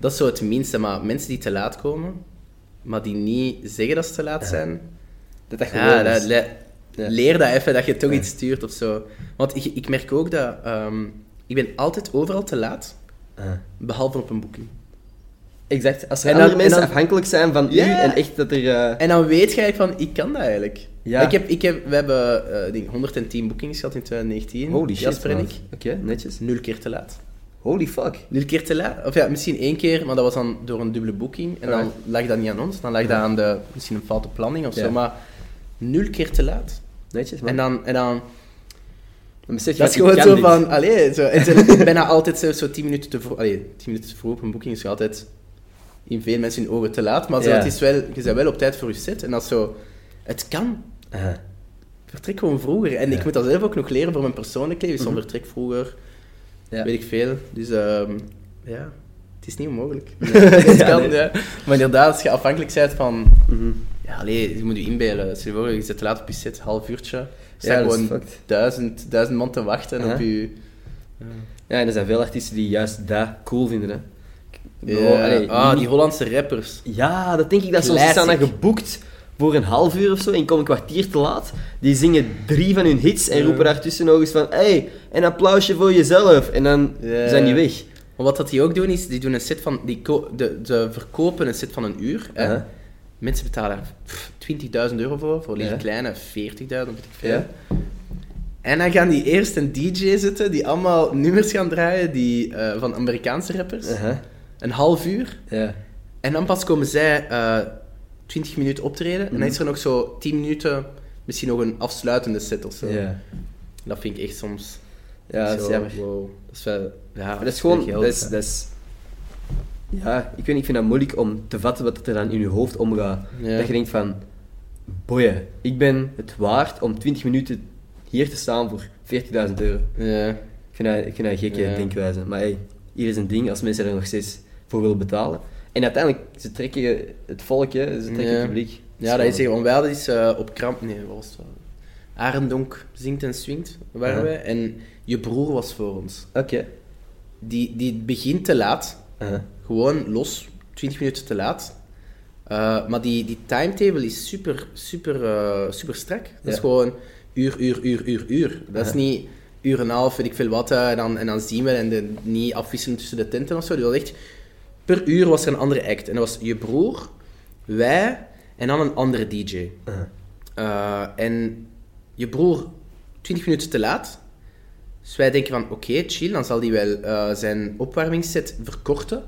dat is zo het minste. Maar mensen die te laat komen, maar die niet zeggen dat ze te laat zijn, Dat dat gewoon le- Ja. leer dat even, dat je toch iets stuurt of zo. Want ik, ik merk ook dat, ehm, ik ben altijd overal te laat, behalve op een boeking. Exact. Als er En dan- andere mensen dan- afhankelijk zijn van Ja. u en echt dat er... eh, En dan weet je eigenlijk van, ik kan dat eigenlijk. Ja. Ik heb, ik heb, we hebben eh, ik denk 110 boekings gehad in 2019, holy shit, Jasper en ik. Oké, netjes. Nul keer te laat. Holy fuck. Nul keer te laat. Of ja, misschien één keer, maar dat was dan door een dubbele boeking. En dan lag dat niet aan ons, dan lag dat aan de, misschien een foute planning of zo. Maar nul keer te laat. Netjes, man. En dan, en dan dat is gewoon zo van, allee, zo, en ze bijna altijd zelfs zo 10 minuten te vroeg, allee, 10 minuten te vroeg op een boeking is altijd in veel mensen hun ogen te laat. Maar zo, Ja. het is wel, je bent wel op tijd voor je set. En dat zo, het kan. Aha. Vertrek gewoon vroeger. En Ja. ik moet dat zelf ook nog leren voor mijn persoonlijk leven. Dus Mhm. vertrek vroeger, Ja. weet ik veel. Dus ehm, ja, het is niet onmogelijk. het Ja, kan, nee. ja. Maar inderdaad, als je afhankelijk bent van... Mhm. Ja, allee, je moet je inbeelden. Stel je voor, je zit te laat op je set, half uurtje. Er gewoon duizend, duizend man te wachten op je... Ja, en er zijn veel artiesten die juist dat cool vinden, hè. Bro, allee, ah, die Hollandse rappers. Ja, dat denk ik dat soms. Die staan dan Classic. geboekt voor een half uur of zo en komen een kwartier te laat. Die zingen drie van hun hits en roepen daartussen nog eens van hey, een applausje voor jezelf. En dan zijn die weg. Maar wat dat die ook doen, is die doen een set van... Die de, de verkopen een set van een uur. Hè. Mensen betalen daar pff, 20.000 euro voor, voor die kleine 40.000, weet ik veel. En dan gaan die eerst een DJ zetten die allemaal nummers gaan draaien die, eh, van Amerikaanse rappers. Een half uur. En dan pas komen zij eh 20 minuten optreden. En Mhm. dan is er nog zo 10 minuten, misschien nog een afsluitende set of zo. Dat vind ik echt soms. Ja, dat is jammer. wow. Dat is wel. Ja, dat is gewoon, dat is, dat is... Ja, ik weet ik vind dat moeilijk om te vatten wat er dan in je hoofd omgaat. Dat je denkt van, boeien, ik ben het waard om 20 minuten hier te staan voor 40.000 euro. Ja. Ik vind dat, ik vind dat een gekke denkwijze. Maar hey, hier is een ding als mensen er nog steeds voor willen betalen. En uiteindelijk, ze trekken het volk, hè, ze trekken het publiek. Ja, dat is hier, want wij hadden eens eh, op Kramp, nee, wat was het? wel? Arendonk zingt en swingt, waren Ja. wij. En je broer was voor ons. Oké. Die, die begint te laat, Aha. gewoon los, 20 minuten te laat. Eh, maar die, die timetable is super, super, eh, super strak. Dat is gewoon uur, uur, uur, uur, uur. Dat is Ja. niet uur en een half, weet ik veel wat, en dan, en dan zien we en de, niet afwisselen tussen de tenten of zo. Dus dat echt, per uur was er een andere act. En dat was je broer, wij en dan een andere DJ. Eh, en je broer 20 minuten te laat. Dus wij denken van, oké, chill, dan zal hij wel eh, zijn opwarmingsset verkorten.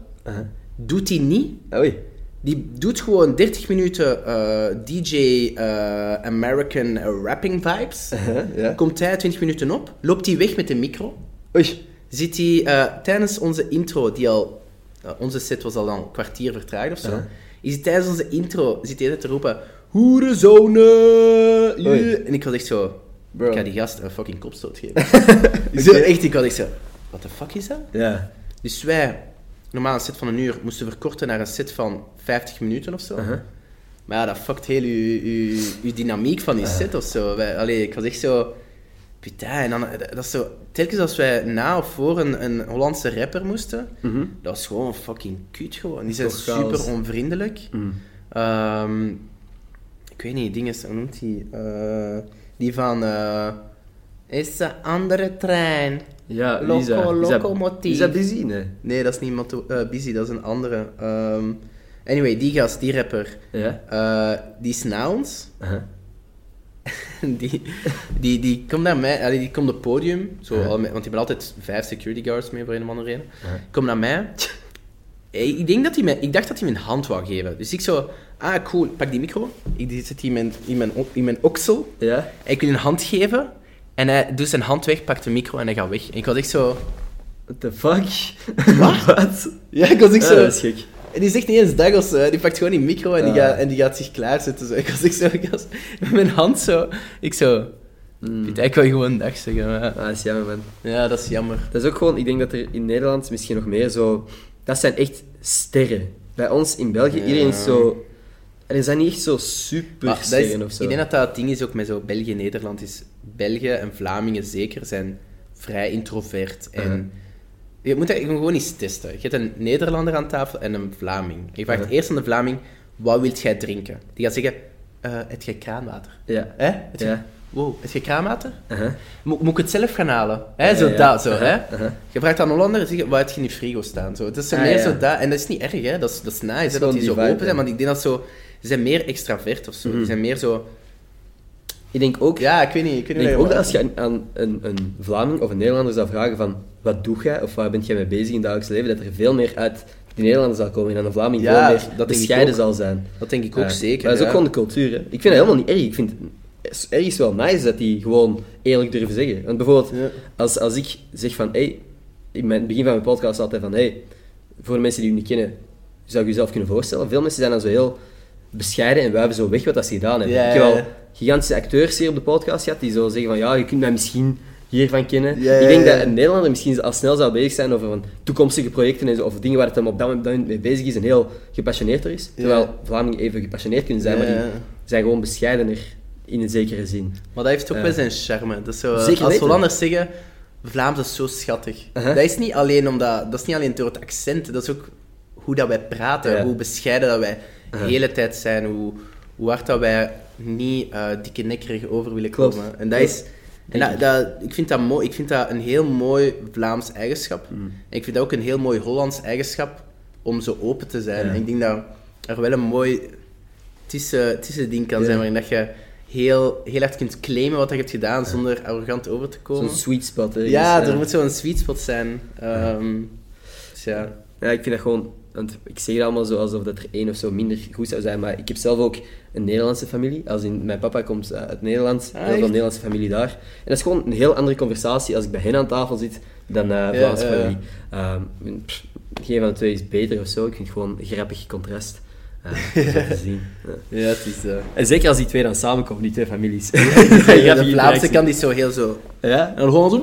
Doet hij niet. Oei. Die doet gewoon 30 minuten eh, DJ American rapping vibes. Komt hij 20 minuten op, loopt hij weg met de micro. Oei. Zit hij tijdens onze intro, die al... eh, onze set was al dan een kwartier vertraagd of zo. Ja. Is hij tijdens onze intro zit hij te roepen... Hoerenzonen! Oei. En ik was echt zo... Bro. Ik ga die gast een fucking kopstoot geven. Zo, echt, ik was echt zo... Wat de fuck is dat? Ja. Dus wij, normaal een set van een uur, moesten verkorten naar een set van 50 minuten of zo. Maar ja, dat fuckt heel uw, uw, uw dynamiek van je set of zo. Wij, allee, ik was echt zo... Putain, en dan, dat is zo... Telkens als wij na of voor een, een Hollandse rapper moesten, Mhm. dat was gewoon fucking kut gewoon. Die zijn Toch chaos. super onvriendelijk. Mhm. Ehm, ik weet niet, dingen, hoe noemt die? Eh, die van... eh is de andere trein. Ja, Loco- Lisa. Is dat- locomotief. Is dat busy? Nee. Nee, dat is niet eh, Busy, dat is een andere. Ehm, anyway, die gast, die rapper, Ja. eh, die is na ons. die, die, die komt naar mij, allee, die komt op het podium, zo, Ja. al met- want die hebben altijd vijf security guards mee voor een of andere reden. Ja. Komt naar mij. Ik, denk dat hij mij, ik dacht dat hij me een hand wou geven. Dus ik zo, ah cool, pak die micro. Ik die in mijn, in mijn, in mijn oksel. Ja. En ik wil een hand geven. En hij doet zijn hand weg, pakt de micro en hij gaat weg. En ik was echt zo... What the fuck? Wat? Ja, ik was echt Ja, zo... dat is gek. En die zegt niet eens dag of zo. hè. Die pakt gewoon die micro en die, Ah. gaat, en die gaat zich klaarzetten. Zo. Ik was zo, ik was met mijn hand zo. Ik zo. Mm. Piet, ik wil gewoon dag zeggen. Maar, Ah, dat is jammer, man. ja, dat is jammer. Dat is ook gewoon, ik denk dat er in Nederland misschien nog meer zo... Dat zijn echt sterren. Bij ons in België, Ja. iedereen is zo... Er zijn niet echt zo super sterren of zo. ik denk dat dat het ding is ook met zo België-Nederland. is België en Vlamingen zeker zijn vrij introvert. En. Je moet dat gewoon eens testen. Je hebt een Nederlander aan tafel en een Vlaming. Je vraagt eerst aan de Vlaming, wat wilt jij drinken? Die gaat zeggen, eh heb jij kraanwater? Ja. Hè? Je- Ja. Wow, heb je kraanwater? Uh-huh. Mo- moet ik het zelf gaan halen? Hè? Ja, zo ja. dat, zo, Uh-huh, hè? uh-huh. Je vraagt aan Hollander, zeg je, wat heb je in je frigo staan? Zo. Het is Ah, meer zo dat, en dat is niet erg, hè? Dat is, dat is nice, hè, dat die zo vibe, open zijn, maar ik denk dat zo... Ze zijn meer extravert of zo. Mhm. Die zijn meer zo... Ik denk ook... Ja, ik weet niet. Ik, weet Ik niet denk ook dat je- als je aan, aan een, een Vlaming of een Nederlander zou vragen van wat doe jij of waar ben jij mee bezig in het dagelijks leven, dat er veel meer uit die Nederlander zal komen en dan een Vlaming Ja, veel dat meer ik bescheiden zal zijn. Dat denk ik ook Ja. zeker. Dat is ook gewoon de cultuur. Hè. Ik vind dat helemaal niet erg. Ik vind het ergens wel nice dat die gewoon eerlijk durven zeggen. Want bijvoorbeeld, als, als ik zeg van, hey, in het begin van mijn podcast altijd van, hey, voor de mensen die u niet kennen, zou je jezelf kunnen voorstellen? Veel mensen zijn dan zo heel bescheiden en wuiven zo weg wat dat ze gedaan hebben. Ja, ik heb wel gigantische acteurs hier op de podcast gehad die zo zeggen van, ja, je kunt mij misschien hiervan kennen. Ja, ja, ik denk dat een Nederlander misschien al snel zou bezig zijn over van toekomstige projecten en zo, of dingen waar het hem op dat moment mee bezig is en heel gepassioneerd er is. Terwijl Vlamingen even gepassioneerd kunnen zijn, maar die zijn gewoon bescheidener in een zekere zin. Maar dat heeft ook wel zijn charme. Dat zo, Zeker als. Hollanders zeggen, Vlaams is zo schattig. Uh-huh. Dat is niet alleen omdat, dat is niet alleen door het accent, dat is ook hoe dat wij praten, hoe bescheiden dat wij de Uh-huh. hele tijd zijn, hoe, hoe hard dat wij niet eh, dikke nekkerig over willen Klopt. komen. En dat is... En Denk dat, ik. dat, ik, vind dat mooi, ik vind dat een heel mooi Vlaams eigenschap. Mm. En ik vind dat ook een heel mooi Hollands eigenschap om zo open te zijn. Ja. En ik denk dat er wel een mooi tussen, tussen ding kan Ja. zijn waarin dat je heel, heel hard kunt claimen wat je hebt gedaan zonder arrogant over te komen. Zo'n sweet spot. Hè, ja, Dus, er moet zo'n sweet spot zijn. Ehm, dus ja. Ja, ik vind dat gewoon... Want ik zeg het allemaal zo alsof dat er één of zo minder goed zou zijn, maar ik heb zelf ook een Nederlandse familie. Als in, mijn papa komt eh, uit Nederland, Ah, heel veel? Nederlandse familie daar. En dat is gewoon een heel andere conversatie als ik bij hen aan tafel zit dan eh Vlaamse ja, familie. Ehm, pff, geen van de twee is beter of zo. Ik vind het gewoon een grappig contrast. Zo te zien. Ja. ja, het is... eh, En zeker als die twee dan samenkomen, die twee families. ja, de Vlaamse interactie. kan die zo heel zo... Ja? En dan gewoon zo...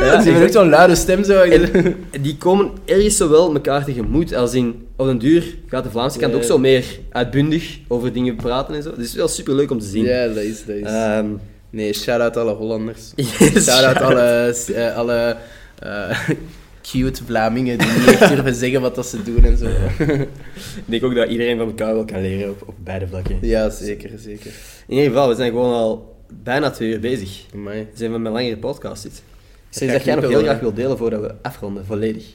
Ja, die hebben ook zo'n luide stem zo. En die komen ergens zo wel elkaar tegemoet. Als in, op een duur gaat de Vlaamse kant Ja. ook zo meer uitbundig over dingen praten en zo. Dus het is wel super leuk om te zien. ja, dat is... Dat is. Ehm, nee, shout-out alle Hollanders. yes, Shout-out alle, eh, alle eh, cute Vlamingen die niet echt durven zeggen wat dat ze doen en zo. Ik denk ook dat iedereen van elkaar wel kan leren op, op beide vlakken. Ja, zeker, zeker. In ieder geval, we zijn gewoon al bijna twee uur bezig. Amai. We zijn met een langere podcast zit. Ik zeg dat jij nog heel graag wil delen voordat we afronden, volledig.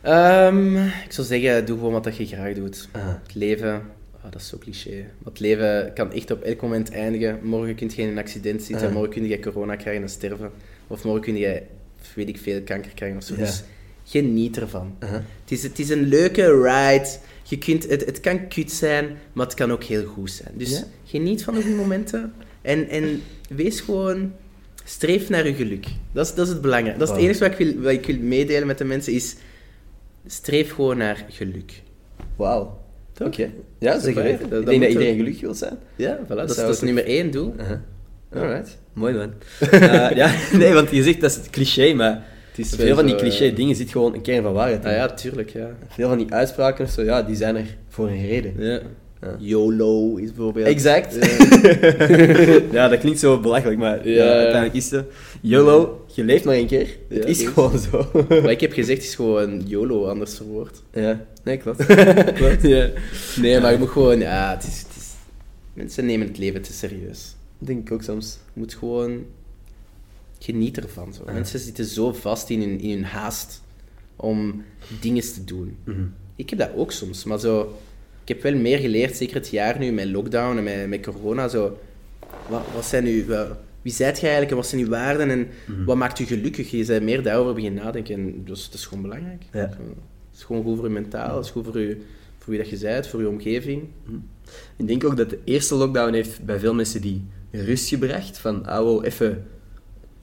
Ehm, ik zou zeggen, doe gewoon wat dat je graag doet. Ah. Het leven, oh, dat is zo cliché. Maar het leven kan echt op elk moment eindigen. Morgen kun je in een accident zitten, Ah. morgen kun je corona krijgen en sterven. Of morgen kun je, weet ik veel, kanker krijgen of zo. Ja. Dus geniet ervan. Aha. Het is, het is een leuke ride. Je kunt, het, het kan kut zijn, maar het kan ook heel goed zijn. Dus Ja. geniet van de goede momenten. En, en wees gewoon... Streef naar je geluk. Dat is, dat is het belangrijke. Dat is het enige wat ik, wil, wat ik wil meedelen met de mensen, is... Streef gewoon naar geluk. Wauw. Oké. Ja, zeker weten. Ik denk dat iedereen gelukkig wil zijn. Ja, voilà. Dat, is- zou dat is toch- nummer één doel. Aha. Alright. Mooi man. Eh, ja, nee, want je zegt dat is het cliché, maar Het is veel van die cliché dingen zit gewoon een kern van waarheid in. Ah ja, tuurlijk, ja. Veel van die uitspraken zo, ja, die zijn er voor een reden. ja. Ja. YOLO is bijvoorbeeld... Exact. Ja. ja, dat klinkt zo belachelijk, maar ja, uiteindelijk is het. YOLO, je leeft maar één keer. Het is gewoon zo. Wat ik heb gezegd is gewoon YOLO, anders verwoord. ja, nee, klopt. ja. Nee, maar je moet gewoon... Ja, het is, het is... Mensen nemen het leven te serieus. Denk ik ook soms. Je moet gewoon genieten ervan. Zo. Mensen zitten zo vast in hun, in hun haast om dingen te doen. Mhm. Ik heb dat ook soms, maar zo... Ik heb wel meer geleerd, zeker het jaar nu, met lockdown en met, met corona, zo... Wat, wat zijn wat- wie zijt je eigenlijk en wat zijn uw waarden en Mhm. wat maakt u gelukkig? Je bent meer daarover beginnen nadenken en dus, dat is gewoon belangrijk. Ja. Het is gewoon goed voor je mentaal, het is goed voor, je, voor wie dat je bent, voor je omgeving. Ik denk ook dat de eerste lockdown heeft bij veel mensen die rust gebracht. Van, ah, wow, even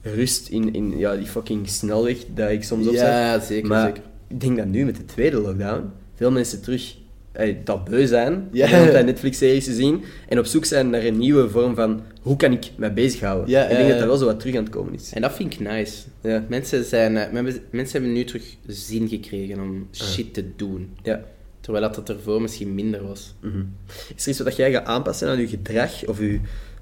rust in, in ja, die fucking snelweg dat ik soms op zat. Ja, zeker, maar zeker. ik denk dat nu met de tweede lockdown veel mensen terug eh, dat beu zijn Ja. om Netflix-series te zien en op zoek zijn naar een nieuwe vorm van hoe kan ik mij bezighouden. Ja, ik denk dat dat wel zo wat terug aan het komen is. En dat vind ik nice. Ja. Mensen, zijn, eh, men- mensen hebben nu terug zin gekregen om shit te doen. Ja. Terwijl dat, dat ervoor misschien minder was. Mhm. Is er iets wat jij gaat aanpassen aan je gedrag of je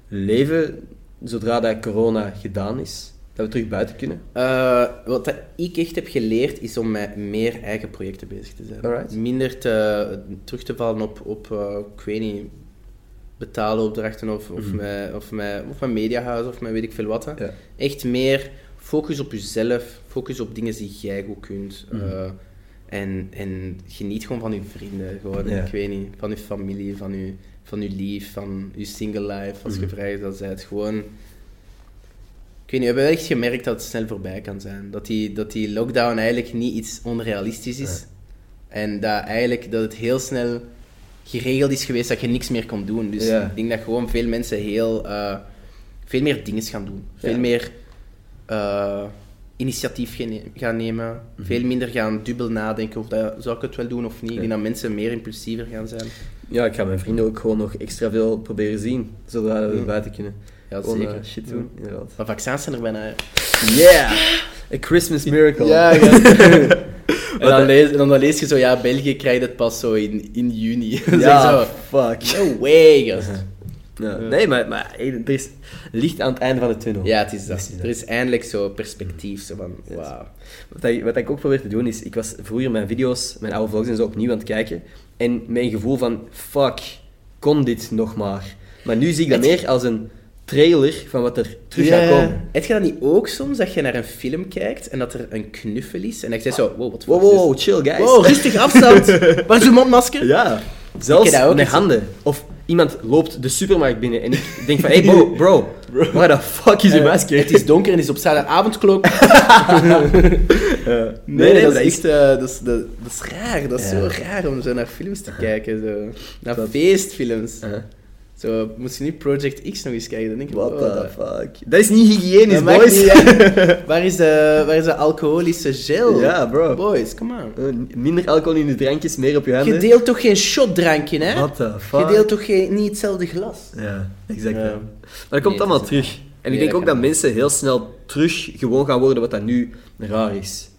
leven zodra dat corona gedaan is? Dat we terug buiten kunnen? Eh, wat dat ik echt heb geleerd, is om met meer eigen projecten bezig te zijn. Alright. Minder te, terug te vallen op, op eh, ik weet niet, betalen opdrachten of, of, met, of, met, of met mediahuis of met weet ik veel wat. Ja. Echt meer focus op jezelf, focus op dingen die jij goed kunt. eh, en, en geniet gewoon van je vrienden, gewoon, Ja. ik weet niet, van je familie, van je, van je lief, van je single life, als je vrijgezel bent. Gewoon, ik weet niet, we hebben echt gemerkt dat het snel voorbij kan zijn. Dat die, dat die lockdown eigenlijk niet iets onrealistisch is. En dat eigenlijk dat het heel snel geregeld is geweest dat je niks meer kon doen. Dus Ja. ik denk dat gewoon veel mensen heel, eh, veel meer dingen gaan doen. Veel Ja. meer eh, initiatief gaan ne- gaan nemen. Veel minder gaan dubbel nadenken of dat, zou ik het wel doen of niet. Ik denk dat mensen meer impulsiever gaan zijn. Ja, ik ga mijn vrienden ook gewoon nog extra veel proberen zien, zodra we Mm. buiten kunnen. Ja, Gewoon zeker. eh, shit doen, inderdaad. Maar vaccins zijn er bijna. Yeah! A Christmas miracle. Ja, ja. en, dan lees, en dan lees je zo, ja, België krijgt het pas zo in, in juni. Ja, je fuck. zo, no way, gast. Ja. Nee, maar, maar er is licht aan het einde van de tunnel. Ja, het is dat. Er is eindelijk zo perspectief. Zo van, wauw. Wat, ik, wat ik ook probeer te doen is, ik was vroeger mijn video's, mijn oude vlogs en zo opnieuw aan het kijken. En een gevoel van, fuck, kon dit nog maar. Maar nu zie ik dat Het- meer als een trailer van wat er terug Ja. gaat komen. Heb je dat niet ook soms, dat je naar een film kijkt en dat er een knuffel is en dat je zegt zo, wow, wat Wow, is wow, chill guys. Wow, rustig afstand. Waar is uw mondmasker? Ja, zelfs met eens- handen. Of iemand loopt de supermarkt binnen en ik denk van, hey bro, bro, waar de fuck is uw Eh, masker? Het is donker en het is op staat een avondklok. nee, Nee, nee, dat, is echt, eh, dat, is, dat, dat is raar. Dat is Ja. zo raar om zo naar films te kijken. Zo. Naar Dat- feestfilms. Uh, Zo, moest je nu Project X nog eens kijken, dan denk ik, what oh, the dat- fuck. Dat is niet hygiënisch, boys. niet waar, is de, waar is de alcoholische gel? Ja, bro. Boys, come on. Eh, Minder alcohol in de drankjes, meer op je handen. Je deelt toch geen shotdrankje, hè? What the fuck? Je deelt toch geen, niet hetzelfde glas? Ja, exact. Ja. Maar dat komt Nee, allemaal terug. En ik denk ook dat mensen heel snel terug gewoon gaan worden wat dat nu raar is.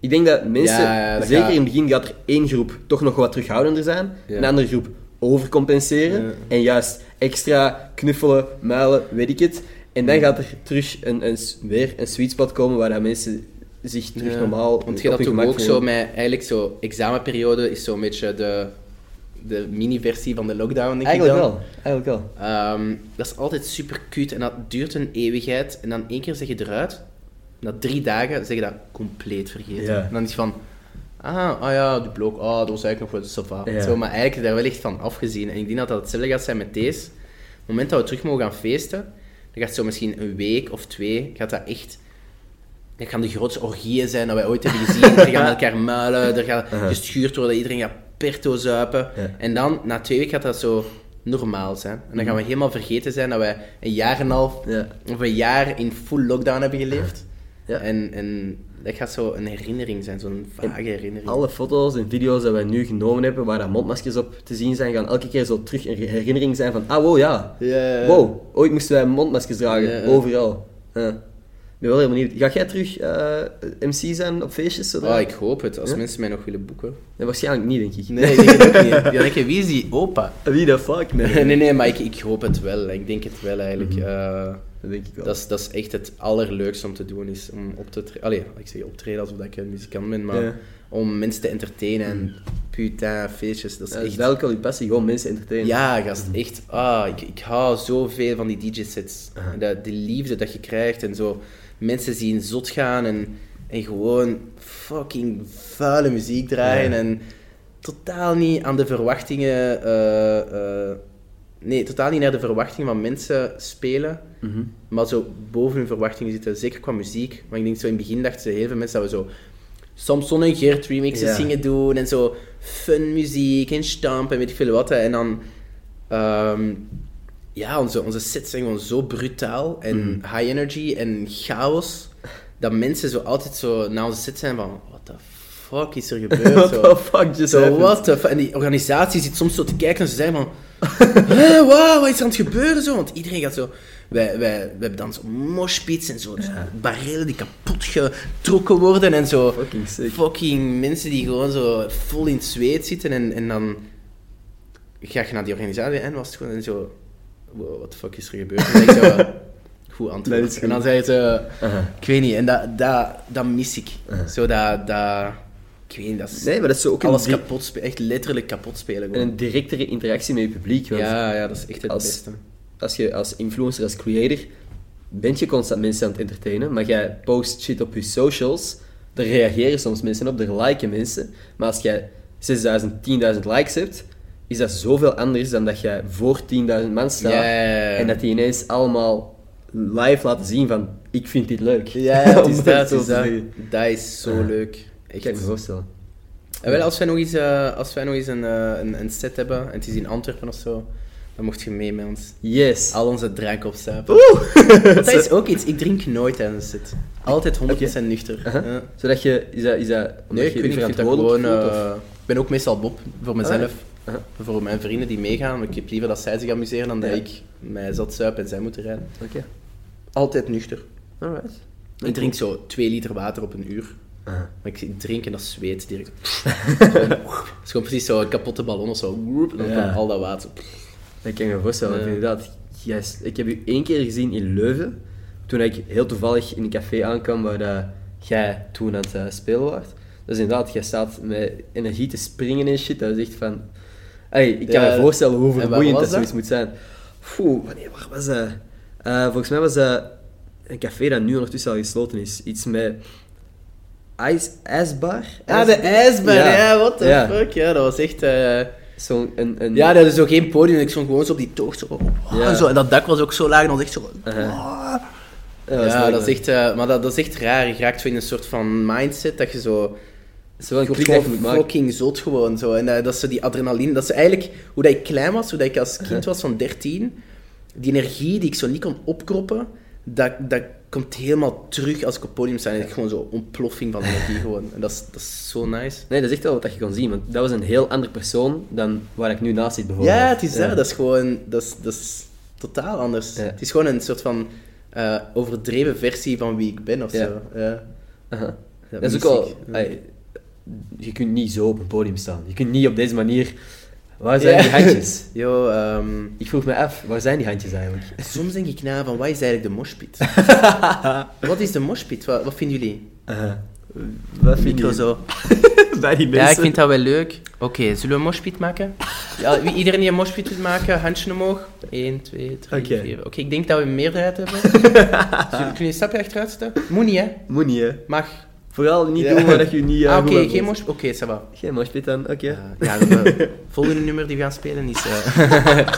Ik denk dat mensen, Ja, ja, dat zeker gaat- in het begin gaat er één groep toch nog wat terughoudender zijn, Ja. een andere groep overcompenseren Ja. en juist extra knuffelen, muilen, weet ik het. En dan gaat er terug een, een, weer een sweet spot komen waar dat mensen zich terug Ja. normaal Want je dat ook zo met, eigenlijk zo, examenperiode is zo'n beetje de, de mini-versie van de lockdown, denk Eigenlijk ik dan. wel, eigenlijk wel. Ehm, dat is altijd super cute en dat duurt een eeuwigheid. En dan één keer zeg je eruit, na drie dagen zeg je dat compleet vergeten. Ja. En dan is het van, ah, ah ja, die blok, ah, dat was eigenlijk nog wel sava. Ja. Zo, maar eigenlijk is daar wel echt van afgezien. En ik denk dat dat hetzelfde gaat zijn met deze. Op het moment dat we terug mogen gaan feesten, dan gaat zo misschien een week of twee, gaat dat echt... Dat gaan de grootste orgieën zijn dat wij ooit hebben gezien. Er gaan elkaar muilen, er gaat gestuurd worden, iedereen gaat perto zuipen. Ja. En dan, na twee weken, gaat dat zo normaal zijn. En dan gaan we helemaal vergeten zijn dat wij een jaar en een half Ja. of een jaar in full lockdown hebben geleefd. Ja. En, en dat gaat zo een herinnering zijn, zo'n vage herinnering. Alle foto's en video's die wij nu genomen hebben, waar daar mondmaskers op te zien zijn, gaan elke keer zo terug een herinnering zijn van, ah wow, ja. Wow, ooit moesten wij mondmaskers dragen, overal. Ja. Ik ben wel heel benieuwd. Ga jij terug eh, MC zijn op feestjes? Zodra? Oh, ik hoop het, als Ja? mensen mij nog willen boeken. Nee, waarschijnlijk niet, denk ik. Nee, ik denk het ook niet. Dan denk je, wie is die opa? Wie de fuck? Nee, Nee, nee, maar ik, ik hoop het wel. Ik denk het wel eigenlijk. Eh, Dat denk ik wel. dat, is, dat is echt het allerleukste om te doen, is om op te treden. Allee, ik zeg optreden alsof ik een muzikant ben, maar Ja. om mensen te entertainen en putain, feestjes, dat is Ja, dat is echt... duidelijk wel je passie, gewoon mensen entertainen. Ja, gast, echt. Ah, ik, ik hou zoveel van die DJ-sets. De, de liefde dat je krijgt en zo. Mensen zien zot gaan en, en gewoon fucking vuile muziek draaien. Ja. En totaal niet aan de verwachtingen. eh, eh, nee, totaal niet naar de verwachtingen van mensen spelen. Mhm. Maar zo boven hun verwachtingen zitten, zeker qua muziek. Maar ik denk zo in het begin dachten heel veel mensen dat we zo Samson en Geert remixes Ja. gingen doen en zo fun muziek en stamp en weet ik veel wat. hè. En dan, ehm, ja, onze, onze sets zijn gewoon zo brutaal en Mhm. high energy en chaos. Dat mensen zo altijd zo na onze set zijn van, what the fuck is er gebeurd? What zo. the fuck just Zo, what the En die organisatie zit soms zo te kijken en ze zeggen van... Wauw, wat is er aan het gebeuren zo? Want iedereen gaat zo... Wij, wij, wij hebben dan zo moshpits en zo, zo barrelen die kapot getrokken worden en zo... Fucking sick. Fucking mensen die gewoon zo vol in het zweet zitten en, en dan... Ga je naar die organisatie en was het gewoon en zo... Wow, what the fuck is er gebeurd? En ik zo... Goed antwoord. En dan zei ze... Ik weet niet, en dat, dat, dat mis ik. Zo dat, dat... Ik weet niet, dat is... Nee, maar dat is zo ook alles kapot spelen. Echt letterlijk kapot spelen. en Gewoon. een directere interactie met je publiek. Want Ja, ja, dat is echt het als- beste. Als je als influencer, als creator, bent je constant mensen aan het entertainen, maar jij post shit op je socials, daar reageren soms mensen op, daar liken mensen. Maar als jij 6000, 10.000 likes hebt, is dat zoveel anders dan dat jij voor 10.000 man staat Ja, ja, ja. en dat die ineens allemaal live laten zien van ik vind dit leuk. Ja, het is dat, is te dat. zeggen. Dat is zo leuk. Ik kan me voorstellen. En wel, als wij nog eens, eh, als wij nog eens een, eh, een, een set hebben, en het is in Antwerpen of zo, dan mocht je mee met ons. Yes. Al onze drank opzuipen. Oeh! Dat is ook iets, ik drink nooit tijdens het. Altijd 100% nuchter. Ja. Zodat je, is dat, is dat Nee, ik, je weet niet, ik gewoon... eh, ik ben ook meestal Bob, voor mezelf. Aha. Voor mijn vrienden die meegaan. Ik heb liever dat zij zich amuseren dan dat ik mij zat zuip en zij moeten rijden. Oké. Altijd nuchter. Alright. Ik drink zo 2 liter water op een uur. Maar ik drink en dat zweet direct. Het is gewoon precies zo'n kapotte ballon of zo. En dan Ja. al dat water. Dat kan ik me voorstellen, Ja. inderdaad. Yes, ik heb u één keer gezien in Leuven, toen ik heel toevallig in een café aankwam waar dat jij toen aan het eh, spelen was. Dus inderdaad, jij staat met energie te springen en shit. Dat is echt van... Ey, ik kan Ja, me voorstellen hoe vermoeiend dat zoiets moet zijn. Oeh, wanneer waar was dat? Eh, volgens mij was dat een café dat nu ondertussen al gesloten is. Iets met... Ice, ijsbar? Ah, de ijsbar, Ja. ja, what the Ja. fuck. Ja, dat was echt... eh, Zo'n... Een, een, Ja, dat is zo geen podium. Ik stond gewoon zo op die tocht. Zo, oh, Ja. zo, en dat dak was ook zo laag. En was echt zo... Oh. Ja, dat is echt, eh, maar dat, dat is echt raar. Je raakt zo in een soort van mindset dat je zo... Wel een klik dat je fucking zot gewoon zo. En eh, dat zo die adrenaline. Dat is eigenlijk hoe dat ik klein was, hoe dat ik als kind was van 13. Die energie die ik zo niet kon opkroppen, dat, dat komt helemaal terug als ik op het podium sta. En ik gewoon zo ontploffing van energie gewoon. En dat is, dat is zo nice. Nee, dat is echt wel wat je kon zien, want dat was een heel andere persoon dan waar ik nu naast zit, bijvoorbeeld. Ja, het is dat. Dat is gewoon... Dat is, dat is totaal anders. Ja. Het is gewoon een soort van eh, overdreven versie van wie ik ben of Ja. zo. Ja. Dat Dat is ook. Ja. ey, je kunt niet zo op een podium staan. Je kunt niet op deze manier... Waar zijn Ja. die handjes? Yo, ehm, Ik vroeg me af, waar zijn die handjes eigenlijk? soms denk ik na van, wat is eigenlijk de moshpit? wat is de moshpit? Wat, wat vinden jullie? Aha. Wat vind Micro je zo. bij die Ja, ik vind dat wel leuk. Oké, zullen we een moshpit maken? Ja, wie- iedereen die een moshpit wil maken, handje omhoog. 1, 2, 3, Oké. 4. Oké, ik denk dat we een meerderheid hebben. Zullen, kun je een stapje achteruit zetten? Moet niet, hè? Moet niet, hè. Mag. Vooral niet Ja. doen waar dat je niet... eh, Ah, oké, geen moshpit. Oké, ça va. Geen moshpit dan, oké. Ja, de volgende nummer die we gaan spelen is... eh,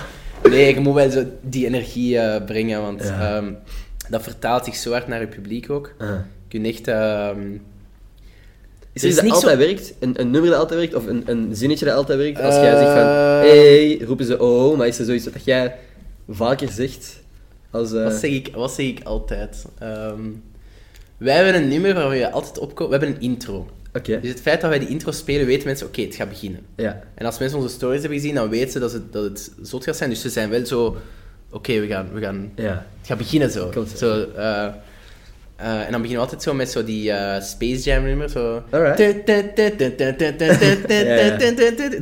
nee, je moet wel zo die energie eh, brengen, want Ja. ehm, dat vertaalt zich zo hard naar je publiek ook. Aha. Je kunt echt... ehm, Is Er iets dat niet altijd werkt? Een, een nummer dat altijd werkt? Of een, een zinnetje dat altijd werkt? Als jij zegt van... Eh. Hey, roepen ze oh, maar is er zoiets dat jij vaker zegt? Als, eh, Wat zeg ik, wat zeg ik altijd? Ehm, wij hebben een nummer waar je altijd opkomt. We hebben een intro. Oké, Dus het feit dat wij die intro spelen, weten mensen, oké, het gaat beginnen. ja. En als mensen onze stories hebben gezien, dan weten ze dat, ze, dat het zot gaat zijn. Dus ze zijn wel zo, oké, we, gaan, we gaan... Ja. Het gaat beginnen zo. Klopt. zo eh, eh, en dan beginnen we altijd zo met zo die eh, Space Jam nummer. Zo. Alright.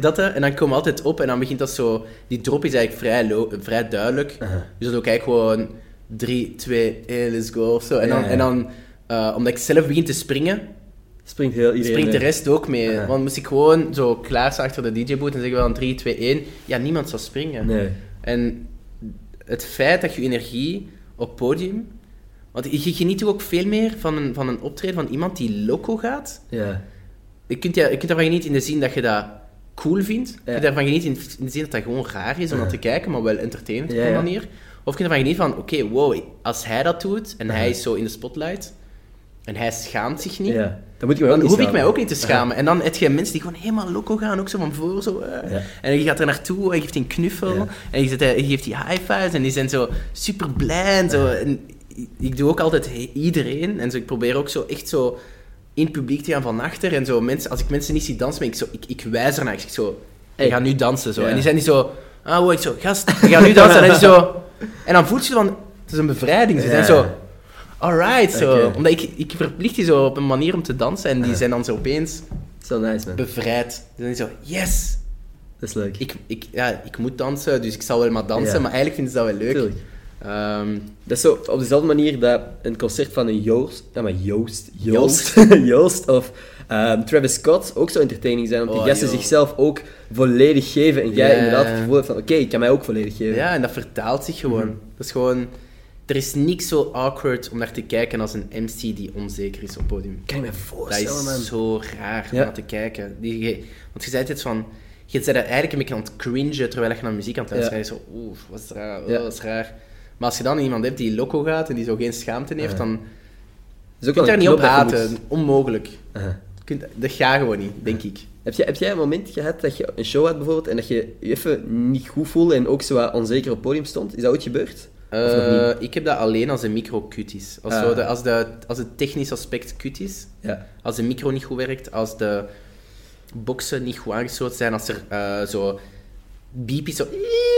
Dat, en dan komen we altijd op en dan begint dat zo... Die drop is eigenlijk vrij, vrij duidelijk. Dus dat is ook eigenlijk gewoon 3, 2, 1, let's go of zo. En dan, en dan eh, omdat ik zelf begin te springen, Springt heel iedereen springt de mee. rest ook mee. Aha. Want moest ik gewoon zo klaarstaan achter de DJ-boot en zeggen we dan 3, 2, 1. Ja, niemand zou springen. Nee. En het feit dat je energie op podium... Want je geniet ook veel meer van een, van een optreden van iemand die loco gaat. Ja. Je kunt, ja, je kunt daarvan genieten in de zin dat je dat cool vindt. Je Ja. kunt daarvan genieten in, de zin dat dat gewoon raar is om Ja. dat te kijken, maar wel entertainend op Ja, een manier. Of je kunt ervan genieten van, oké, wow, als hij dat doet en hij is zo in de spotlight en hij schaamt zich niet, ja. Dan moet je wel dan hoef ik mij ook niet te schamen. En dan heb je mensen die gewoon helemaal loco gaan, ook zo van voor. Zo, eh. Ja. En je gaat er naartoe en je geeft een knuffel. Ja. En je, zet, je geeft die high fives en die zijn zo super blij. En, zo. en ik doe ook altijd iedereen. En zo, ik probeer ook zo echt zo in het publiek te gaan van achter. En zo, mensen, als ik mensen niet zie dansen, ben ik zo, ik, ik wijs ernaar. Ik zeg zo, ik ga nu dansen. Zo. Ja. En die zijn niet zo, ah, wow, ik zo, gast, ik ga nu dansen. en, zo, en dan voelt je van, het is een bevrijding. Ze zijn zo, alright. Zo. Omdat ik, ik verplicht die zo op een manier om te dansen. En die zijn dan zo opeens nice, man. bevrijd. Ze zijn zo, yes, Dat is leuk. ik, ik, ja, ik moet dansen, dus ik zal wel maar dansen. Ja. Maar eigenlijk vinden ze dat wel leuk. Ehm, Dat is zo op dezelfde manier dat een concert van een Joost... Ja, maar Joost. Joost. Joost. Joost of ehm, Travis Scott ook zo entertaining zijn. Die Oh, gasten joh. zichzelf ook volledig geven. En jij inderdaad het gevoel hebt van... Oké, ik kan mij ook volledig geven. Ja, en dat vertaalt zich gewoon. Mhm. Dat is gewoon... Er is niks zo awkward om naar te kijken als een MC die onzeker is op podium. Kan je me Dat voorstellen, man. is zo raar om Ja. naar te kijken. Die, je- want je zei het van... Je bent er eigenlijk een beetje aan het cringen terwijl je naar muziek aan het luisteren bent. Zo, oeh, wat is raar, oh, wat is raar. Maar als je dan iemand hebt die loco gaat en die zo geen schaamte heeft, dan Dat is kun ook je daar niet op dat je haten. moet- Onmogelijk. Je kunt, dat gaat gewoon niet, denk ik. Heb jij, heb jij een moment gehad dat je een show had bijvoorbeeld en dat je je even niet goed voelde en ook zo wat onzeker op het podium stond? Is dat ooit gebeurd? Eh, ik heb dat alleen als de micro kut is. Als, Ah. de, als, de, als het technisch aspect kut is, Ja. als de micro niet goed werkt, als de boxen niet goed aangesloten zijn, als er eh, zo beepjes zo...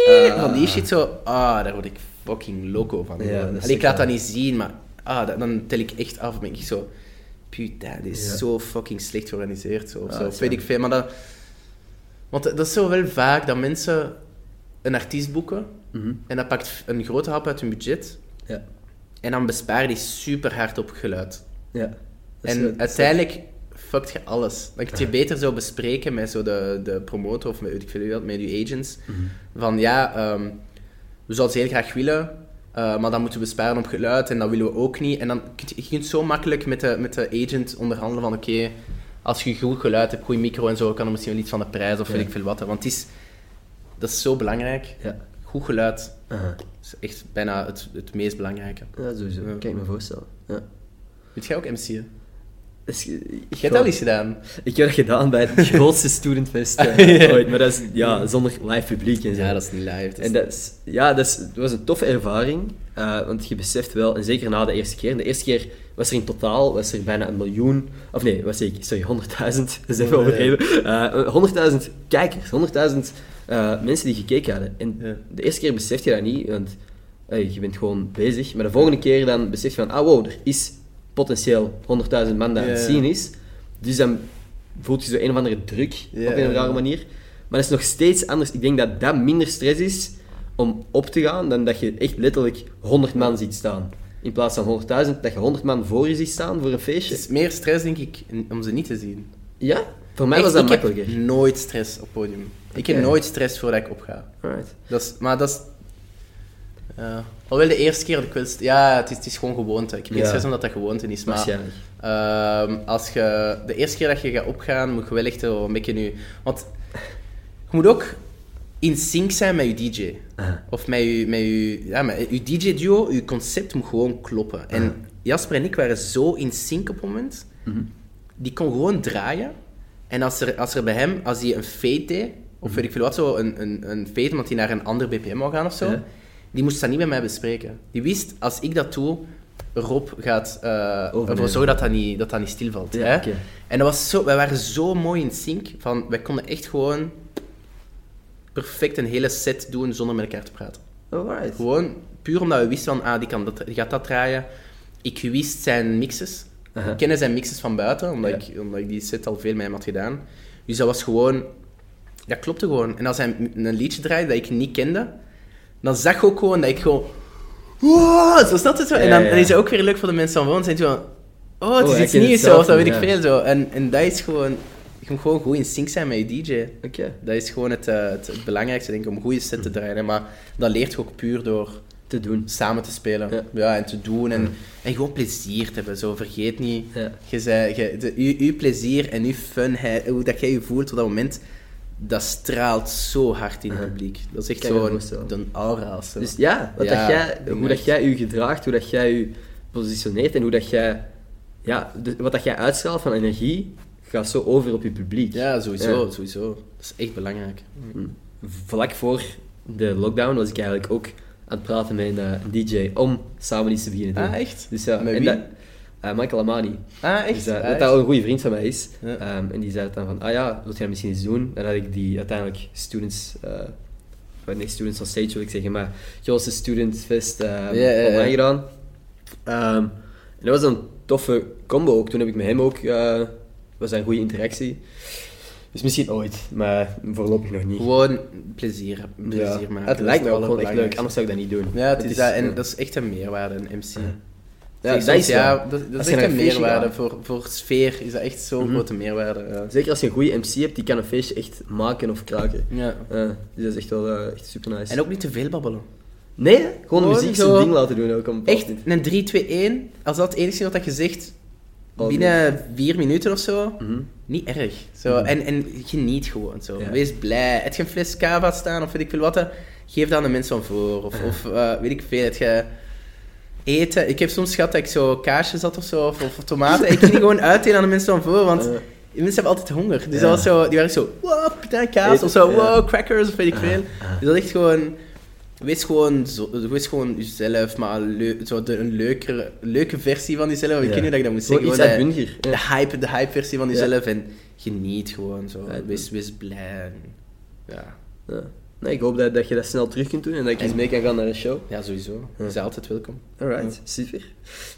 Ah. Van die shit zo... Ah, daar word ik fucking loco van. Ja, is Allee, ik laat dat niet zien, maar ah, dat- dan tel ik echt af. Ben ik zo... Putain, dit is Ja. zo fucking slecht georganiseerd. Zo, Ah, zo. dat Of is weet ik veel. Maar dat... Want dat is zo wel vaak dat mensen een artiest boeken Mhm. en dat pakt een grote hap uit hun budget Ja. en dan bespaar die super hard op geluid. Ja. En uiteindelijk fuckt je alles. Dan kun je beter zo bespreken met zo de, de promotor of met, weet ik veel wie dat, met je agents. Mhm. Van ja, ehm, we zouden het heel graag willen, eh, maar dan moeten we sparen op geluid en dat willen we ook niet. En dan kun je, je kunt zo makkelijk met de, met de agent onderhandelen van oké, als je goed geluid hebt, goede micro en zo, kan er misschien wel iets van de prijs of Ja. weet ik veel wat. Want het is, dat is zo belangrijk. Ja. Goed geluid Aha. is echt bijna het, het meest belangrijke. Ja, sowieso. Kan ik me voorstellen. Ja. Weet jij ook MC'en? Dus, ik Je hebt dat eens gedaan. Ik heb dat gedaan bij het grootste studentfest eh, ooit, maar dat is ja, zonder live publiek en zo. Ja, dat is niet live. dat is- En dat, is, ja, dat, is, dat was een toffe ervaring, eh, want je beseft wel, en zeker na de eerste keer, de eerste keer was er in totaal was er bijna een miljoen, of nee, was ik, sorry, 100.000, dat is even Oh, overdreven, Eh, 100.000 kijkers, 100.000 eh, mensen die gekeken hadden. En Ja. de eerste keer besef je dat niet, want je bent gewoon bezig, maar de volgende keer dan besef je van, ah wow, er is potentieel 100.000 man dat aan het zien is, dus dan voelt je zo een of andere druk op een rare manier. Maar dat is nog steeds anders. Ik denk dat dat minder stress is om op te gaan dan dat je echt letterlijk 100 man ziet staan. In plaats van 100.000, dat je 100 man voor je ziet staan voor een Het feestje. is meer stress, denk ik, om ze niet te zien. Ja, voor mij was dat ik makkelijker. heb nooit stress op podium. Ik heb nooit stress voordat ik opga. Alright. Dat is, maar dat is... ja. alhoewel de eerste keer dat ik wel... st- Ja, het is, het is gewoon gewoonte. Ik heb geen Ja. stress omdat dat gewoonte is, maar... Ehm, als je... De eerste keer dat je gaat opgaan, moet je wel echt een beetje nu... Want je moet ook in sync zijn met je DJ. Aha. Of met je, met je, ja, met je DJ-duo, je concept moet gewoon kloppen. En Aha. Jasper en ik waren zo in sync op het moment. Mhm. Die kon gewoon draaien. En als er, als er bij hem, als hij een fade deed, of weet ik veel wat, zo, een, een, een fade omdat hij naar een ander BPM wou gaan of zo, Ja. die moest dat niet met mij bespreken. Die wist, als ik dat doe, Rob gaat eh ervoor zorgen dat dat niet, dat dat niet stilvalt. Ja, hè? En dat was zo, wij waren zo mooi in sync, van, wij konden echt gewoon perfect een hele set doen zonder met elkaar te praten. Alright. Gewoon puur omdat we wisten van, ah, die, kan dat, die gaat dat draaien. Ik wist zijn mixes. Aha. Ik kende zijn mixes van buiten, omdat, Ja. ik, omdat ik die set al veel met hem had gedaan. Dus dat was gewoon... Dat klopte gewoon. En als hij een liedje draaide dat ik niet kende, dan zag je ook gewoon dat ik gewoon... Wow, zo snap je het zo? En dan, is het ook weer leuk voor de mensen van wonen. Zijn zo van, oh, het Oh, is iets nieuws, of dat weet ik veel. Zo. En, en dat is gewoon... Je moet gewoon goed in sync zijn met je DJ. Oké. Dat is gewoon het, eh, het, het belangrijkste, denk ik, om een goede set te draaien. Maar dat leert je ook puur door Te doen. samen te spelen. Ja. Ja, en te doen. En, en gewoon plezier te hebben. Zo, vergeet niet. Ja. Je zei, je, de, uw plezier en uw funheid, hoe dat jij je voelt op dat moment, dat straalt zo hard in het publiek. Dat is echt zo'n een aura. zo. Dus ja, wat Ja, dat jij, hoe dat jij je gedraagt, hoe dat jij je positioneert en hoe dat jij... Ja, de- wat dat jij uitstraalt van energie, gaat zo over op je publiek. ja, sowieso, Ja. sowieso. Dat is echt belangrijk. Vlak voor de lockdown was ik eigenlijk ook aan het praten met een, eh, DJ om samen iets te beginnen doen. Ah, echt? Dus ja, Met en wie? dat- Eh, Michael Amani. Ah, echt? Dus, Ah, dat dat al een goede vriend van mij is. Ja. Ehm, en die zei dan van, ah ja, wil jij misschien iets doen? En dan had ik die uiteindelijk students... eh eh, nee, students on stage wil ik zeggen, maar grootste studentfest eh Ja, ja, ja. online gedaan. Ehm, en dat was een toffe combo ook. Toen heb ik met hem ook... eh was een goede interactie. Dus misschien ooit, maar voorlopig nog niet. Gewoon plezier, plezier Ja, maken. het Dat lijkt is me ook gewoon echt leuk, anders zou ik dat niet doen. Ja, het Het is is- dat, en ja. dat is echt een meerwaarde, een MC. Ja, Zeg dat is ja, dat, dat is echt een een meerwaarde. gaat. Voor, voor sfeer is dat echt zo'n Mhm. grote meerwaarde. Ja. Zeker als je een goede MC hebt, die kan een feestje echt maken of kraken. Ja. Ja, dus dat is echt wel eh, echt super nice. En ook niet te veel babbelen. Nee, hè? gewoon, muziek zijn ding laten doen ook. Om Echt, een 3-2-1, als dat het enige is wat je zegt, binnen vier minuten of zo, Mhm. niet erg. Zo, Mhm. en, en geniet gewoon. Zo. Ja. Wees blij. Heb je een fles cava staan of weet ik veel wat, geef dat aan de mensen van voor. Of, of eh, weet ik veel, heb je eten. Ik heb soms gehad dat ik zo kaasjes had of zo, of, of tomaten. ik ging die gewoon uitdelen aan de mensen van voor, want die mensen hebben altijd honger. Dus dat was zo, die waren zo, wow, kaas, of zo, wow, crackers, of weet ik veel. ah. Dus dat is echt gewoon... Wees gewoon, zo, wees gewoon jezelf, maar leu- zo de, een leukere, leuke versie van jezelf. Ik weet niet hoe ik dat moet zeggen. gewoon de- hype, de hype versie van jezelf en geniet gewoon zo. Wees, wees blij. en- Ja. Nee, ik hoop dat, dat je dat snel terug kunt doen en dat ik eens En- mee kan gaan naar een show. ja, sowieso. Je bent altijd welkom. Alright, super.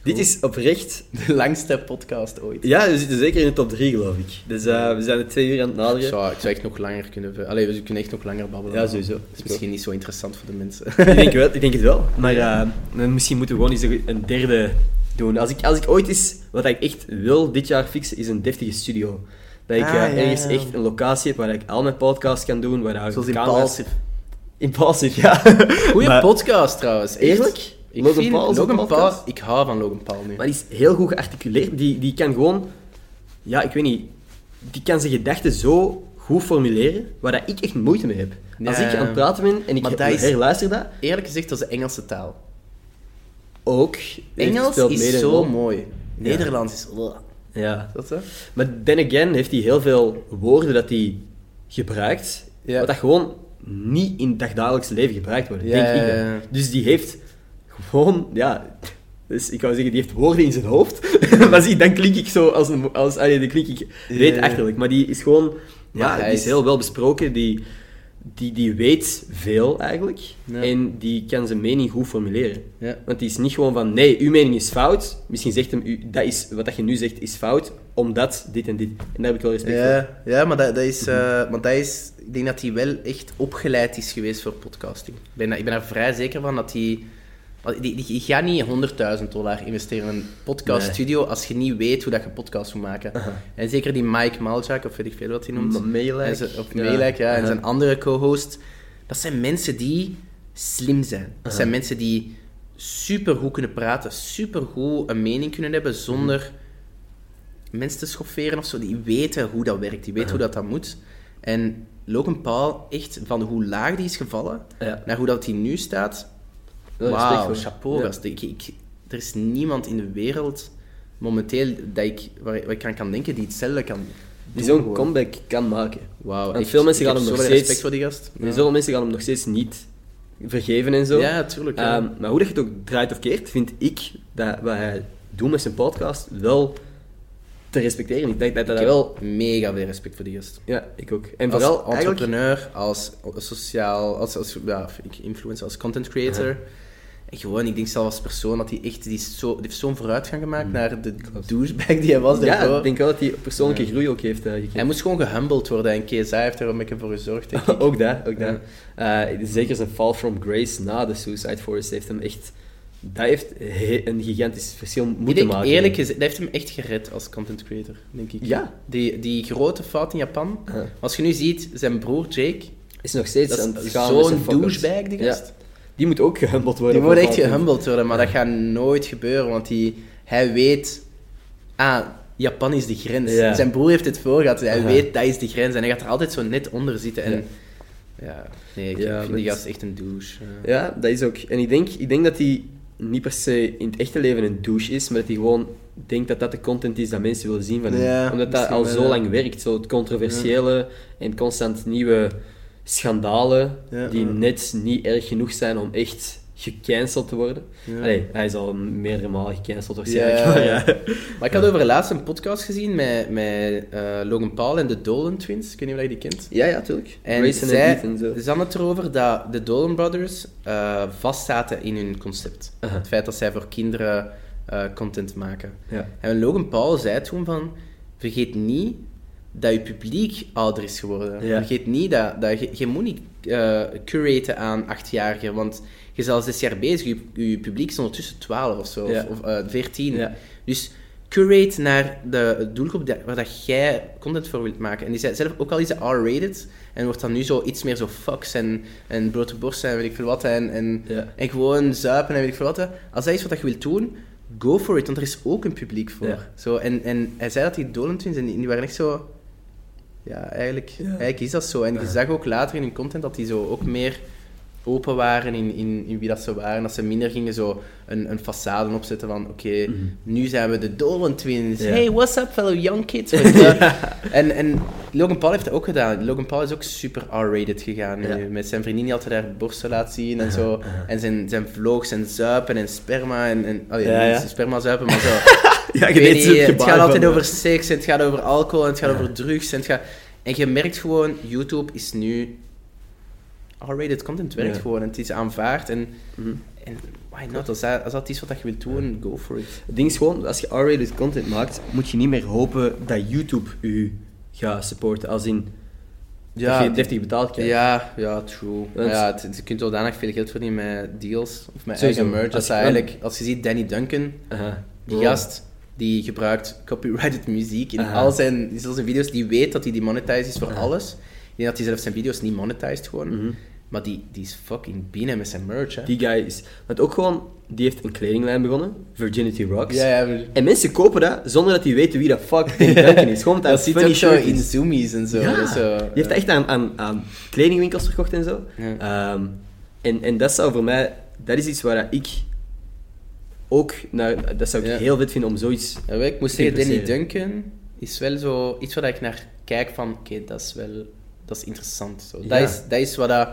Dit is oprecht... De langste podcast ooit. Ja, we zitten zeker in de top 3, geloof ik. Dus eh, we zijn de twee uur aan het naderen. zou, ik zou echt nog langer kunnen... Allee, we kunnen echt nog langer babbelen. Ja, sowieso. Dat is misschien niet zo interessant voor de mensen. ik, denk wel, ik denk het wel. Maar eh, dan misschien moeten we gewoon eens een derde doen. Als ik, als ik ooit eens... Wat ik echt wil dit jaar fixen, is een deftige studio. Dat ik Ah, eh, ja, ergens ja. echt een locatie heb waar ik al mijn podcasts kan doen. Waar Zoals. Impulsive. Impulsive, ja. Goeie Maar- podcast trouwens. Eerlijk? Ik Logan vind Paul Logan Paul... Ik hou van Logan Paul nu. Maar die is heel goed gearticuleerd. Die, die kan gewoon... Ja, ik weet niet. Die kan zijn gedachten zo goed formuleren, waar dat ik echt moeite mee heb. Als ik aan het praten ben en ik is- herluister dat, Eerlijk gezegd, dat is de Engelse taal. ook... Engels speelt mede is zo rol. mooi. Nederlands is... Ja. Dat zo? Maar then again heeft hij heel veel woorden dat hij gebruikt, Ja. wat dat gewoon niet in het dagdagelijkse leven gebruikt worden, Ja, denk ik. dan. Dus die heeft gewoon, ja... Dus ik wou zeggen, die heeft woorden in zijn hoofd. maar zie, dan klink ik zo als een... Als, allee, dan klink ik weet achterlijk. Maar die is gewoon... Ja, die is is- heel wel besproken. Die, die, die weet veel, eigenlijk. Ja. En die kan zijn mening goed formuleren. Ja. Want die is niet gewoon van, nee, uw mening is fout. Misschien zegt hem, u, dat is, wat dat je nu zegt is fout, omdat dit en dit. En daar heb ik wel respect voor. Ja, ja maar, dat, dat is, eh, maar dat is... Ik denk dat hij wel echt opgeleid is geweest voor podcasting. Ik ben, ik ben er vrij zeker van dat hij... die gaat niet 100.000 dollar investeren in een podcaststudio als je niet weet hoe dat je podcast moet maken. En zeker die Mike Maljak, of weet ik veel wat hij noemt. M- Meelijk. En ze- Of Ja. Ja. En zijn andere co-host. Dat zijn mensen die slim zijn. Dat zijn mensen die super goed kunnen praten, super goed een mening kunnen hebben zonder mensen te schofferen of zo. Die weten hoe dat werkt, die weten hoe dat, dat moet. En Logan Paul, echt van hoe laag die is gevallen naar hoe dat hij nu staat. Wauw, voor. chapeau. Ja. gast. Ik, ik, er is niemand in de wereld momenteel dat ik, waar, waar ik aan kan denken die hetzelfde kan Die zo'n comeback kan maken. Wauw, echt. veel mensen gaan hem nog steeds- respect voor die gast. En Zoveel mensen gaan hem nog steeds niet vergeven en zo. Ja, tuurlijk. ja. Ehm, maar hoe dat je het ook draait of keert, vind ik dat wat hij doet met zijn podcast wel te respecteren. Ik denk dat dat wel... mega veel respect voor die gast. Ja, ik ook. En Als vooral eigenlijk... entrepreneur, als sociaal, als, als ja, ik influencer, als content creator. En gewoon, ik denk zelf als persoon dat hij echt, die, is zo, die heeft zo'n vooruitgang gemaakt naar de douchebag die hij was Mm. Ja, ik denk wel dat hij persoonlijke groei ook heeft eh, gekregen. Hij moest gewoon gehumbled worden en KSI heeft er een beetje voor gezorgd, denk ik. ook dat, ook dat. Eh, zeker zijn fall from grace na de Suicide Forest heeft hem echt... Dat heeft he- een gigantisch verschil Ik moeten denk maken. eerlijk gezegd, dat heeft hem echt gered als content creator, denk ik. Ja. Die, die grote fout in Japan, Ja. als je nu ziet, zijn broer Jake, Is nog steeds zo'n douchebag, die Ja. Die moet ook gehumbled worden. Die moet echt gehumbled worden, maar dat gaat nooit gebeuren, want die, hij weet... Ah, Japan is de grens. Ja. Zijn broer heeft het voor gehad, hij Aha. weet dat is de grens. En hij gaat er altijd zo net onder zitten. En, Ja. ja. nee, ik vind die gast echt een douche. Ja, dat is ook. En ik denk, ik denk dat hij niet per se in het echte leven een douche is, maar dat hij gewoon denkt dat dat de content is dat mensen willen zien van hem. Omdat dat al zo lang werkt. Zo het controversiële en constant nieuwe schandalen Ja, die ja. net niet erg genoeg zijn om echt gecanceld te worden. Ja. Allee, hij is al meerdere malen gecanceld waarschijnlijk. Ja, maar ja. ja. Maar ik had over laatst een podcast gezien met, met eh, Logan Paul en de Dolan Twins. Ik weet niet of je die kent. Ja, ja, tuurlijk. En zij, en Ethan, zo. ze hadden het erover dat de Dolan Brothers eh vastzaten in hun concept. Het feit dat zij voor kinderen eh, content maken. Ja. En Logan Paul zei toen van... Vergeet niet dat je publiek ouder is geworden. Ja. Vergeet niet dat, dat je, je moet niet eh curaten aan achtjarigen, want je bent al zes jaar bezig. Je, je publiek is ondertussen 12 of zo, Ja. of, of eh, 14. Ja. Dus curate naar de doelgroep dat- waar dat jij content voor wilt maken. En die zei zelf ook al is het R-rated en wordt dan nu zo iets meer zo fucks en, en blote borsten en weet ik veel wat. En, en, en gewoon zuipen en weet ik veel wat. Als dat is wat je wilt doen, go for it, want er is ook een publiek voor. Zo, en, en hij zei dat die Twins, en die waren echt zo... Ja, eigenlijk, Ja. eigenlijk is dat zo. En je zag ook later in hun content dat die zo ook meer open waren in, in, in wie dat ze waren. Dat ze minder gingen zo een, een façade opzetten van oké, Mhm. nu zijn we de Dolan Twins. Ja. Hey, what's up fellow young kids? En, en Logan Paul heeft dat ook gedaan. Logan Paul is ook super R-rated gegaan. nu. Ja. Met zijn vriendin die altijd haar borsten laat zien en zo. En zijn, zijn vlogs en zuipen en sperma en... en allee, Ja, ja. niet sperma zuipen, maar zo. Ja, je weet niet, het gaat altijd over ja. seks, en het gaat over alcohol, en het gaat Ja. over drugs. En, het gaat... en je merkt gewoon, YouTube is nu... R-rated content werkt Ja. gewoon en het is aanvaard. En, Mhm. en why not? Als dat, als dat is wat je wilt doen, go for it. Het ding is gewoon, als je R-rated content maakt, moet je niet meer hopen dat YouTube u gaat supporten. Als in, dat je deftig betaald krijgt. Ja, ja, true. Want- ja, het, je kunt zodanig veel geld verdienen met deals of met Sowieso. eigen merch. Als je- eigenlijk, als je ziet Danny Duncan, die gast die gebruikt copyrighted muziek in Aha. al zijn, in zijn video's, die weet dat hij demonetized is voor Aha. alles. Ik denk dat hij zelf zijn video's niet monetized gewoon. Mhm. Maar die, die is fucking binnen met zijn merch, hè. Die guy is... Want ook gewoon, die heeft een kledinglijn begonnen, Virginity Rocks. ja, ja, maar- En mensen kopen dat zonder dat die weten wie dat fuck Duncan is. Gewoon dat hij zit een funny ook zo in zoomies en zo. Ja, Dat die heeft echt aan, aan, aan kledingwinkels verkocht en zo. Ja. Ehm, en, en dat zou voor mij... Dat is iets waar ik ook naar... Dat zou ik Ja. heel vet vinden om zoiets... Ja, ik moet te zeggen, Danny. Duncan is wel zo iets waar ik naar kijk van, oké, dat is wel dat is interessant. Zo. Dat, is, dat is wat dat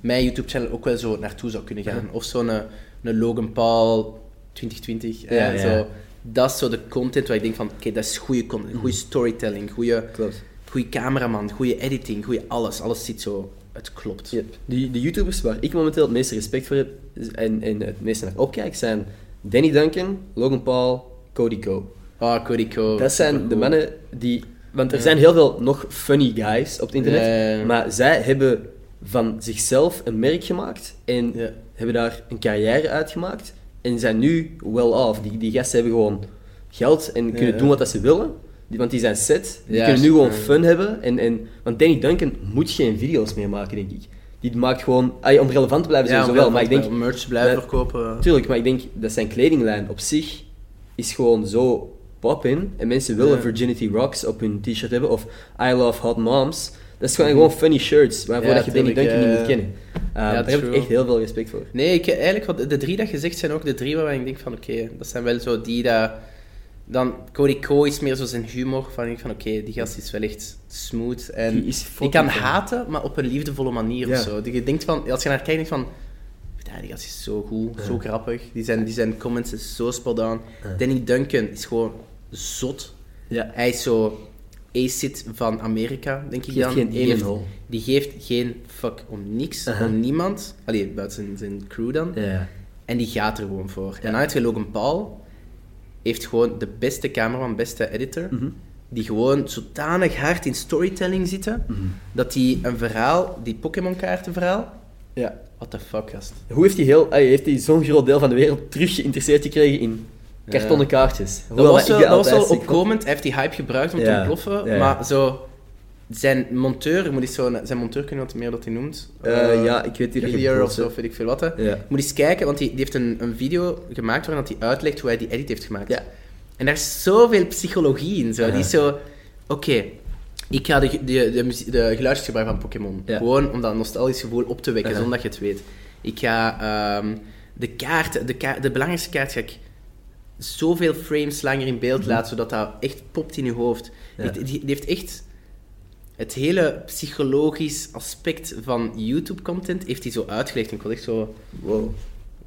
mijn YouTube-channel ook wel zo naartoe zou kunnen gaan. Of zo'n een, een Logan Paul 2020. eh, Ja, ja. Zo. Dat is zo de content waar ik denk van, oké, dat is goede content, goede storytelling, goede, goede cameraman, goede editing, goede alles. Alles zit zo, het klopt. Yep. Die, de YouTubers waar ik momenteel het meeste respect voor heb en, en het meeste naar opkijk zijn Danny Duncan, Logan Paul, Cody Co. Ah, Cody Co. dat zijn de mannen die... Want er Ja. zijn heel veel nog funny guys op het internet, Ja, maar zij hebben van zichzelf een merk gemaakt en hebben daar een carrière uitgemaakt en zijn nu well off. Die, die gasten hebben gewoon geld en kunnen doen wat dat ze willen. Die, want die zijn set, die kunnen nu gewoon fun hebben. En, en, want Danny Duncan moet geen video's meer maken, denk ik. Die maakt gewoon... ay, om relevant te blijven Ja, sowieso wel, maar ik denk... merch blijven verkopen. Tuurlijk, maar ik denk dat zijn kledinglijn op zich is gewoon zo pop-in. En mensen willen Ja. Virginity Rocks op hun t-shirt hebben. Of I Love Hot Moms. Dat is gewoon, gewoon funny shirts, waarvoor Ja, dat je Danny tuurlijk, Duncan niet ja. moet kennen. Uh, daar heb ik echt heel veel respect voor. Nee, ik, eigenlijk, de drie dat je zegt zijn ook de drie waarvan ik denk van, oké, dat zijn wel zo die dat... Dan, Cody Co is meer zo zijn humor, van ik van, oké, die gast is wel echt smooth. En Die is je fucking kan haten, maar op een liefdevolle manier Ja. of zo. Je denkt van, als je naar kijkt, denk je van... Ja, die gast is zo goed, zo grappig. Die zijn, die zijn comments is zo spot. Danny Duncan is gewoon zot. Ja. Hij is zo acid van Amerika, denk ik dan. geen die, geeft, hol. die geeft geen fuck om niks, Aha. om niemand. Allee, buiten zijn, zijn crew dan. Ja. En die gaat er gewoon voor. En dan je Logan Paul, heeft gewoon de beste cameraman, beste editor, Mhm. die gewoon zodanig hard in storytelling zitten, Mhm. dat die een verhaal, die Pokémon kaartenverhaal, ja. what the fuck, gast. Hoe heeft hij, heel, heeft hij zo'n groot deel van de wereld terug geïnteresseerd gekregen in kartonnen kaartjes? Dat was, wel, dat was opkomend, hij heeft die hype gebruikt om te ontploffen, ja. maar zo... Zijn monteur, moet eens zo, zijn monteur kunnen wat meer dat hij noemt. Eh, ja, ik weet Hillier bedoelt, of zo, weet ik veel wat. hè. Moet eens kijken, want die, die heeft een, een video gemaakt waarin dat hij uitlegt hoe hij die edit heeft gemaakt. Ja. En daar is zoveel psychologie in. Zo. Die is zo... Oké, ik ga de, de, de, de geluidjes gebruiken van Pokémon. Gewoon om dat nostalgisch gevoel op te wekken, zonder dat je het weet. Ik ga ehm, de kaart, de, kaart, de belangrijkste kaart ga ik zoveel frames langer in beeld laten, zodat dat echt popt in je hoofd. Mhm. Die, die heeft echt... Het hele psychologisch aspect van YouTube-content heeft hij zo uitgelegd. En ik was echt zo... Wow.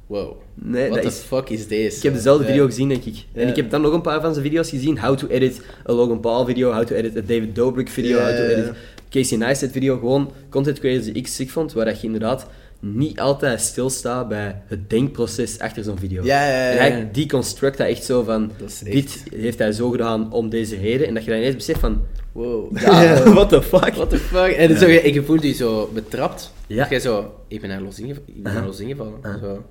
Wow. Nee, What the is- fuck is deze? Ik heb dezelfde Ja. video gezien, denk ik. En Ja. ik heb dan nog een paar van zijn video's gezien. How to edit a Logan Paul video, how to edit a David Dobrik video, Ja, how to edit Casey Neistat video. Gewoon content creators die ik sick vond, waar je inderdaad niet altijd stilstaat bij het denkproces achter zo'n video. Ja, ja, ja, En hij deconstruct dat echt zo van, echt- dit heeft hij zo gedaan om deze reden. En dat je dan ineens beseft van, Wow. ja, what the fuck? What the fuck? En zo, je, je voelt je zo betrapt. Ja. Dat jij zo, ik ben naar los ingevallen. Ik ben Aha. naar los ingevallen. Aha. Zo.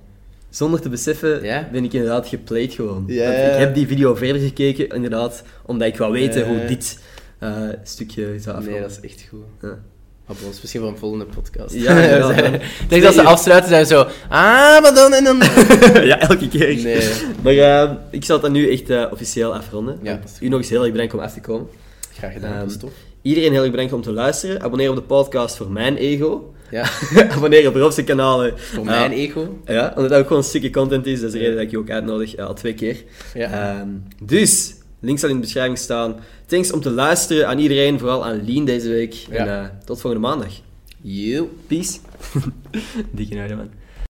Zonder te beseffen ben ik inderdaad geplayed gewoon. Want ik heb die video verder gekeken, inderdaad, omdat ik wou weten hoe dit eh, stukje zou aflopen. Nee, dat is echt goed. Abons, misschien voor een volgende podcast. Ja, ja, ik denk dat ze afsluiten zijn zo. Ah, maar dan en dan. ja, elke keer. Nee. Maar eh, ik zal het dan nu echt eh, officieel afronden. Ja, dat U nog eens heel erg bedankt om af te komen. Graag gedaan, dat is tof. Iedereen heel erg bedankt om te luisteren. Abonneer op de podcast voor mijn ego. Ja, Abonneer op Rob's kanalen. voor mijn ego. Ja, omdat dat ook gewoon een stukje content is. Dat is de reden dat ik je ook uitnodig, eh, al twee keer. Ja. Ehm, dus, link zal in de beschrijving staan. Thanks om te luisteren aan iedereen, vooral aan Lien deze week. En eh, tot volgende maandag. You. Peace. Dikke naar man.